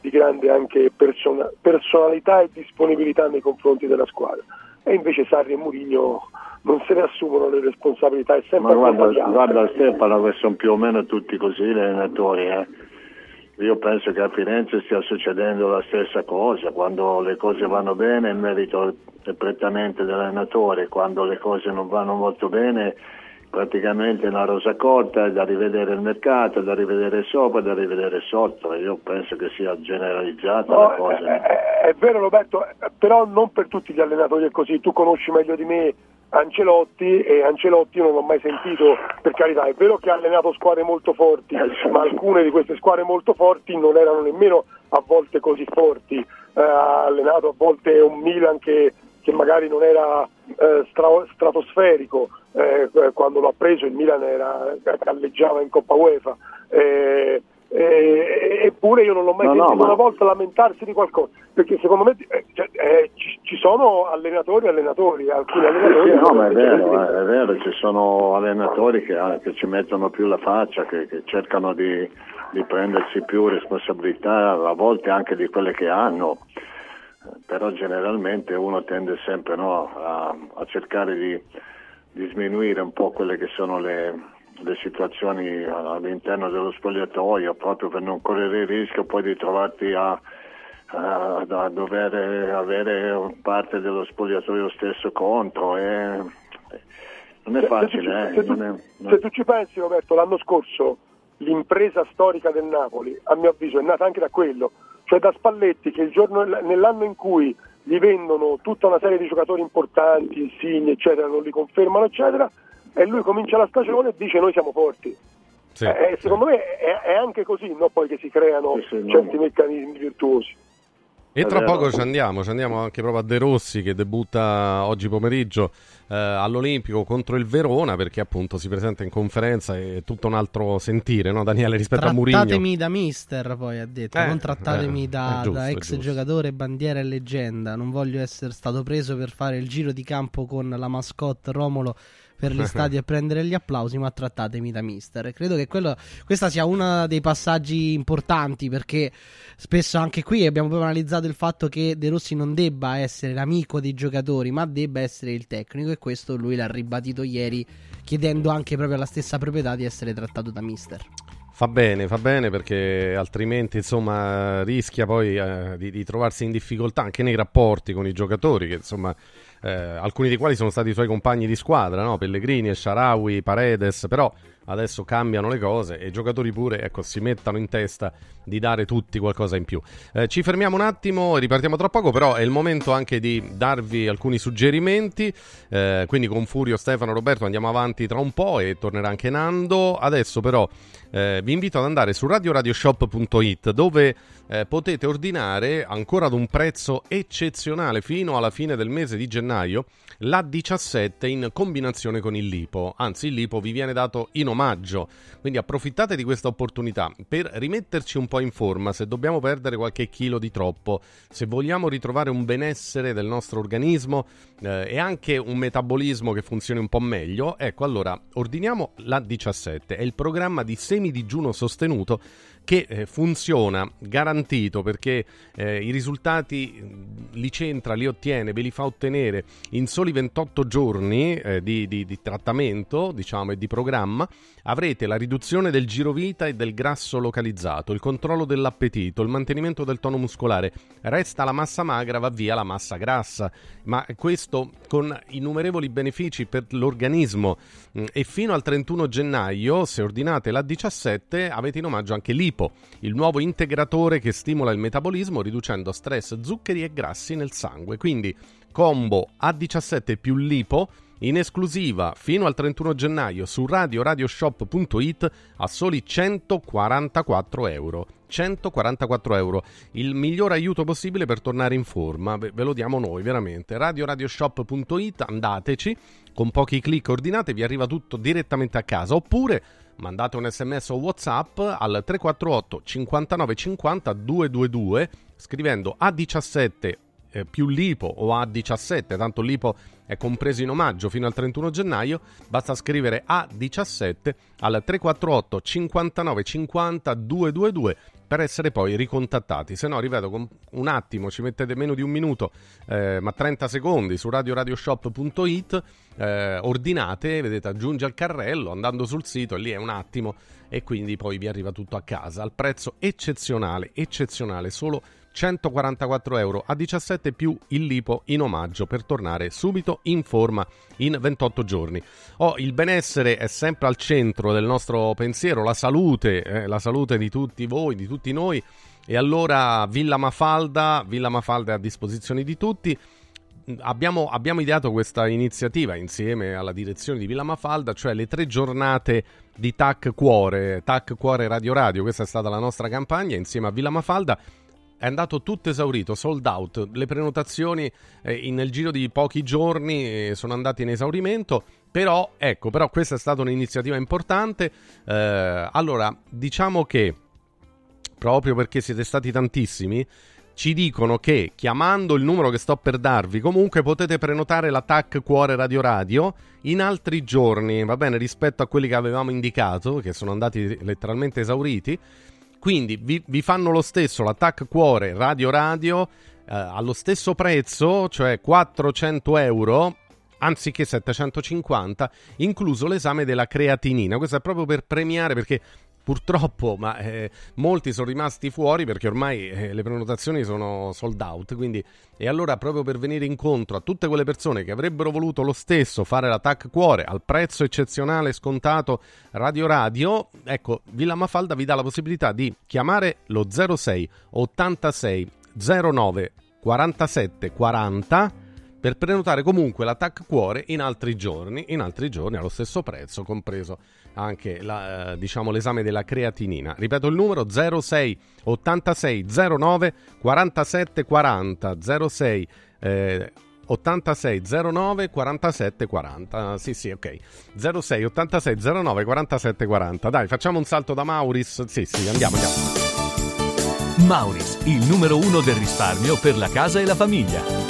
di grande anche persona- personalità e disponibilità nei confronti della squadra e invece Sarri e Murigno non se ne assumono le responsabilità è sempre Ma guarda, guarda Stefano che sono più o meno tutti così gli allenatori. eh. Io penso che a Firenze stia succedendo la stessa cosa, quando le cose vanno bene il merito è prettamente dell'allenatore, quando le cose non vanno molto bene praticamente una rosa corta, è da rivedere il mercato, da rivedere sopra, da rivedere sotto. Io penso che sia generalizzata No, la cosa. È, è- è vero Roberto, eh, però non per tutti gli allenatori è così. Tu conosci meglio di me Ancelotti e Ancelotti non l'ho mai sentito, per carità, è vero che ha allenato squadre molto forti, ma alcune di queste squadre molto forti non erano nemmeno a volte così forti. Eh, ha allenato a volte un Milan che, che magari non era eh, stra- stratosferico, eh, quando l'ha preso il Milan era, galleggiava in Coppa UEFA. Eh, eh, eppure io non l'ho mai No, no, sentito ma- una volta lamentarsi di qualcosa perché secondo me eh, cioè, eh, ci, ci sono allenatori e allenatori alcuni allenatori Sì, no, ma è vero, eh, è vero, ci sono allenatori che, ah, che ci mettono più la faccia, che, che cercano di, di prendersi più responsabilità, a volte anche di quelle che hanno, Eh, però generalmente uno tende sempre no, a, a cercare di, di sminuire un po' quelle che sono le, le situazioni all'interno dello spogliatoio, proprio per non correre il rischio poi di trovarti a, a- a dover avere parte dello spogliatoio stesso contro. E, non è Se- se tu facile, eh, se tu- non è- se tu ci pensi Roberto l'anno scorso l'impresa storica del Napoli a mio avviso è nata anche da quello cioè da Spalletti che il giorno, nell'anno in cui gli vendono tutta una serie di giocatori importanti, insigni eccetera, non li confermano eccetera e lui comincia la stagione e dice noi siamo forti. Eh, secondo me è, è anche così no? poi che si creano Sì, sì, certi meccanismi virtuosi E tra poco ci andiamo, ci andiamo anche proprio a De Rossi che debutta oggi pomeriggio eh, all'Olimpico contro il Verona perché appunto si presenta in conferenza e è tutto un altro sentire, no Daniele, rispetto a Mourinho. Trattatemi da mister, poi ha detto, Eh, non trattatemi eh, da, giusto, da ex giocatore, bandiera e leggenda. Non voglio essere stato preso per fare il giro di campo con la mascotte Romolo per gli stadi e prendere gli applausi, ma trattatemi da mister. Credo che quello, questa sia uno dei passaggi importanti perché spesso anche qui abbiamo proprio analizzato il fatto che De Rossi non debba essere l'amico dei giocatori, ma debba essere il tecnico e questo lui l'ha ribadito ieri chiedendo anche proprio alla stessa proprietà di essere trattato da mister. Fa bene, fa bene perché altrimenti insomma rischia poi eh, di, di trovarsi in difficoltà anche nei rapporti con i giocatori che insomma eh, alcuni dei quali sono stati i suoi compagni di squadra, no? Pellegrini Sharawi, Paredes, però adesso cambiano le cose e i giocatori pure ecco, si mettano in testa di dare tutti qualcosa in più. Eh, ci fermiamo un attimo ripartiamo tra poco, però è il momento anche di darvi alcuni suggerimenti, eh, quindi con Furio, Stefano, Roberto andiamo avanti tra un po' e tornerà anche Nando. Adesso però eh, vi invito ad andare su radioradioshop.it dove eh, potete ordinare ancora ad un prezzo eccezionale fino alla fine del mese di gennaio la 17 in combinazione con il lipo. Anzi, il lipo vi viene dato in omaggio. Quindi approfittate di questa opportunità per rimetterci un po' in forma se dobbiamo perdere qualche chilo di troppo, se vogliamo ritrovare un benessere del nostro organismo eh, e anche un metabolismo che funzioni un po' meglio. Ecco, allora ordiniamo la 17. È il programma di semidigiuno sostenuto che eh, funziona garantito perché eh, i risultati li centra, li ottiene, ve li fa ottenere in soli 28 giorni eh, di, di- di trattamento, diciamo, e di programma. Avrete la riduzione del girovita e del grasso localizzato, il controllo dell'appetito, il mantenimento del tono muscolare. Resta la massa magra, va via la massa grassa, ma questo con innumerevoli benefici per l'organismo. Mm, E fino al 31 gennaio, se ordinate la 17, avete in omaggio anche l'IPO, il nuovo integratore che stimola il metabolismo riducendo stress, zuccheri e grassi nel sangue. Quindi combo A17 più l'IPO in esclusiva fino al 31 gennaio su radioradioshop.it a soli 144 euro. 144 euro, il miglior aiuto possibile per tornare in forma, ve lo diamo noi veramente. Radioradioshop.it, andateci, con pochi clic ordinate vi arriva tutto direttamente a casa, oppure mandate un sms o whatsapp al 348 59 50 222 scrivendo A17 eh, più l'IPO o A17, tanto l'IPO è compreso in omaggio fino al 31 gennaio, basta scrivere A17 al 348 59 50 222 per essere poi ricontattati. Se no, ripeto, con un attimo ci mettete meno di un minuto, eh, ma 30 secondi su radioradioshop.it, eh, ordinate, vedete, aggiunge al carrello, andando sul sito, lì è un attimo, e quindi poi vi arriva tutto a casa al prezzo eccezionale, eccezionale, solo 144 euro a 17 più il lipo in omaggio per tornare subito in forma in 28 giorni. Oh, il benessere è sempre al centro del nostro pensiero, la salute, eh, la salute di tutti voi, di tutti noi. E allora Villa Mafalda, Villa Mafalda è a disposizione di tutti. Abbiamo, abbiamo ideato questa iniziativa insieme alla direzione di Villa Mafalda, cioè le tre giornate di TAC Cuore, TAC Cuore Radio Radio. Questa è stata la nostra campagna insieme a Villa Mafalda è andato tutto esaurito, sold out. Le prenotazioni eh, in- nel giro di pochi giorni eh, sono andate in esaurimento. Però, ecco, però questa è stata un'iniziativa importante. Eh, allora, diciamo che proprio perché siete stati tantissimi, ci dicono che chiamando il numero che sto per darvi, comunque potete prenotare l'attack Cuore Radio Radio in altri giorni, va bene, rispetto a quelli che avevamo indicato, che sono andati letteralmente esauriti. Quindi vi, vi fanno lo stesso l'attack Cuore Radio Radio eh, allo stesso prezzo, cioè 400 euro anziché 750, incluso l'esame della creatinina. Questo è proprio per premiare perché purtroppo ma, eh, molti sono rimasti fuori perché ormai eh, le prenotazioni sono sold out. Quindi, e allora, proprio per venire incontro a tutte quelle persone che avrebbero voluto lo stesso fare l'attack cuore al prezzo eccezionale scontato Radio Radio, ecco, Villa Mafalda vi dà la possibilità di chiamare lo 06 86 09 47 40 per prenotare comunque l'attacco cuore in altri giorni, in altri giorni allo stesso prezzo, compreso anche la, eh, diciamo, l'esame della creatinina. Ripeto il numero 06 86 09 47 40 06 eh, 86 09 47 40. Sì, sì, ok. 06 86 09 47 40. Dai, facciamo un salto da Mauris. Sì, sì, andiamo, andiamo. Mauris, il numero uno del risparmio per la casa e la famiglia.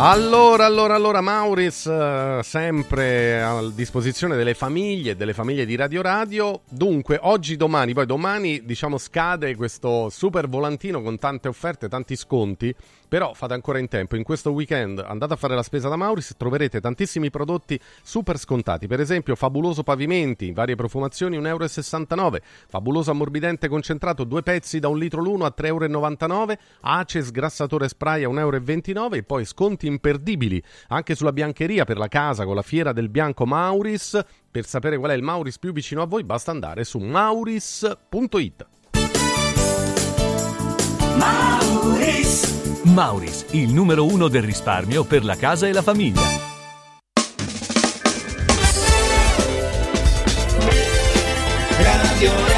Allora, allora, allora, Mauris, eh, sempre a disposizione delle famiglie, delle famiglie di Radio Radio. Dunque, oggi, domani, poi domani, diciamo, scade questo super volantino con tante offerte, tanti sconti. Però fate ancora in tempo. In questo weekend andate a fare la spesa da Mauris, troverete tantissimi prodotti super scontati. Per esempio, fabuloso pavimenti, varie profumazioni, 1,69 euro. Fabuloso ammorbidente concentrato, due pezzi da un litro l'uno a 3,99 euro. Ace sgrassatore spray a 1,29 euro. E poi sconti imperdibili anche sulla biancheria per la casa con la fiera del bianco Mauris. Per sapere qual è il Mauris più vicino a voi, basta andare su mauris.it. Mauris! Mauris, il numero uno del risparmio per la casa e la famiglia. Radio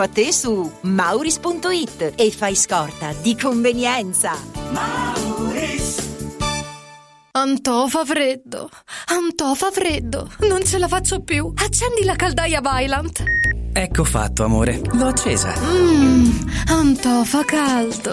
a te su mauris.it e fai scorta di convenienza. Antò fa freddo. Antò fa freddo. Non ce la faccio più. Accendi la caldaia Vylant. Ecco fatto, amore. L'ho accesa. Mmm, Antò fa caldo.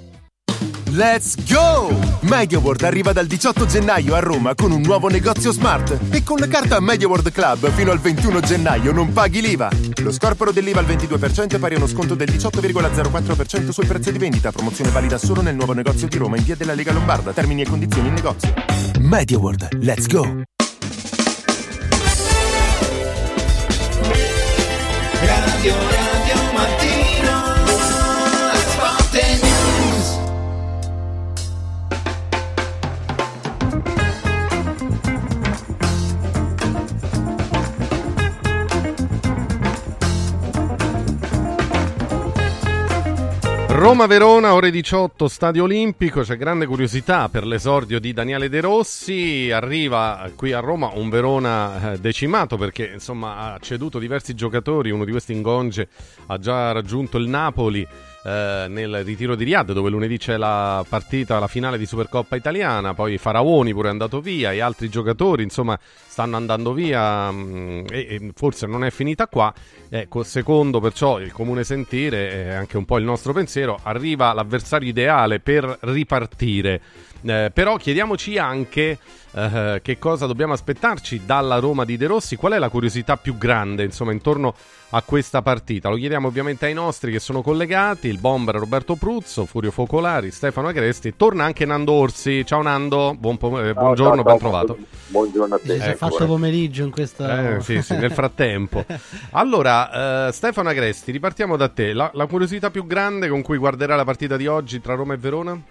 Let's go! MediaWorld arriva dal 18 gennaio a Roma con un nuovo negozio smart e con la carta MediaWorld Club fino al 21 gennaio non paghi l'IVA. Lo scorporo dell'IVA al 22% è pari a uno sconto del 18,04% sul prezzo di vendita. Promozione valida solo nel nuovo negozio di Roma in via della Lega Lombarda. Termini e condizioni in negozio. MediaWorld, let's go! Radio Radio Mattino Roma-Verona, ore 18, Stadio Olimpico, c'è grande curiosità per l'esordio di Daniele De Rossi, arriva qui a Roma un Verona eh, decimato perché insomma ha ceduto diversi giocatori, uno di questi Ingonge ha già raggiunto il Napoli eh, nel ritiro di Riyadh dove lunedì c'è la partita, la finale di Supercoppa italiana, poi Faraoni pure è andato via e altri giocatori insomma stanno andando via mh, e, e forse non è finita qua. Ecco, secondo perciò il comune sentire e anche un po' il nostro pensiero, arriva l'avversario ideale per ripartire. Eh, però chiediamoci anche eh, che cosa dobbiamo aspettarci dalla Roma di De Rossi, qual è la curiosità più grande insomma intorno a questa partita. Lo chiediamo ovviamente ai nostri che sono collegati, il bomber Roberto Pruzzo, Furio Focolari, Stefano Agresti, torna anche Nando Orsi. Ciao Nando, buon pom- eh, buongiorno, ciao, ben trovato. Buongiorno a te. Si è Ecco, fatto pomeriggio in questa... eh, sì, sì, nel frattempo. Allora, eh, Stefano Agresti, ripartiamo da te. La, la curiosità più grande con cui guarderà la partita di oggi tra Roma e Verona?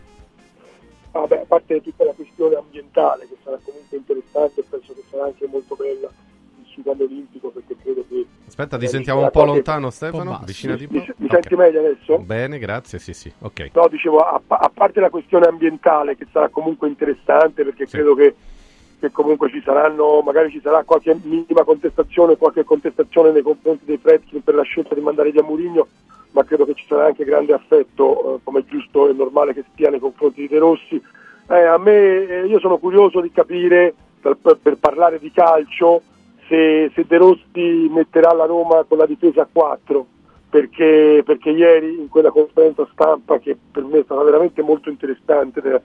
Vabbè, a parte tutta la questione ambientale che sarà comunque interessante, penso che sarà anche molto bella il Sudano Olimpico perché credo che... Aspetta, ti eh, sentiamo un po' lontano, Stefano? Avvicinati un Mi, po'. mi Ok. senti meglio adesso? Bene, grazie, sì, sì, ok. No, dicevo, a, a parte la questione ambientale che sarà comunque interessante perché credo che, che comunque ci saranno, magari ci sarà qualche minima contestazione, qualche contestazione nei confronti dei Fredkin per la scelta di mandare via Murigno, ma credo che ci sarà anche grande affetto, eh, come è giusto e normale che sia nei confronti di De Rossi. Eh, a me, eh, io sono curioso di capire, per, per- parlare di calcio, se, se De Rossi metterà la Roma con la difesa a 4 perché, perché ieri in quella conferenza stampa che per me è stata veramente molto interessante per,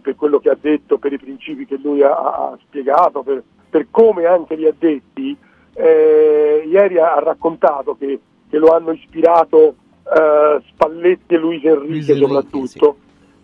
per quello che ha detto, per i principi che lui ha, ha spiegato, per, per come anche li ha detti, eh, ieri ha raccontato che, che lo hanno ispirato eh, Spalletti e Luis Enrique soprattutto.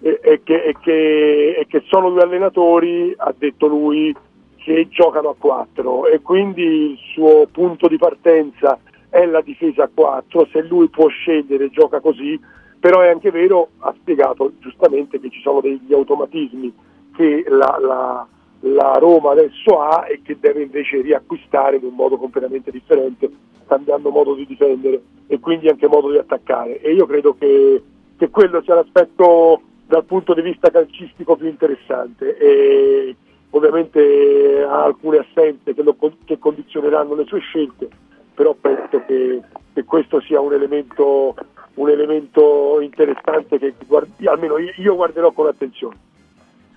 e, e che, e che- e che sono due allenatori, ha detto lui, che giocano a 4 e quindi il suo punto di partenza è la difesa a 4, se lui può scegliere gioca così, però è anche vero, ha spiegato giustamente che ci sono degli automatismi che la, la- la Roma adesso ha e che deve invece riacquistare in un modo completamente differente, cambiando modo di difendere e quindi anche modo di attaccare. E io credo che, che quello sia l'aspetto dal punto di vista calcistico più interessante. E ovviamente ha alcune assenze che, lo che condizioneranno le sue scelte, però penso che, che questo sia un elemento, un elemento interessante che guardi- almeno io guarderò con attenzione.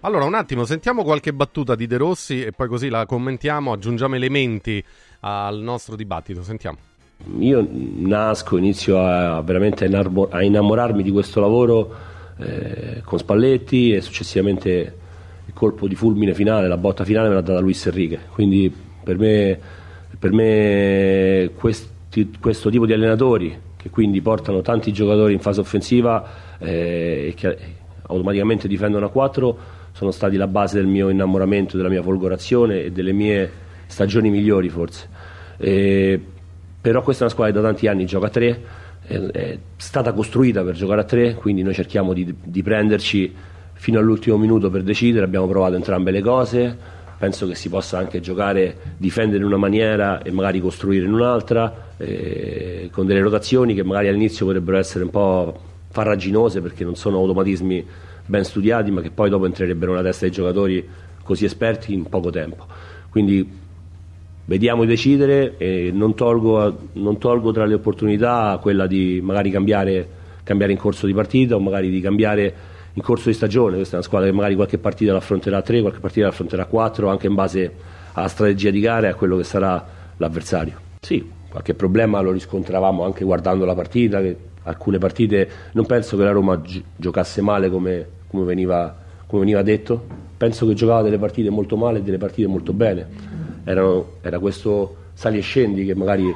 Allora, un attimo, sentiamo qualche battuta di De Rossi e poi così la commentiamo, aggiungiamo elementi al nostro dibattito. Sentiamo. Io nasco, inizio a veramente a innamorarmi di questo lavoro eh, con Spalletti e successivamente il colpo di fulmine finale, la botta finale me l'ha data Luis Enrique. Quindi per me, per me questi- questo tipo di allenatori che quindi portano tanti giocatori in fase offensiva eh, e che automaticamente difendono a 4 sono stati la base del mio innamoramento, della mia folgorazione e delle mie stagioni migliori forse. Eh, però questa è una squadra che da tanti anni gioca a 3, è, è stata costruita per giocare a 3, quindi noi cerchiamo di, di prenderci fino all'ultimo minuto per decidere, abbiamo provato entrambe le cose, penso che si possa anche giocare, difendere in una maniera e magari costruire in un'altra, eh, con delle rotazioni che magari all'inizio potrebbero essere un po' farraginose perché non sono automatismi ben studiati, ma che poi dopo entrerebbero nella testa dei giocatori così esperti in poco tempo. Quindi vediamo di decidere e non tolgo, non tolgo tra le opportunità quella di magari cambiare, cambiare in corso di partita o magari di cambiare in corso di stagione. Questa è una squadra che magari qualche partita l'affronterà a 3, qualche partita l'affronterà a 4, anche in base alla strategia di gara e a quello che sarà l'avversario. Sì, qualche problema lo riscontravamo anche guardando la partita, che alcune partite non penso che la Roma gi- giocasse male come, come veniva, come veniva detto, penso che giocava delle partite molto male e delle partite molto bene. Erano- era questo sali e scendi che magari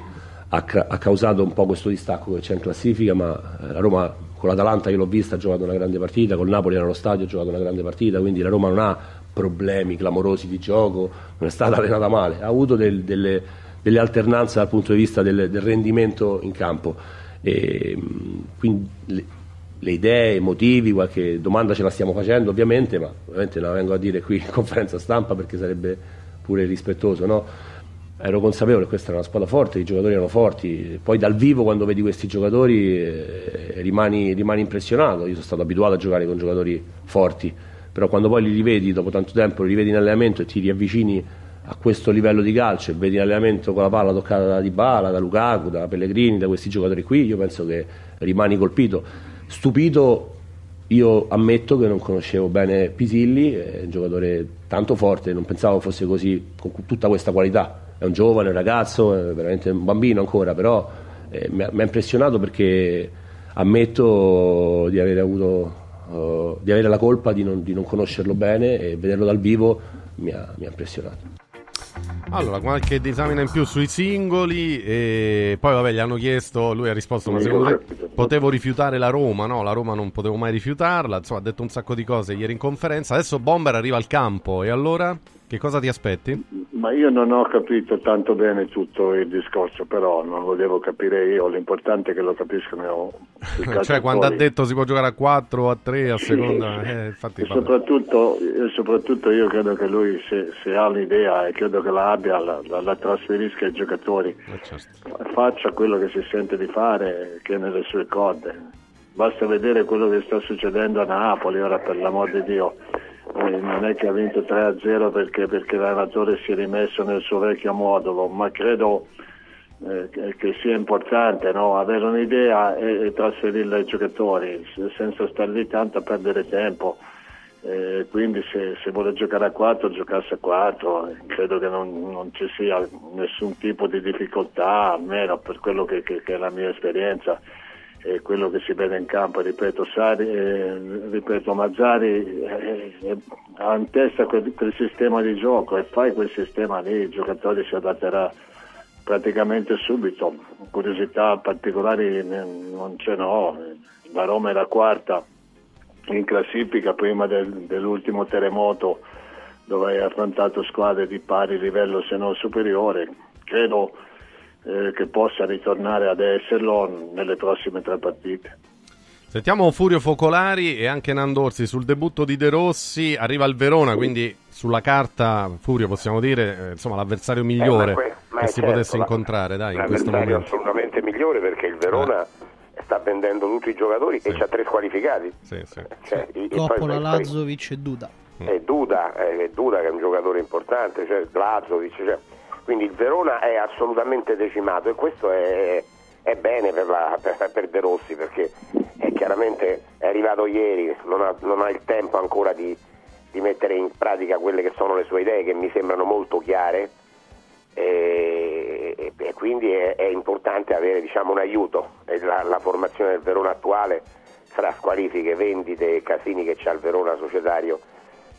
ha, ca- ha causato un po' questo distacco che c'è in classifica, ma eh, la Roma con l'Atalanta io l'ho vista ha giocato una grande partita, col Napoli era allo stadio ha giocato una grande partita, quindi la Roma non ha problemi clamorosi di gioco, non è stata allenata male, ha avuto del- delle, delle alternanze dal punto di vista del, del rendimento in campo. E, mh, quindi le, le idee, i motivi, qualche domanda ce la stiamo facendo ovviamente, ma ovviamente la vengo a dire qui in conferenza stampa perché sarebbe pure irrispettoso, no? Ero consapevole che questa era una squadra forte, i giocatori erano forti, poi dal vivo quando vedi questi giocatori eh, rimani, rimani impressionato, io sono stato abituato a giocare con giocatori forti, però quando poi li rivedi dopo tanto tempo, li rivedi in allenamento e ti riavvicini a questo livello di calcio e vedi in allenamento con la palla toccata da Dybala, da Lukaku, da Pellegrini, da questi giocatori qui, io penso che rimani colpito. Stupito, io ammetto che non conoscevo bene Pisilli, è un giocatore tanto forte, non pensavo fosse così, con tutta questa qualità. È un giovane, un ragazzo, è veramente un bambino ancora, però eh, mi, ha, mi ha impressionato perché ammetto di avere avuto eh, di avere la colpa di non, di non conoscerlo bene e vederlo dal vivo mi ha, mi ha impressionato. Allora, qualche disamina in più sui singoli e poi vabbè gli hanno chiesto, lui ha risposto, ma secondo te potevo rifiutare la Roma? No, la Roma non potevo mai rifiutarla, insomma ha detto un sacco di cose ieri in conferenza, adesso Bomber arriva al campo e allora che cosa ti aspetti? Ma io non ho capito tanto bene tutto il discorso, però non lo devo capire io, l'importante è che lo capiscano cioè quando ha detto si può giocare a 4 o a 3 a seconda, sì. eh, infatti E soprattutto, e soprattutto io credo che lui se, se ha l'idea e credo che la abbia la, la- la trasferisca ai giocatori Eh, certo. faccia quello che si sente di fare che è nelle sue corde basta vedere quello che sta succedendo a Napoli ora per l'amor di Dio Eh, non è che ha vinto 3-0 perché, perché l'allenatore si è rimesso nel suo vecchio modulo ma credo eh, che, sia importante no? avere un'idea e, e trasferirla ai giocatori. Se- senza stare lì tanto a perdere tempo. Eh, quindi se, se vuole giocare a 4 giocasse a 4 credo che non, non ci sia nessun tipo di difficoltà almeno per quello che, che- che è la mia esperienza e quello che si vede in campo ripeto, Sari, eh, ripeto Mazzari eh, eh, ha in testa quel, quel sistema di gioco e fai quel sistema lì il giocatore si adatterà praticamente subito curiosità particolari non ce n'ho la Roma è la quarta in classifica prima del- dell'ultimo terremoto dove hai affrontato squadre di pari livello se non superiore. Credo eh, che possa ritornare ad esserlo nelle prossime tre partite. Sentiamo Furio Focolari e anche Nandorsi sul debutto di De Rossi, arriva il Verona, quindi sulla carta Furio possiamo dire, eh, insomma, l'avversario migliore Eh, ma que- ma che si certo, potesse la- incontrare, dai, in questo L'avversario momento. assolutamente migliore perché il Verona sta vendendo tutti i giocatori e c'ha tre squalificati. Sì, sì. Cioè, i- e poi- Coppola, poi- Lazovic e Duda. e Duda, eh, Duda che è un giocatore importante, cioè Lazovic, cioè, quindi il Verona è assolutamente decimato e questo è, è bene per, la- per- per De Rossi perché è chiaramente è arrivato ieri, non ha, non ha il tempo ancora di, di mettere in pratica quelle che sono le sue idee che mi sembrano molto chiare e, e- e quindi è, è importante avere diciamo, un aiuto la, la formazione del Verona attuale fra squalifiche, vendite e casini che c'ha il Verona societario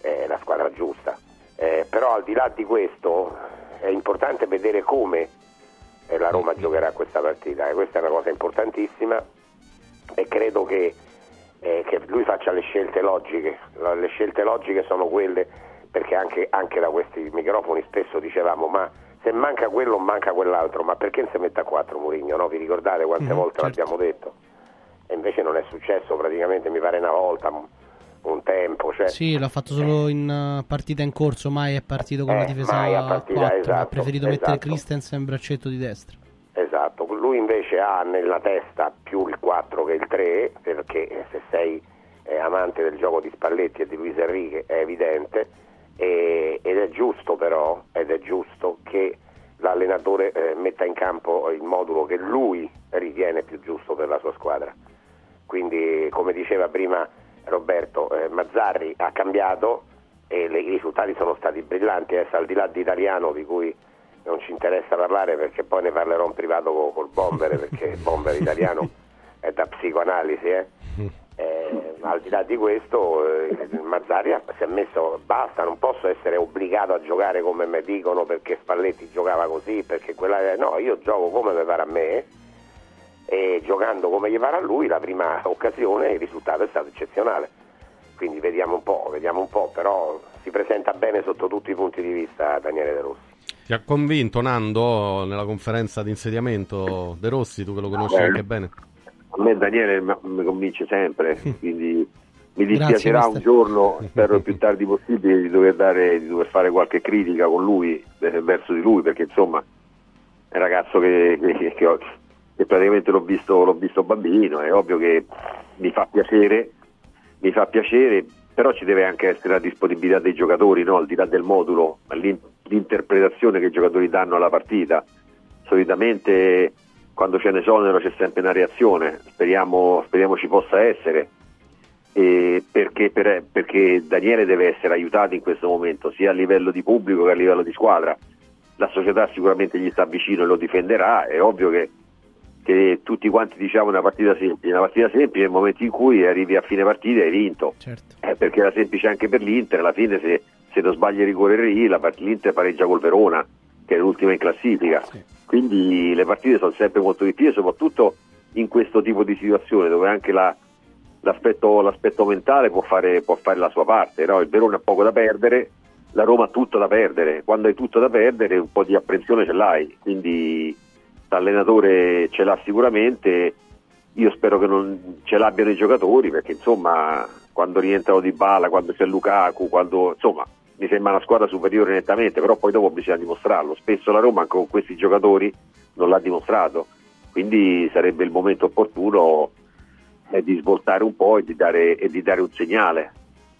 è la squadra giusta. Eh, però al di là di questo è importante vedere come eh, la Roma giocherà questa partita, e questa è una cosa importantissima e credo che, eh, che lui faccia le scelte logiche. Le scelte logiche sono quelle perché anche, anche da questi microfoni spesso dicevamo ma se manca quello manca quell'altro, ma perché non si mette a quattro Murigno? No? Vi ricordate quante Mhm, volte certo. l'abbiamo detto? E invece non è successo praticamente, mi pare una volta, un, tempo. Cioè, Sì, l'ha fatto solo in uh, partita in corso, mai è partito con Eh, la difesa mai a 4, partita, ha esatto, preferito mettere esatto. Christensen braccetto di destra. Esatto, lui invece ha nella testa più il 4 che il 3, perché se sei è amante del gioco di Spalletti e di Luis Enrique, è evidente, e- ed è giusto però, ed è giusto che l'allenatore eh, metta in campo il modulo che lui ritiene più giusto per la sua squadra. Quindi, come diceva prima Roberto, eh, Mazzarri ha cambiato e le- i risultati sono stati brillanti, adesso al di là di italiano di cui non ci interessa parlare perché poi ne parlerò in privato co- col bomber perché il bomber italiano è da psicoanalisi. Eh. Eh, al di là di questo eh, Mazzarri si è messo basta, non posso essere obbligato a giocare come mi dicono perché Spalletti giocava così, perché quella no, io gioco come mi pare a me e giocando come gli pare a lui la prima occasione il risultato è stato eccezionale. Quindi vediamo un po', vediamo un po', però si presenta bene sotto tutti i punti di vista Daniele De Rossi. Ti ha convinto Nando nella conferenza di insediamento De Rossi, tu che lo conosci Beh, anche bene? A me Daniele mi convince sempre, quindi mi Grazie, dispiacerà un giorno, spero il più tardi possibile, di dover, dare, di dover fare qualche critica con lui, eh, verso di lui, perché insomma è un ragazzo che, che- che che praticamente l'ho visto, l'ho visto bambino, è ovvio che mi fa piacere, mi fa piacere, però ci deve anche essere la disponibilità dei giocatori, no? al di là del modulo, l'in- l'interpretazione che i giocatori danno alla partita. Solitamente quando c'è un esonero c'è sempre una reazione, speriamo, speriamo ci possa essere. E perché, per- perché Daniele deve essere aiutato in questo momento sia a livello di pubblico che a livello di squadra. La società sicuramente gli sta vicino e lo difenderà, è ovvio che, che tutti quanti diciamo una partita semplice, una partita semplice nel momento in cui arrivi a fine partita hai vinto, Eh, perché era semplice anche per l'Inter, alla fine se, se non sbagli il rigore lì l'Inter pareggia col Verona, che è l'ultima in classifica, quindi le partite sono sempre molto difficili, soprattutto in questo tipo di situazione dove anche la, l'aspetto, l'aspetto mentale può fare, può fare la sua parte. no? Il Verona ha poco da perdere, la Roma ha tutto da perdere. Quando hai tutto da perdere un po' di apprensione ce l'hai, quindi l'allenatore ce l'ha sicuramente. Io spero che non ce l'abbiano i giocatori perché insomma quando rientrano di bala, quando c'è Lukaku, quando insomma mi sembra una squadra superiore nettamente, però poi dopo bisogna dimostrarlo. Spesso la Roma con questi giocatori non l'ha dimostrato, quindi sarebbe il momento opportuno eh, di svoltare un po' e di dare, e di dare un segnale.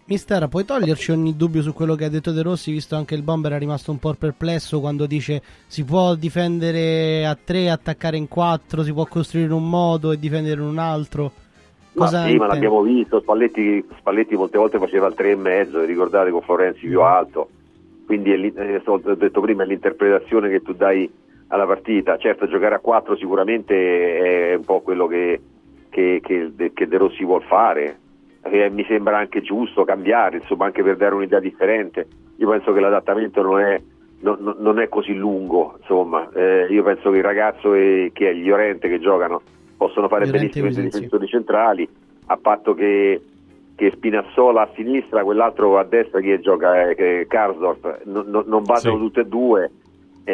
Mister, puoi toglierci ogni dubbio su quello che ha detto De Rossi, visto anche il bomber è rimasto un po' perplesso quando dice si può difendere a 3, attaccare in 4, si può costruire in un modo e difendere in un altro. Ma Cosa sì, ma l'abbiamo visto, Spalletti, Spalletti molte volte faceva il 3 e mezzo, vi ricordate con Florenzi più alto, quindi eh, ho detto prima è l'interpretazione che tu dai alla partita, certo giocare a 4 sicuramente è un po' quello che, che, che, che De Rossi vuol fare, Eh, mi sembra anche giusto cambiare, insomma anche per dare un'idea differente, io penso che l'adattamento non è, non- non- è così lungo, insomma, Eh, io penso che il ragazzo e che è gli Llorente che giocano possono fare Llorente benissimo i difensori centrali, a patto che, che Spinazzola a sinistra, quell'altro a destra che gioca, eh, che è Karsdorp, non, non- vadano Sì. tutte e due,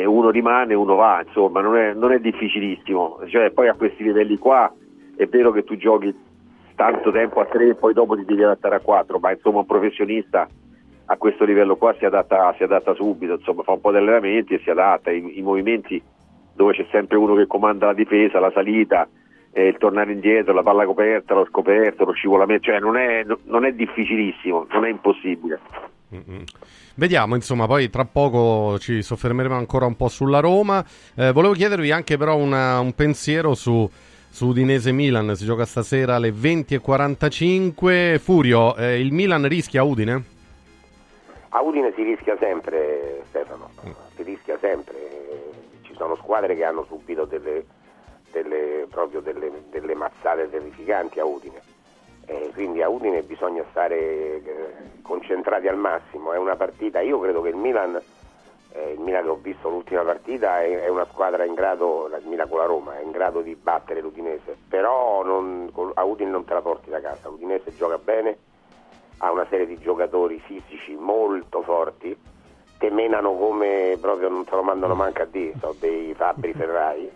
uno rimane, uno va, insomma non è, non è difficilissimo, cioè, poi a questi livelli qua è vero che tu giochi tanto tempo a tre e poi dopo ti devi adattare a quattro, ma insomma un professionista a questo livello qua si adatta, si adatta subito, insomma fa un po' di allenamenti e si adatta, i, i movimenti dove c'è sempre uno che comanda la difesa, la salita, eh, il tornare indietro, la palla coperta, lo scoperto, lo scivolamento, cioè non è, non è difficilissimo, non è impossibile. Vediamo, insomma, poi tra poco ci soffermeremo ancora un po' sulla Roma. Eh, volevo chiedervi anche però una- un pensiero su, su Udinese Milan, si gioca stasera alle 20.45. Furio, eh, il Milan rischia Udine? A Udine si rischia sempre, Stefano, si rischia sempre. Ci sono squadre che hanno subito delle, delle- proprio delle, delle mazzate terrificanti a Udine. Eh, quindi a Udine bisogna stare eh, concentrati al massimo. È una partita, io credo che il Milan, eh, il Milan che ho visto l'ultima partita, è, una squadra in grado, il Milan con la Roma, è in grado di battere l'Udinese, però non- a Udine non te la porti da casa. L'Udinese gioca bene, ha una serie di giocatori fisici molto forti che menano come proprio non te lo mandano manco a dire, sono dei fabbri ferrai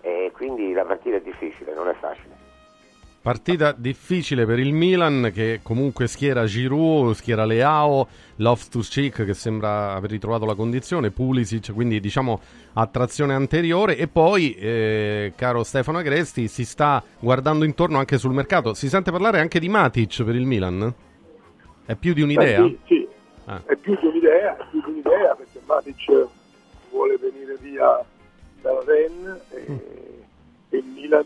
e quindi la partita è difficile, non è facile. Partita difficile per il Milan che comunque schiera Giroud, schiera Leao, Loftus-Cheek che sembra aver ritrovato la condizione, Pulisic, quindi diciamo attrazione anteriore e poi, eh, caro Stefano Agresti, si sta guardando intorno anche sul mercato. Si sente parlare anche di Matic per il Milan? È più di un'idea? Beh, sì, sì. Ah. è più di un'idea, è più di un'idea perché Matic vuole venire via dalla Ren e, e il Milan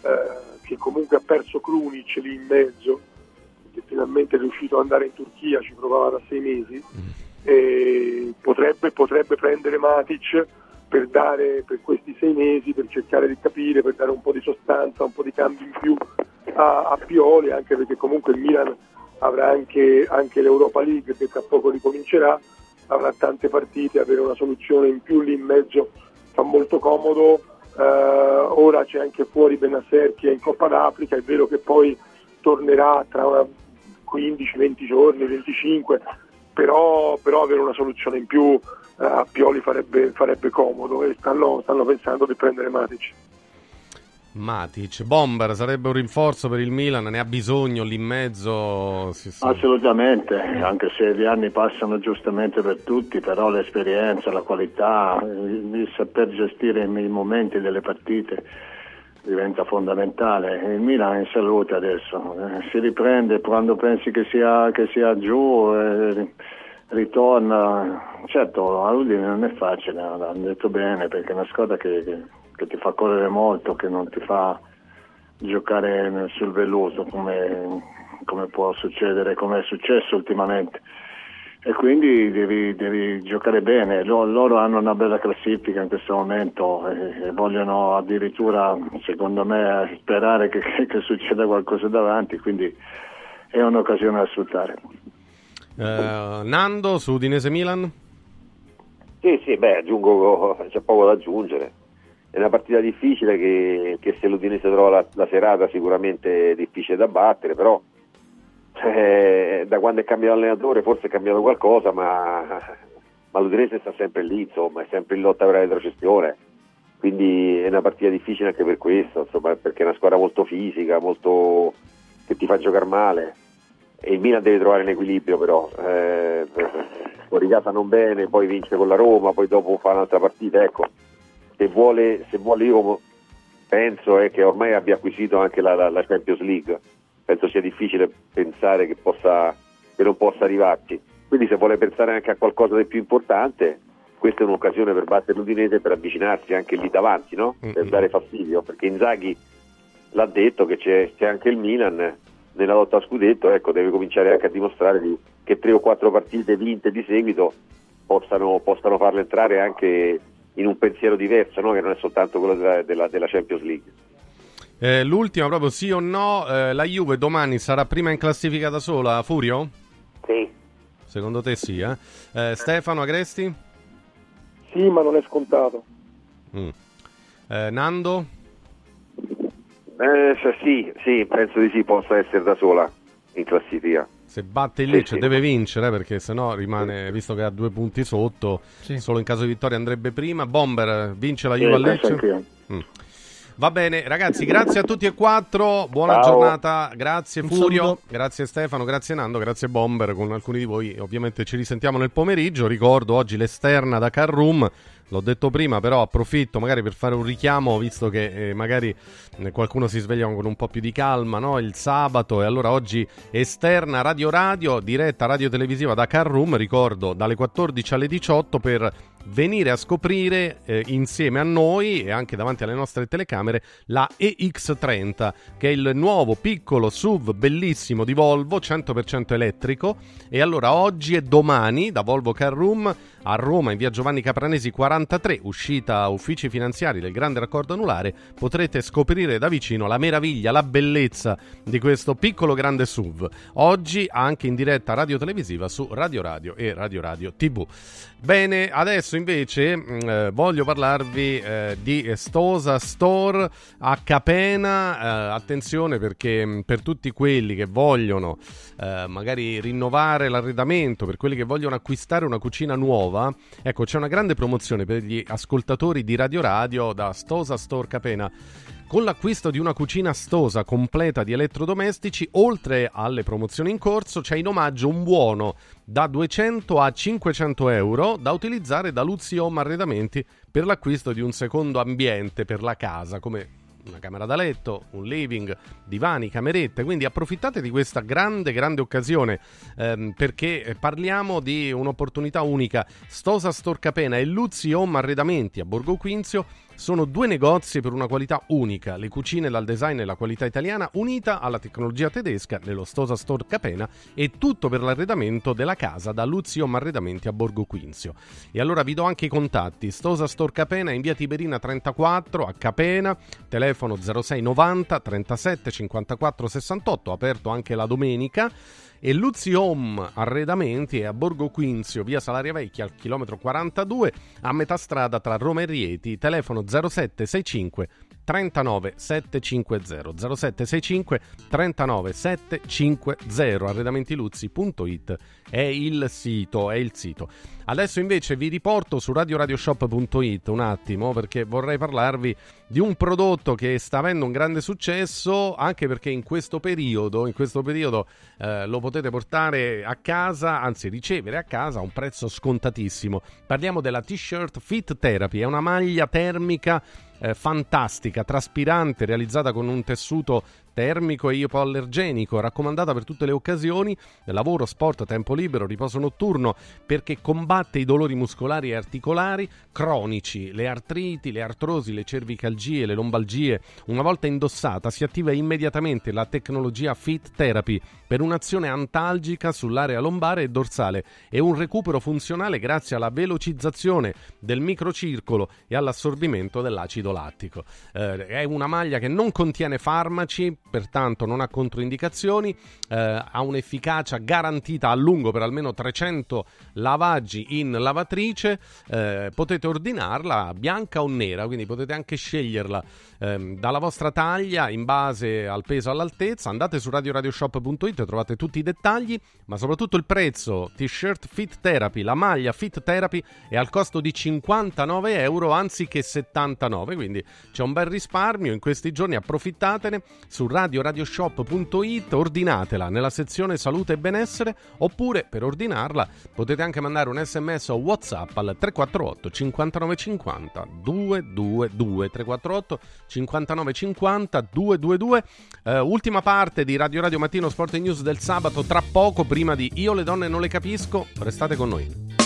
eh, che comunque ha perso Krunic lì in mezzo che finalmente è riuscito ad andare in Turchia ci provava da sei mesi e potrebbe, potrebbe prendere Matic per dare per questi sei mesi per cercare di capire per dare un po' di sostanza un po' di cambio in più a, a Pioli anche perché comunque il Milan avrà anche, anche l'Europa League che tra poco ricomincerà, avrà tante partite, avere una soluzione in più lì in mezzo fa molto comodo. Eh, ora c'è anche fuori Benasser che è in Coppa d'Africa, è vero che poi tornerà tra una 15-20 giorni, 25, però, però avere una soluzione in più eh, a Pioli farebbe, farebbe comodo e stanno, stanno pensando di prendere Matic. Matic, Bomber sarebbe un rinforzo per il Milan, ne ha bisogno lì in mezzo. Sì, sì. Assolutamente, anche se gli anni passano giustamente per tutti, però l'esperienza, la qualità, il il saper gestire i momenti delle partite diventa fondamentale. Il Milan è in salute adesso, eh, si riprende quando pensi che sia, che sia giù, eh, ritorna. Certo, a Udine non è facile, hanno detto bene, perché è una squadra che, che- che ti fa correre molto, che non ti fa giocare sul velluto come, come può succedere, come è successo ultimamente. E quindi devi, devi giocare bene. Lo- Loro hanno una bella classifica in questo momento e, e vogliono addirittura, secondo me, sperare che, che succeda qualcosa davanti, quindi è un'occasione da sfruttare. Eh, Nando su Udinese Milan? Sì, sì, beh, aggiungo, c'è poco da aggiungere. È una partita difficile che, che se l'Udinese trova la, la serata sicuramente è difficile da battere, però eh, da quando è cambiato allenatore forse è cambiato qualcosa, ma, ma l'Udinese sta sempre lì, insomma, è sempre in lotta per la retrocessione. Quindi è una partita difficile anche per questo, insomma, perché è una squadra molto fisica, molto che ti fa giocare male. E il Milan deve trovare un equilibrio però. Eh, fuori casa non bene, poi vince con la Roma, poi dopo fa un'altra partita, ecco. Se vuole, se vuole io penso è che ormai abbia acquisito anche la, la- la Champions League. Penso sia difficile pensare che, possa, che non possa arrivarci. Quindi se vuole pensare anche a qualcosa di più importante, questa è un'occasione per battere l'Udinese per avvicinarsi anche lì davanti, no? Per dare fastidio, perché Inzaghi l'ha detto che c'è, c'è anche il Milan nella lotta a scudetto, ecco, deve cominciare anche a dimostrare di- che tre o quattro partite vinte di seguito possano, possano farlo entrare anche in un pensiero diverso, no? che non è soltanto quello della, della- della Champions League. Eh, l'ultima, proprio sì o no, eh, la Juve domani sarà prima in classifica da sola, Furio? Sì. Secondo te sì, eh? Eh, Stefano Agresti? Sì, ma non è scontato. Mm. Eh, Nando? Eh, sì, sì, penso di sì, possa essere da sola in classifica. Se batte il Sì, Lecce sì. deve vincere eh, perché sennò rimane, visto che ha due punti sotto, solo in caso di vittoria andrebbe prima. Bomber vince la Sì, Juve a Lecce. Mm. Va bene, ragazzi, grazie a tutti e quattro. Buona Ciao. giornata. Grazie Un Furio, saluto. grazie Stefano, grazie Nando, grazie Bomber. Con alcuni di voi ovviamente ci risentiamo nel pomeriggio. Ricordo oggi l'esterna da Carroom. L'ho detto prima, però approfitto magari per fare un richiamo, visto che eh, magari eh, qualcuno si sveglia con un po' più di calma, no? Il sabato, e allora oggi esterna Radio Radio, diretta radio televisiva da Carroom, ricordo, dalle 14 alle 18 per venire a scoprire eh, insieme a noi e anche davanti alle nostre telecamere la EX30 che è il nuovo piccolo SUV bellissimo di Volvo 100% elettrico e allora oggi e domani da Volvo Car Room a Roma in via Giovanni Capranesi 43 uscita uffici finanziari del grande raccordo anulare potrete scoprire da vicino la meraviglia la bellezza di questo piccolo grande SUV. Oggi anche in diretta radio televisiva su Radio Radio e Radio Radio TV Bene, adesso invece mh, eh, voglio parlarvi eh, di Stosa Store a Capena. Eh, attenzione perché mh, per tutti quelli che vogliono eh, magari rinnovare l'arredamento, per quelli che vogliono acquistare una cucina nuova, ecco c'è una grande promozione per gli ascoltatori di Radio Radio da Stosa Store Capena Con l'acquisto di una cucina stosa completa di elettrodomestici, oltre alle promozioni in corso, c'è in omaggio un buono da 200 a 500 euro da utilizzare da Luzzi Home Arredamenti per l'acquisto di un secondo ambiente per la casa, come una camera da letto, un living, divani, camerette. Quindi approfittate di questa grande, grande occasione ehm, perché parliamo di un'opportunità unica. Stosa Storcapena e Luzzi Home Arredamenti a Borgo Quinzio sono due negozi per una qualità unica, le cucine dal design e la qualità italiana unita alla tecnologia tedesca nello Stosa Store Capena e tutto per l'arredamento della casa da Luzio Arredamenti a Borgo Quinzio. E allora vi do anche i contatti. Stosa Store Capena in via Tiberina 34 a Capena, telefono 06 90 37 54 68, aperto anche la domenica e Luzzi Home Arredamenti è a Borgo Quinzio, via Salaria Vecchia, al chilometro 42, a metà strada tra Roma e Rieti, telefono 0765 39 750 0765 39 750 arredamentiluzzi.it è il sito, è il sito. Adesso invece vi riporto su radioradioshop.it un attimo perché vorrei parlarvi di un prodotto che sta avendo un grande successo anche perché in questo periodo, in questo periodo eh, lo potete portare a casa, anzi ricevere a casa a un prezzo scontatissimo. Parliamo della t-shirt Fit Therapy, è una maglia termica eh, fantastica, traspirante, realizzata con un tessuto termico e ipoallergenico, raccomandata per tutte le occasioni, lavoro, sport, tempo libero, riposo notturno, perché combatte i dolori muscolari e articolari cronici, le artriti, le artrosi, le cervicalgie, le lombalgie. Una volta indossata si attiva immediatamente la tecnologia Fit Therapy per un'azione antalgica sull'area lombare e dorsale e un recupero funzionale grazie alla velocizzazione del microcircolo e all'assorbimento dell'acido lattico. Eh, è una maglia che non contiene farmaci, pertanto non ha controindicazioni, eh, ha un'efficacia garantita a lungo per almeno 300 lavaggi in lavatrice, eh, potete ordinarla bianca o nera, quindi potete anche sceglierla. Ehm, dalla vostra taglia in base al peso e all'altezza, andate su radioradioshop.it, trovate tutti i dettagli, ma soprattutto il prezzo, t-shirt Fit Therapy, la maglia Fit Therapy è al costo di 59 euro anziché 79, quindi c'è un bel risparmio, in questi giorni approfittatene su radioradioshop.it, ordinatela nella sezione salute e benessere oppure per ordinarla potete anche mandare un sms o whatsapp al 348 5950 222 348 5950 222 eh, ultima parte di Radio Radio Mattino Sport News del sabato tra poco prima di Io le donne non le capisco restate con noi.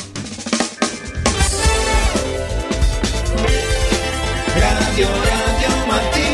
Radio Radio Mattino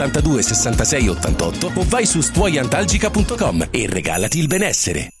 82 66 88 o vai su stuoiantalgica.com e regalati il benessere.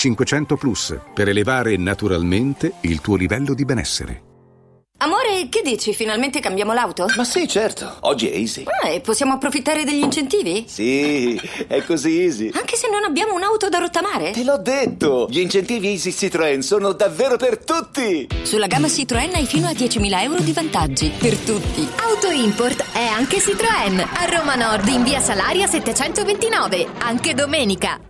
500 Plus per elevare naturalmente il tuo livello di benessere. Amore, che dici? Finalmente cambiamo l'auto? Ma sì, certo. Oggi è easy. Ah, e possiamo approfittare degli incentivi? Sì, è così easy. Anche se non abbiamo un'auto da rottamare? Te l'ho detto! Gli incentivi Easy Citroën sono davvero per tutti! Sulla gamma Citroën hai fino a 10.000 euro di vantaggi. Per tutti. Auto Import è anche Citroën. A Roma Nord in via Salaria 729. Anche domenica.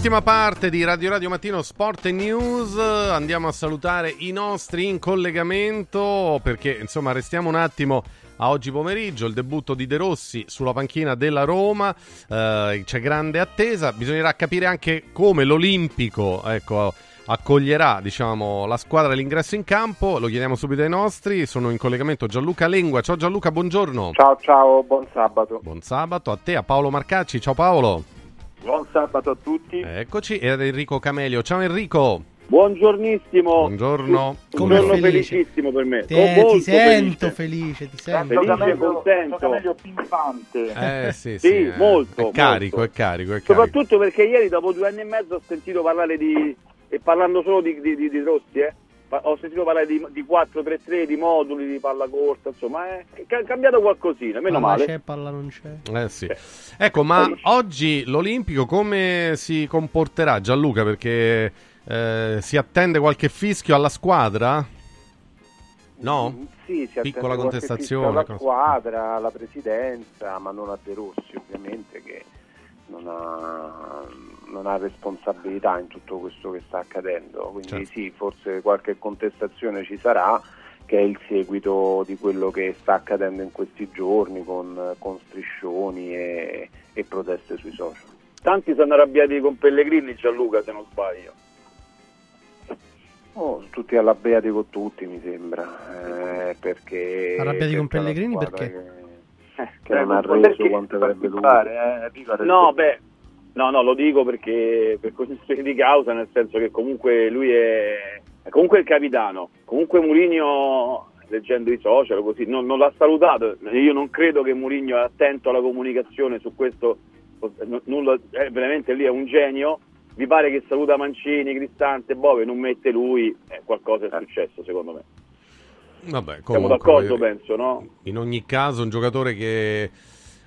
Ultima parte di Radio Radio Mattino Sport e News, andiamo a salutare i nostri in collegamento perché insomma restiamo un attimo a oggi pomeriggio, il debutto di De Rossi sulla panchina della Roma, eh, c'è grande attesa, bisognerà capire anche come l'Olimpico ecco, accoglierà diciamo, la squadra all'ingresso in campo, lo chiediamo subito ai nostri, sono in collegamento Gianluca Lengua, ciao Gianluca, buongiorno. Ciao ciao, buon sabato. Buon sabato a te, a Paolo Marcacci, ciao Paolo. Buon sabato a tutti. Eccoci, e ad Enrico Camelio. Ciao Enrico. Buongiornissimo. Buongiorno. Un Come giorno felice. felicissimo per me. Te- Oh, ti sento felice. felice, ti sento. Felice e contento. Camelio pimpante. Eh sì, sì, Sì, eh, molto, È carico, molto. è carico, è carico. Soprattutto perché ieri dopo due anni e mezzo ho sentito parlare di, e parlando solo di, di, di, di Rossi, eh, ho sentito parlare di, di 4-3-3, di moduli, di palla corta, insomma è, è ca- cambiato qualcosina, meno Palla male. c'è, palla non c'è. Eh sì. Ecco, ma oggi l'Olimpico come si comporterà Gianluca? Perché eh, si attende qualche fischio alla squadra? No? Sì, si attende Piccola contestazione, alla cosa- squadra, alla presidenza, ma non a De Rossi ovviamente che non ha, non ha responsabilità in tutto questo che sta accadendo. Quindi Certo. sì, forse qualche contestazione ci sarà che è il seguito di quello che sta accadendo in questi giorni con, con striscioni e, e proteste sui social. Tanti sono arrabbiati con Pellegrini, Gianluca, se non sbaglio. Oh, tutti arrabbiati con tutti, mi sembra, eh, perché... Arrabbiati con Pellegrini perché? Che, che non ha reso quanto avrebbe dovuto. No, beh, no, no, lo dico perché per cognizione di causa, nel senso che comunque lui è, Comunque il capitano, comunque Mourinho, leggendo i social così, non, non l'ha salutato. Io non credo che Mourinho è attento alla comunicazione su questo, nulla- eh, veramente lì è un genio. Mi pare che saluta Mancini, Cristante, Bove, non mette lui, eh, qualcosa è successo secondo me. Vabbè, Siamo comunque, d'accordo, eh, penso, no? In ogni caso, un giocatore che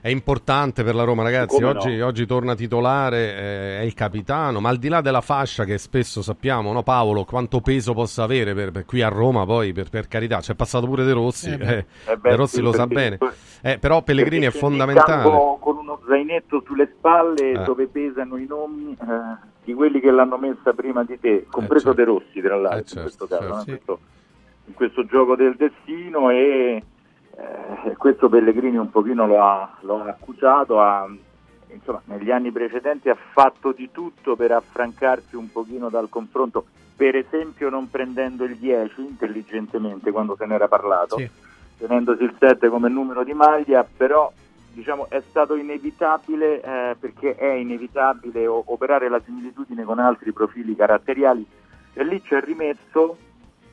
è importante per la Roma, ragazzi. Oggi, no? oggi torna titolare, eh, è il capitano, ma al di là della fascia che spesso sappiamo, no Paolo, quanto peso possa avere per, per qui a Roma, poi per, per carità, c'è passato pure De Rossi, Eh eh, Eh beh, De Rossi sì, lo sa bene. Eh, però Pellegrini è fondamentale. con uno zainetto sulle spalle Eh. dove pesano i nomi di quelli che l'hanno messa prima di te, compreso certo. De Rossi tra l'altro Eh, certo, in questo caso, certo. no? Sì. In questo, in questo gioco del destino e eh, questo Pellegrini un pochino lo ha, lo ha accusato, ha- insomma, negli anni precedenti ha fatto di tutto per affrancarsi un pochino dal confronto, per esempio non prendendo il 10 intelligentemente quando se n'era parlato Sì. tenendosi il 7 come numero di maglia, però diciamo, è stato inevitabile eh, perché è inevitabile operare la similitudine con altri profili caratteriali e lì ci è rimesso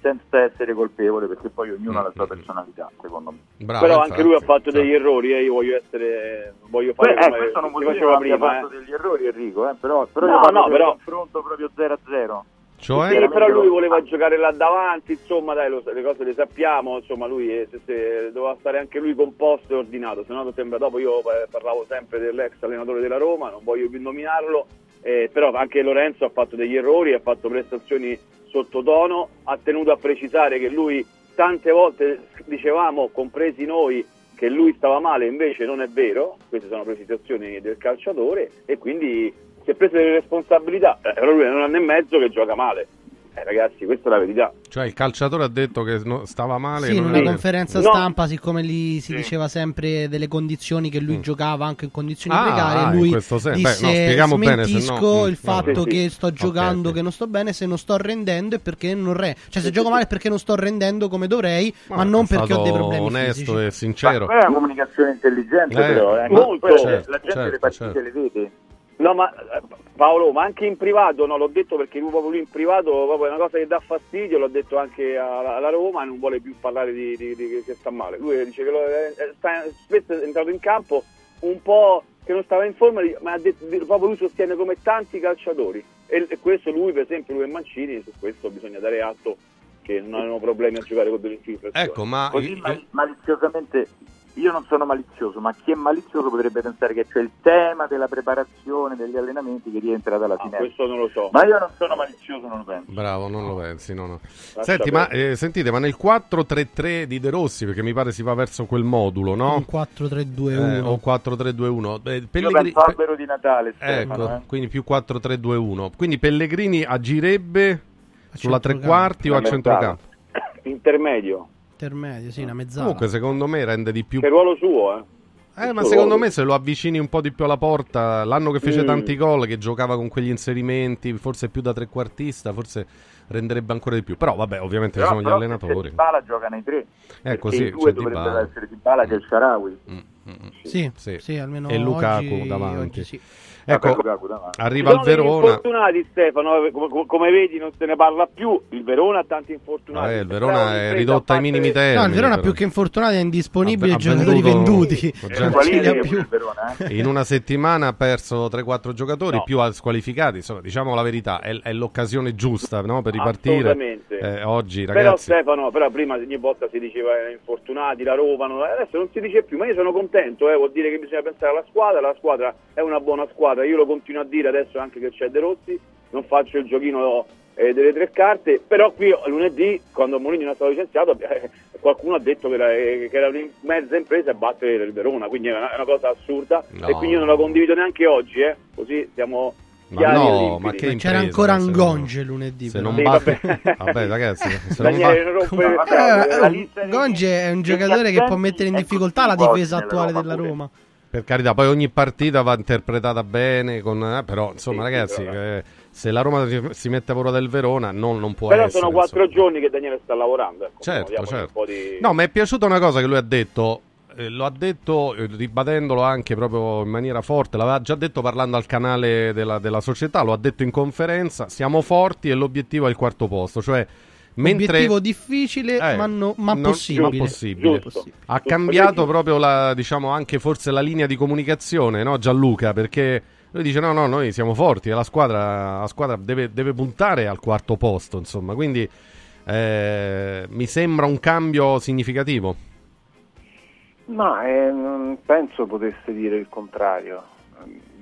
senza essere colpevole perché poi ognuno ha la sua personalità secondo me. Bravo, Però infatti. anche lui ha fatto degli errori, eh, io voglio essere voglio fare Beh, eh, come questo non vuol dire che abbia fatto eh. degli errori Enrico, eh, però, però No, io no, però- confronto proprio 0-0. Cioè? Sì, però lui voleva giocare là davanti, insomma, dai, lo- le cose le sappiamo, insomma, lui eh, se- se- doveva stare anche lui composto e ordinato, se no sembra dopo io eh, parlavo sempre dell'ex allenatore della Roma, non voglio più nominarlo, eh, però anche Lorenzo ha fatto degli errori, ha fatto prestazioni sottotono, ha tenuto a precisare che lui tante volte dicevamo, compresi noi, che lui stava male, invece non è vero, queste sono precisazioni del calciatore e quindi si è preso delle responsabilità, eh, però lui è un anno e mezzo che gioca male. Eh, ragazzi, questa è la verità. Cioè il calciatore ha detto che no- stava male. Sì, in non una è- conferenza No. stampa, siccome lì si diceva sempre delle condizioni che lui giocava anche in condizioni Mm. Ah, precarie, in lui questo senso. Beh, disse no, spieghiamo bene, se no- smentisco mm, il fatto che Sì, sì. sto giocando, ok. che non sto bene, se non sto rendendo è perché non re. Cioè se gioco male è perché non sto rendendo come dovrei, ma, non è perché ho dei problemi onesto fisici. e sincero. Ma è una comunicazione intelligente Eh, però, eh. molto. Poi Certo, la gente certo, le partite certo. le vede. No, ma Paolo, ma anche in privato, no, l'ho detto perché lui proprio lui in privato proprio è una cosa che dà fastidio, l'ho detto anche alla, alla Roma, non vuole più parlare di, di- di- che sta male. Lui dice che lo- eh, sta, spesso è entrato in campo un po' che non stava in forma, ma ha detto, proprio lui sostiene come tanti calciatori. E, e questo lui, per esempio, lui e Mancini, su questo bisogna dare atto che non avevano problemi a giocare con delle infiltrazioni. Ecco, ma Così mali- maliziosamente, io non sono malizioso, ma chi è malizioso potrebbe pensare che c'è il tema della preparazione degli allenamenti che rientra dalla Ah, finestra. questo non lo so. Ma io non sono malizioso, non lo penso. Bravo, non lo pensi, no, no. Senti, ma eh, sentite, ma nel 4-3-3 di De Rossi, perché mi pare si va verso quel modulo, no? Un 4-3-2-1. Eh, o 4-3-2-1. Eh, Io Pellegrini- penso albero di Natale, Stefano. Ecco, eh. quindi più 4-3-2-1. Quindi Pellegrini agirebbe sulla tre quarti o a centrocampo? Intermedio. Intermedio, sì, una mezzala. Comunque, secondo me rende di più. Che ruolo suo, eh? Eh, ma secondo ruolo. me se lo avvicini un po' di più alla porta, l'anno che fece Mm. tanti gol, che giocava con quegli inserimenti, forse più da trequartista, forse renderebbe ancora di più. Però vabbè, ovviamente Però, ci sono gli però c'è allenatori. Dybala giocano i tre. Eh, perché così, i due c'è dovrebbero essere Dybala che è il Sharawi. Sì, Sì. sì, almeno E Lukaku oggi- davanti. oggi sì. Ecco, arriva il Verona. infortunati Stefano, eh, come, come vedi non se ne parla più, il Verona ha tanti infortunati. Eh, il Però Verona è ridotto a ai minimi termini. No, il Verona però. più che infortunato è indisponibile Ha- ha giocatori venduti. Eh, Verona, eh? In una settimana ha perso 3-4 giocatori, No. più squalificati. Insomma, diciamo la verità, è, è l'occasione giusta no, per ripartire. Eh, oggi, Però ragazzi, Stefano, però prima ogni volta si diceva eh, infortunati, la Roma, adesso non si dice più, ma io sono contento, eh, vuol dire che bisogna pensare alla squadra, la squadra è una buona squadra, io lo continuo a dire adesso anche che c'è De Rossi, non faccio il giochino eh, delle tre carte, però qui lunedì, quando Mourinho non è stato licenziato, eh, qualcuno ha detto che era, eh, che era una mezza impresa a battere il Verona, quindi è una, è una cosa assurda No. e quindi io non la condivido neanche oggi, eh, così siamo Ma chiari e no, ma che C'era impresa, ancora se Angonge lunedì. Se però. non Sì, batte... vabbè. Vabbè, ragazzi, se non batte... non Vabbè. Eh, la eh, lista degli- Gonge è un giocatore che può assenti mettere in è difficoltà la difesa attuale della Roma Roma. Per carità, poi ogni partita va interpretata bene, con, eh, però insomma Sì, sì, ragazzi, però- eh, se la Roma si- mette a paura del Verona non, non può Però essere. sono quattro giorni che Daniele sta lavorando. Ecco, Certo, diamogli certo. Di... No, mi è piaciuta una cosa che lui ha detto. eh, lo ha detto eh, ribadendolo anche proprio in maniera forte, l'aveva già detto parlando al canale della, della società, lo ha detto in conferenza, siamo forti e l'obiettivo è il quarto posto, cioè Mentre- Obiettivo difficile, Eh, ma, no- ma non- possibile. non possibile. Ha cambiato proprio la, diciamo, anche forse la linea di comunicazione, no, Gianluca? Perché lui dice: no, no, noi siamo forti e la squadra, la squadra deve, deve puntare al quarto posto, insomma. Quindi eh, mi sembra un cambio significativo. Ma eh, non penso potesse dire il contrario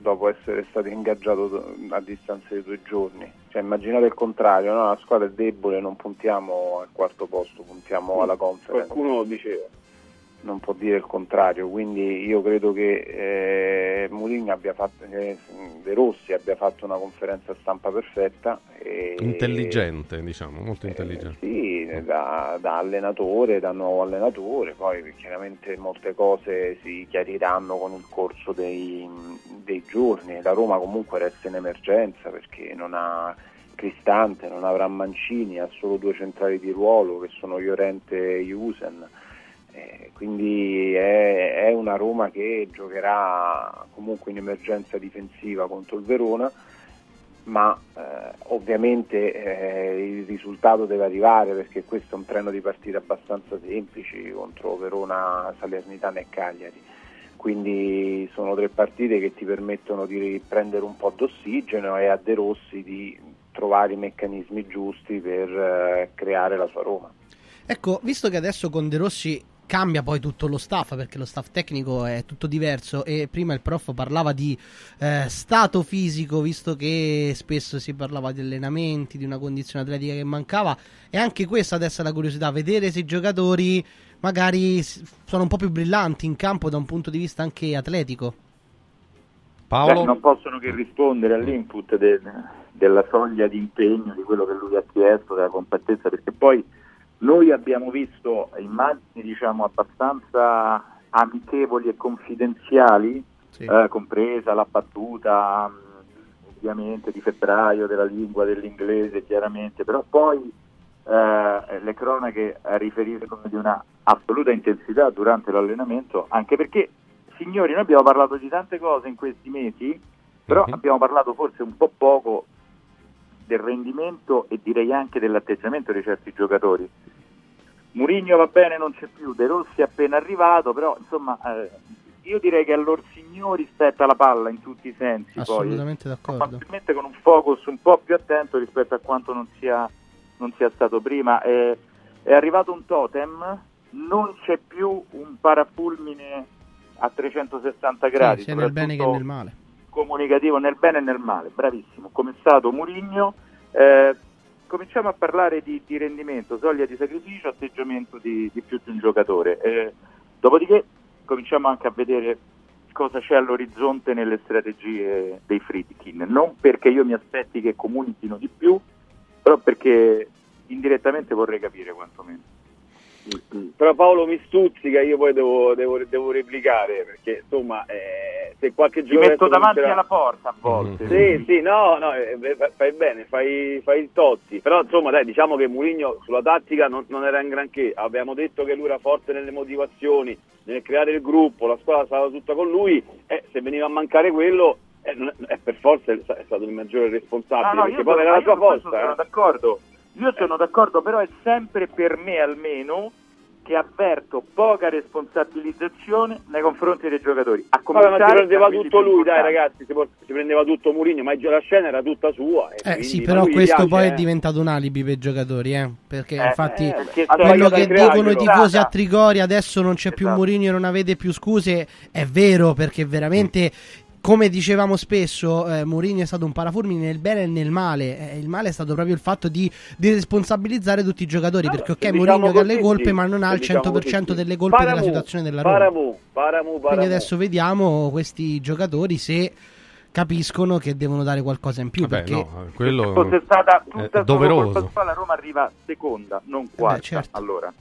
dopo essere stato ingaggiato a distanza di due giorni. Cioè, immaginate il contrario, no? la squadra è debole, non puntiamo al quarto posto, puntiamo alla conference. Qualcuno lo diceva. Non può dire il contrario, quindi io credo che eh, Mourinho abbia fatto, eh, De Rossi abbia fatto una conferenza stampa perfetta. E, Intelligente, diciamo, molto intelligente. sì, da, da allenatore, da nuovo allenatore, poi chiaramente molte cose si chiariranno con il corso dei, dei giorni. La Roma comunque resta in emergenza perché non ha Cristante, non avrà Mancini, ha solo due centrali di ruolo che sono Llorente e Jusen. Eh, quindi è, è una Roma che giocherà comunque in emergenza difensiva contro il Verona ma eh, ovviamente eh, il risultato deve arrivare perché questo è un treno di partite abbastanza semplici contro Verona, Salernitana e Cagliari. Quindi sono tre partite che ti permettono di prendere un po' d'ossigeno e a De Rossi di trovare i meccanismi giusti per eh, creare la sua Roma. Ecco, visto che adesso con De Rossi cambia poi tutto lo staff, perché lo staff tecnico è tutto diverso e prima il prof parlava di eh, stato fisico, visto che spesso si parlava di allenamenti, di una condizione atletica che mancava, e anche questa adesso è la curiosità, vedere se i giocatori magari sono un po' più brillanti in campo da un punto di vista anche atletico. Paolo? Beh, non possono che rispondere all'input de- della soglia di impegno, di quello che lui ha chiesto, della compattezza, perché poi noi abbiamo visto immagini diciamo abbastanza amichevoli e confidenziali, eh, compresa la battuta mh, ovviamente di febbraio della lingua dell'inglese chiaramente, però poi eh, le cronache riferiscono di una assoluta intensità durante l'allenamento, anche perché signori noi abbiamo parlato di tante cose in questi mesi, però abbiamo parlato forse un po' poco del rendimento e direi anche dell'atteggiamento di certi giocatori. Murigno va bene, non c'è più, De Rossi è appena arrivato, però insomma eh, io direi che a loro signori spetta la palla in tutti i sensi, Assolutamente poi, d'accordo. probabilmente con un focus un po' più attento rispetto a quanto non sia, non sia stato prima. È, è arrivato un totem, non c'è più un parafulmine a 360 gradi, Sì, sia nel bene che nel male. Comunicativo nel bene e nel male, bravissimo, come è stato Murigno. Eh, cominciamo a parlare di, di rendimento, soglia di sacrificio, atteggiamento di, di più di un giocatore. Eh, dopodiché cominciamo anche a vedere cosa c'è all'orizzonte nelle strategie dei Friedkin, non perché io mi aspetti che comunichino di più, però perché indirettamente vorrei capire quantomeno. Però Paolo mi stuzzica, io poi devo, devo, devo replicare perché insomma eh, se qualche Ti giocatore metto davanti vincerà- alla porta a volte. Sì, sì, no, no, eh, fai bene, fai, fai il Totti. Però insomma, dai, diciamo che Mourinho sulla tattica non, non era in granché. Abbiamo detto che lui era forte nelle motivazioni, nel creare il gruppo, la squadra stava tutta con lui. E se veniva a mancare quello, eh, eh, per forza è stato il maggiore responsabile. No, no, perché poi sono- era la sua forza. sono eh. d'accordo. Io sono d'accordo, però è sempre per me almeno che avverto poca responsabilizzazione nei confronti dei giocatori. A Vabbè, ma si cominciare prendeva tutto più lui, dai ragazzi, si, por- si prendeva tutto Mourinho, ma la scena era tutta sua. e Eh sì, però questo piace, poi eh. è diventato un alibi per i giocatori, eh? perché Eh, infatti eh, perché quello che dicono i tifosi a. Trigori adesso non c'è più Esatto. Mourinho, non avete più scuse, è vero perché veramente come dicevamo spesso, eh, Mourinho è stato un parafulmine nel bene e nel male. Eh, il male è stato proprio il fatto di, di responsabilizzare tutti i giocatori. perché, ok, Mourinho diciamo che ha le colpe, sì, ma non ha il diciamo 100% così, sì. delle colpe della Paramu, situazione della Roma. Paramu, paramu, Quindi adesso vediamo questi giocatori se capiscono che devono dare qualcosa in più. Vabbè, perché no, quello Se fosse stata è tutta solo doveroso. colpa sua, la Roma arriva seconda, non quarta. certo. Allora,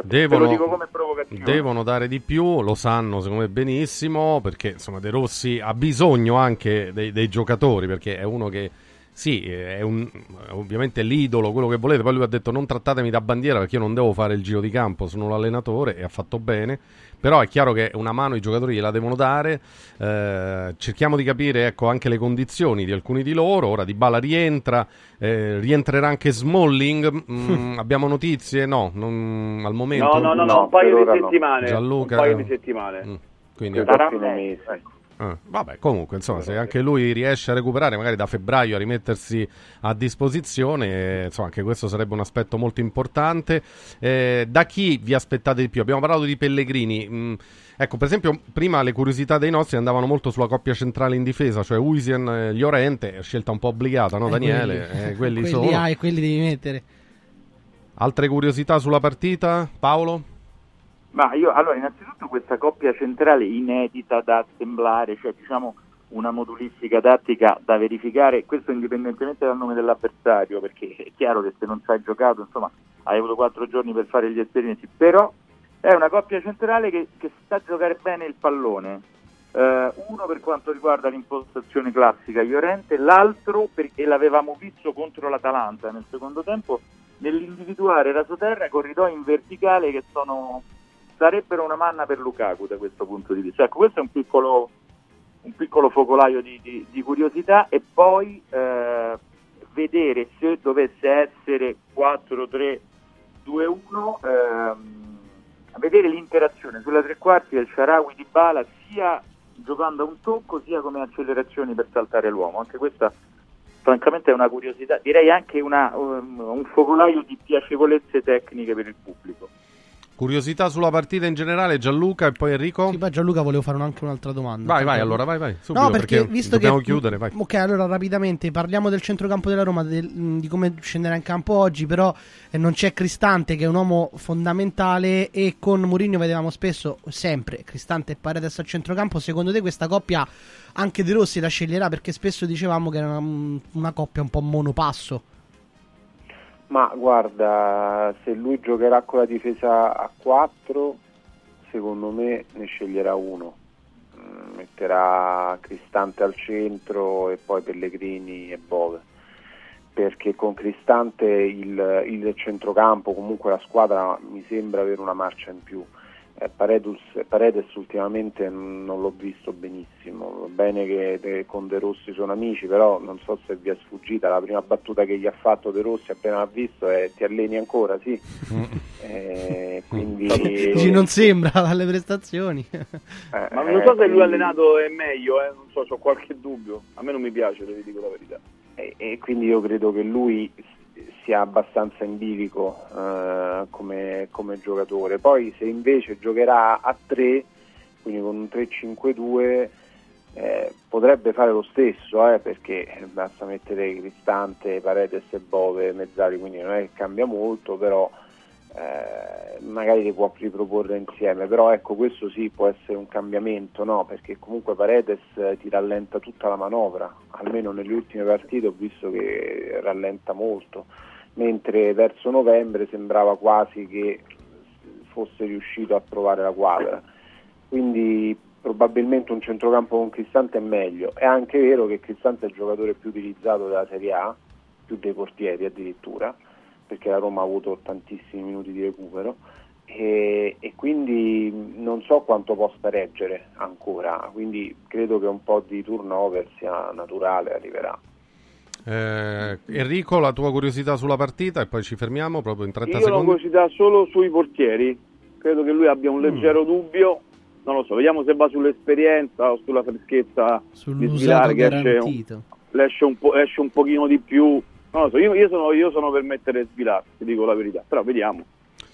cioè, te Devono, lo dico come provocazione. devono dare di più, lo sanno secondo me benissimo, perché insomma De Rossi ha bisogno anche dei, dei giocatori, perché è uno che Sì, è un, ovviamente l'idolo, quello che volete. Poi lui ha detto non trattatemi da bandiera perché io non devo fare il giro di campo, sono l'allenatore e ha fatto bene. Però è chiaro che una mano i giocatori gliela devono dare. Eh, cerchiamo di capire ecco, anche le condizioni di alcuni di loro. Ora Di Bala rientra, eh, rientrerà anche Smalling. Mm, abbiamo notizie? No, non- al momento. No, no, no, no, un paio di settimane. Gianluca, Un paio di settimane. Mm, quindi Sarà ecco. fine mese. ecco. Ah, vabbè, comunque, insomma, se anche lui riesce a recuperare, magari da febbraio a rimettersi a disposizione, eh, insomma, anche questo sarebbe un aspetto molto importante. Eh, da chi vi aspettate di più? Abbiamo parlato di Pellegrini. mm, ecco, per esempio, prima le curiosità dei nostri andavano molto sulla coppia centrale in difesa, cioè Uisien e Llorente, scelta un po' obbligata, no, Eh, Daniele? quelli- Eh, quelli quelli sono. hai, quelli devi mettere. Altre curiosità sulla partita? Paolo? Ma io, allora, innanzitutto questa coppia centrale inedita da assemblare, cioè diciamo una modulistica tattica da verificare, questo indipendentemente dal nome dell'avversario, perché è chiaro che se non ci hai giocato, insomma, hai avuto quattro giorni per fare gli esperimenti, però è una coppia centrale che, che sa giocare bene il pallone. Eh, uno per quanto riguarda l'impostazione classica Llorente, l'altro perché l'avevamo visto contro l'Atalanta nel secondo tempo nell'individuare rasoterra corridoi in verticale che sono sarebbero una manna per Lukaku da questo punto di vista. Ecco, questo è un piccolo, un piccolo focolaio di, di- di curiosità e poi eh, vedere se dovesse essere 4-3-2-1, ehm, vedere l'interazione sulla tre quarti del Sharawi di Bala sia giocando a un tocco sia come accelerazioni per saltare l'uomo. Anche questa francamente è una curiosità, direi anche una- um, un focolaio di piacevolezze tecniche per il pubblico. Curiosità sulla partita in generale, Gianluca e poi Enrico? Sì, poi Gianluca volevo fare anche un'altra domanda. Vai, vai, allora, vai, vai. Subito, no, perché, perché visto dobbiamo che chiudere, vai. Ok, allora rapidamente parliamo del centrocampo della Roma, del- mh, di come scenderà in campo oggi, però eh, non c'è Cristante che è un uomo fondamentale e con Mourinho vedevamo spesso sempre Cristante e Paredes al centrocampo. Secondo te questa coppia anche De Rossi la sceglierà perché spesso dicevamo che era una, una coppia un po' monopasso. Ma guarda, se lui giocherà con la difesa a 4, secondo me ne sceglierà uno. Mm, Metterà Cristante al centro e poi Pellegrini e Bove. Perché con Cristante il, il centrocampo, comunque la squadra mi sembra avere una marcia in più. Eh, Paredes, Paredes ultimamente mm, non l'ho visto benissimo, Va bene che De- con De Rossi sono amici, però non so se vi è sfuggita la prima battuta che gli ha fatto De Rossi appena l'ha visto è ti alleni ancora, sì. Eh, quindi Dici, non sembra dalle prestazioni. Ma non so se lui allenato è meglio, eh, non so, ho qualche dubbio. A me non mi piace, vi dico la verità. e, e quindi io credo che lui sia abbastanza in bilico eh, come, come giocatore. Poi se invece giocherà a 3, quindi con un 3-5-2, eh, potrebbe fare lo stesso, eh, perché basta mettere Cristante, Paredes e Bove, Mezzali, quindi non è che cambia molto, però eh, magari li può riproporre insieme, però ecco questo sì può essere un cambiamento, no? perché comunque Paredes eh, ti rallenta tutta la manovra, almeno nelle ultime partite ho visto che rallenta molto, mentre verso novembre sembrava quasi che fosse riuscito a trovare la quadra, quindi probabilmente un centrocampo con Cristante è meglio, è anche vero che Cristante è il giocatore più utilizzato della Serie A, più dei portieri addirittura, perché la Roma ha avuto tantissimi minuti di recupero e, e quindi non so quanto possa reggere ancora, quindi credo che un po' di turnover sia naturale, arriverà. Eh, Enrico, la tua curiosità sulla partita e poi ci fermiamo proprio in 30 Io ho una secondi. curiosità solo sui portieri. Credo che lui abbia un leggero dubbio. Non lo so, vediamo se va sull'esperienza o sulla freschezza di Sull'usato Svilare che esce un, garantito. esce, un po', esce un pochino di più. Non lo so, io, io sono, io sono per mettere Svilare, ti dico la verità. Però vediamo.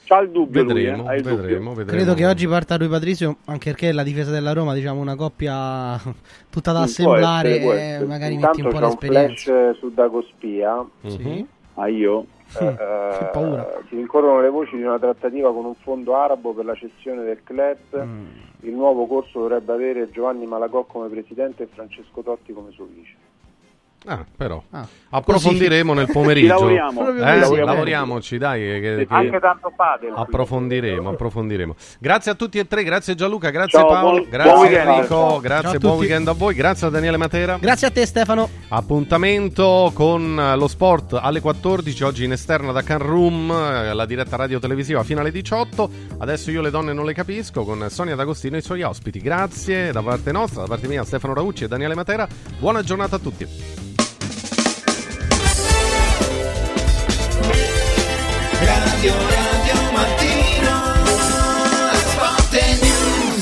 C'ha il dubbio lui, Vedremo, eh, ha il dubbio. vedremo, vedremo. Credo che oggi parta lui Patrizio, anche perché la difesa della Roma, diciamo, una coppia tutta da Sì, assemblare, essere, eh, essere. magari Intanto metti un po' c'è un l'esperienza. flash su Dago Spia. Sì. Ah, io? Eh, eh, si rincorrono le voci di una trattativa con un fondo arabo per la cessione del club. Mm. Il nuovo corso dovrebbe avere Giovanni Malagò come presidente e Francesco Totti come suo vice. Ah, però. Ah. Approfondiremo Così. nel pomeriggio. Lavoriamo. Eh, Ci lavoriamo. lavoriamoci, dai. che- che- Anche tanto padel. Approfondiremo, approfondiremo. Grazie a tutti e tre, grazie Gianluca, grazie Ciao, Paolo, buon- grazie buon. Enrico, Ciao. grazie, buon weekend a voi, grazie a Daniele Matera. Grazie a te Stefano. Appuntamento con lo sport alle 14, oggi in esterna da Can Room, eh, la diretta radio televisiva fino alle 18. Adesso io le donne non le capisco con Sonia D'Agostino e i suoi ospiti. Grazie da parte nostra, da parte mia Stefano Raucci e Daniele Matera. Buona giornata a tutti. canciones.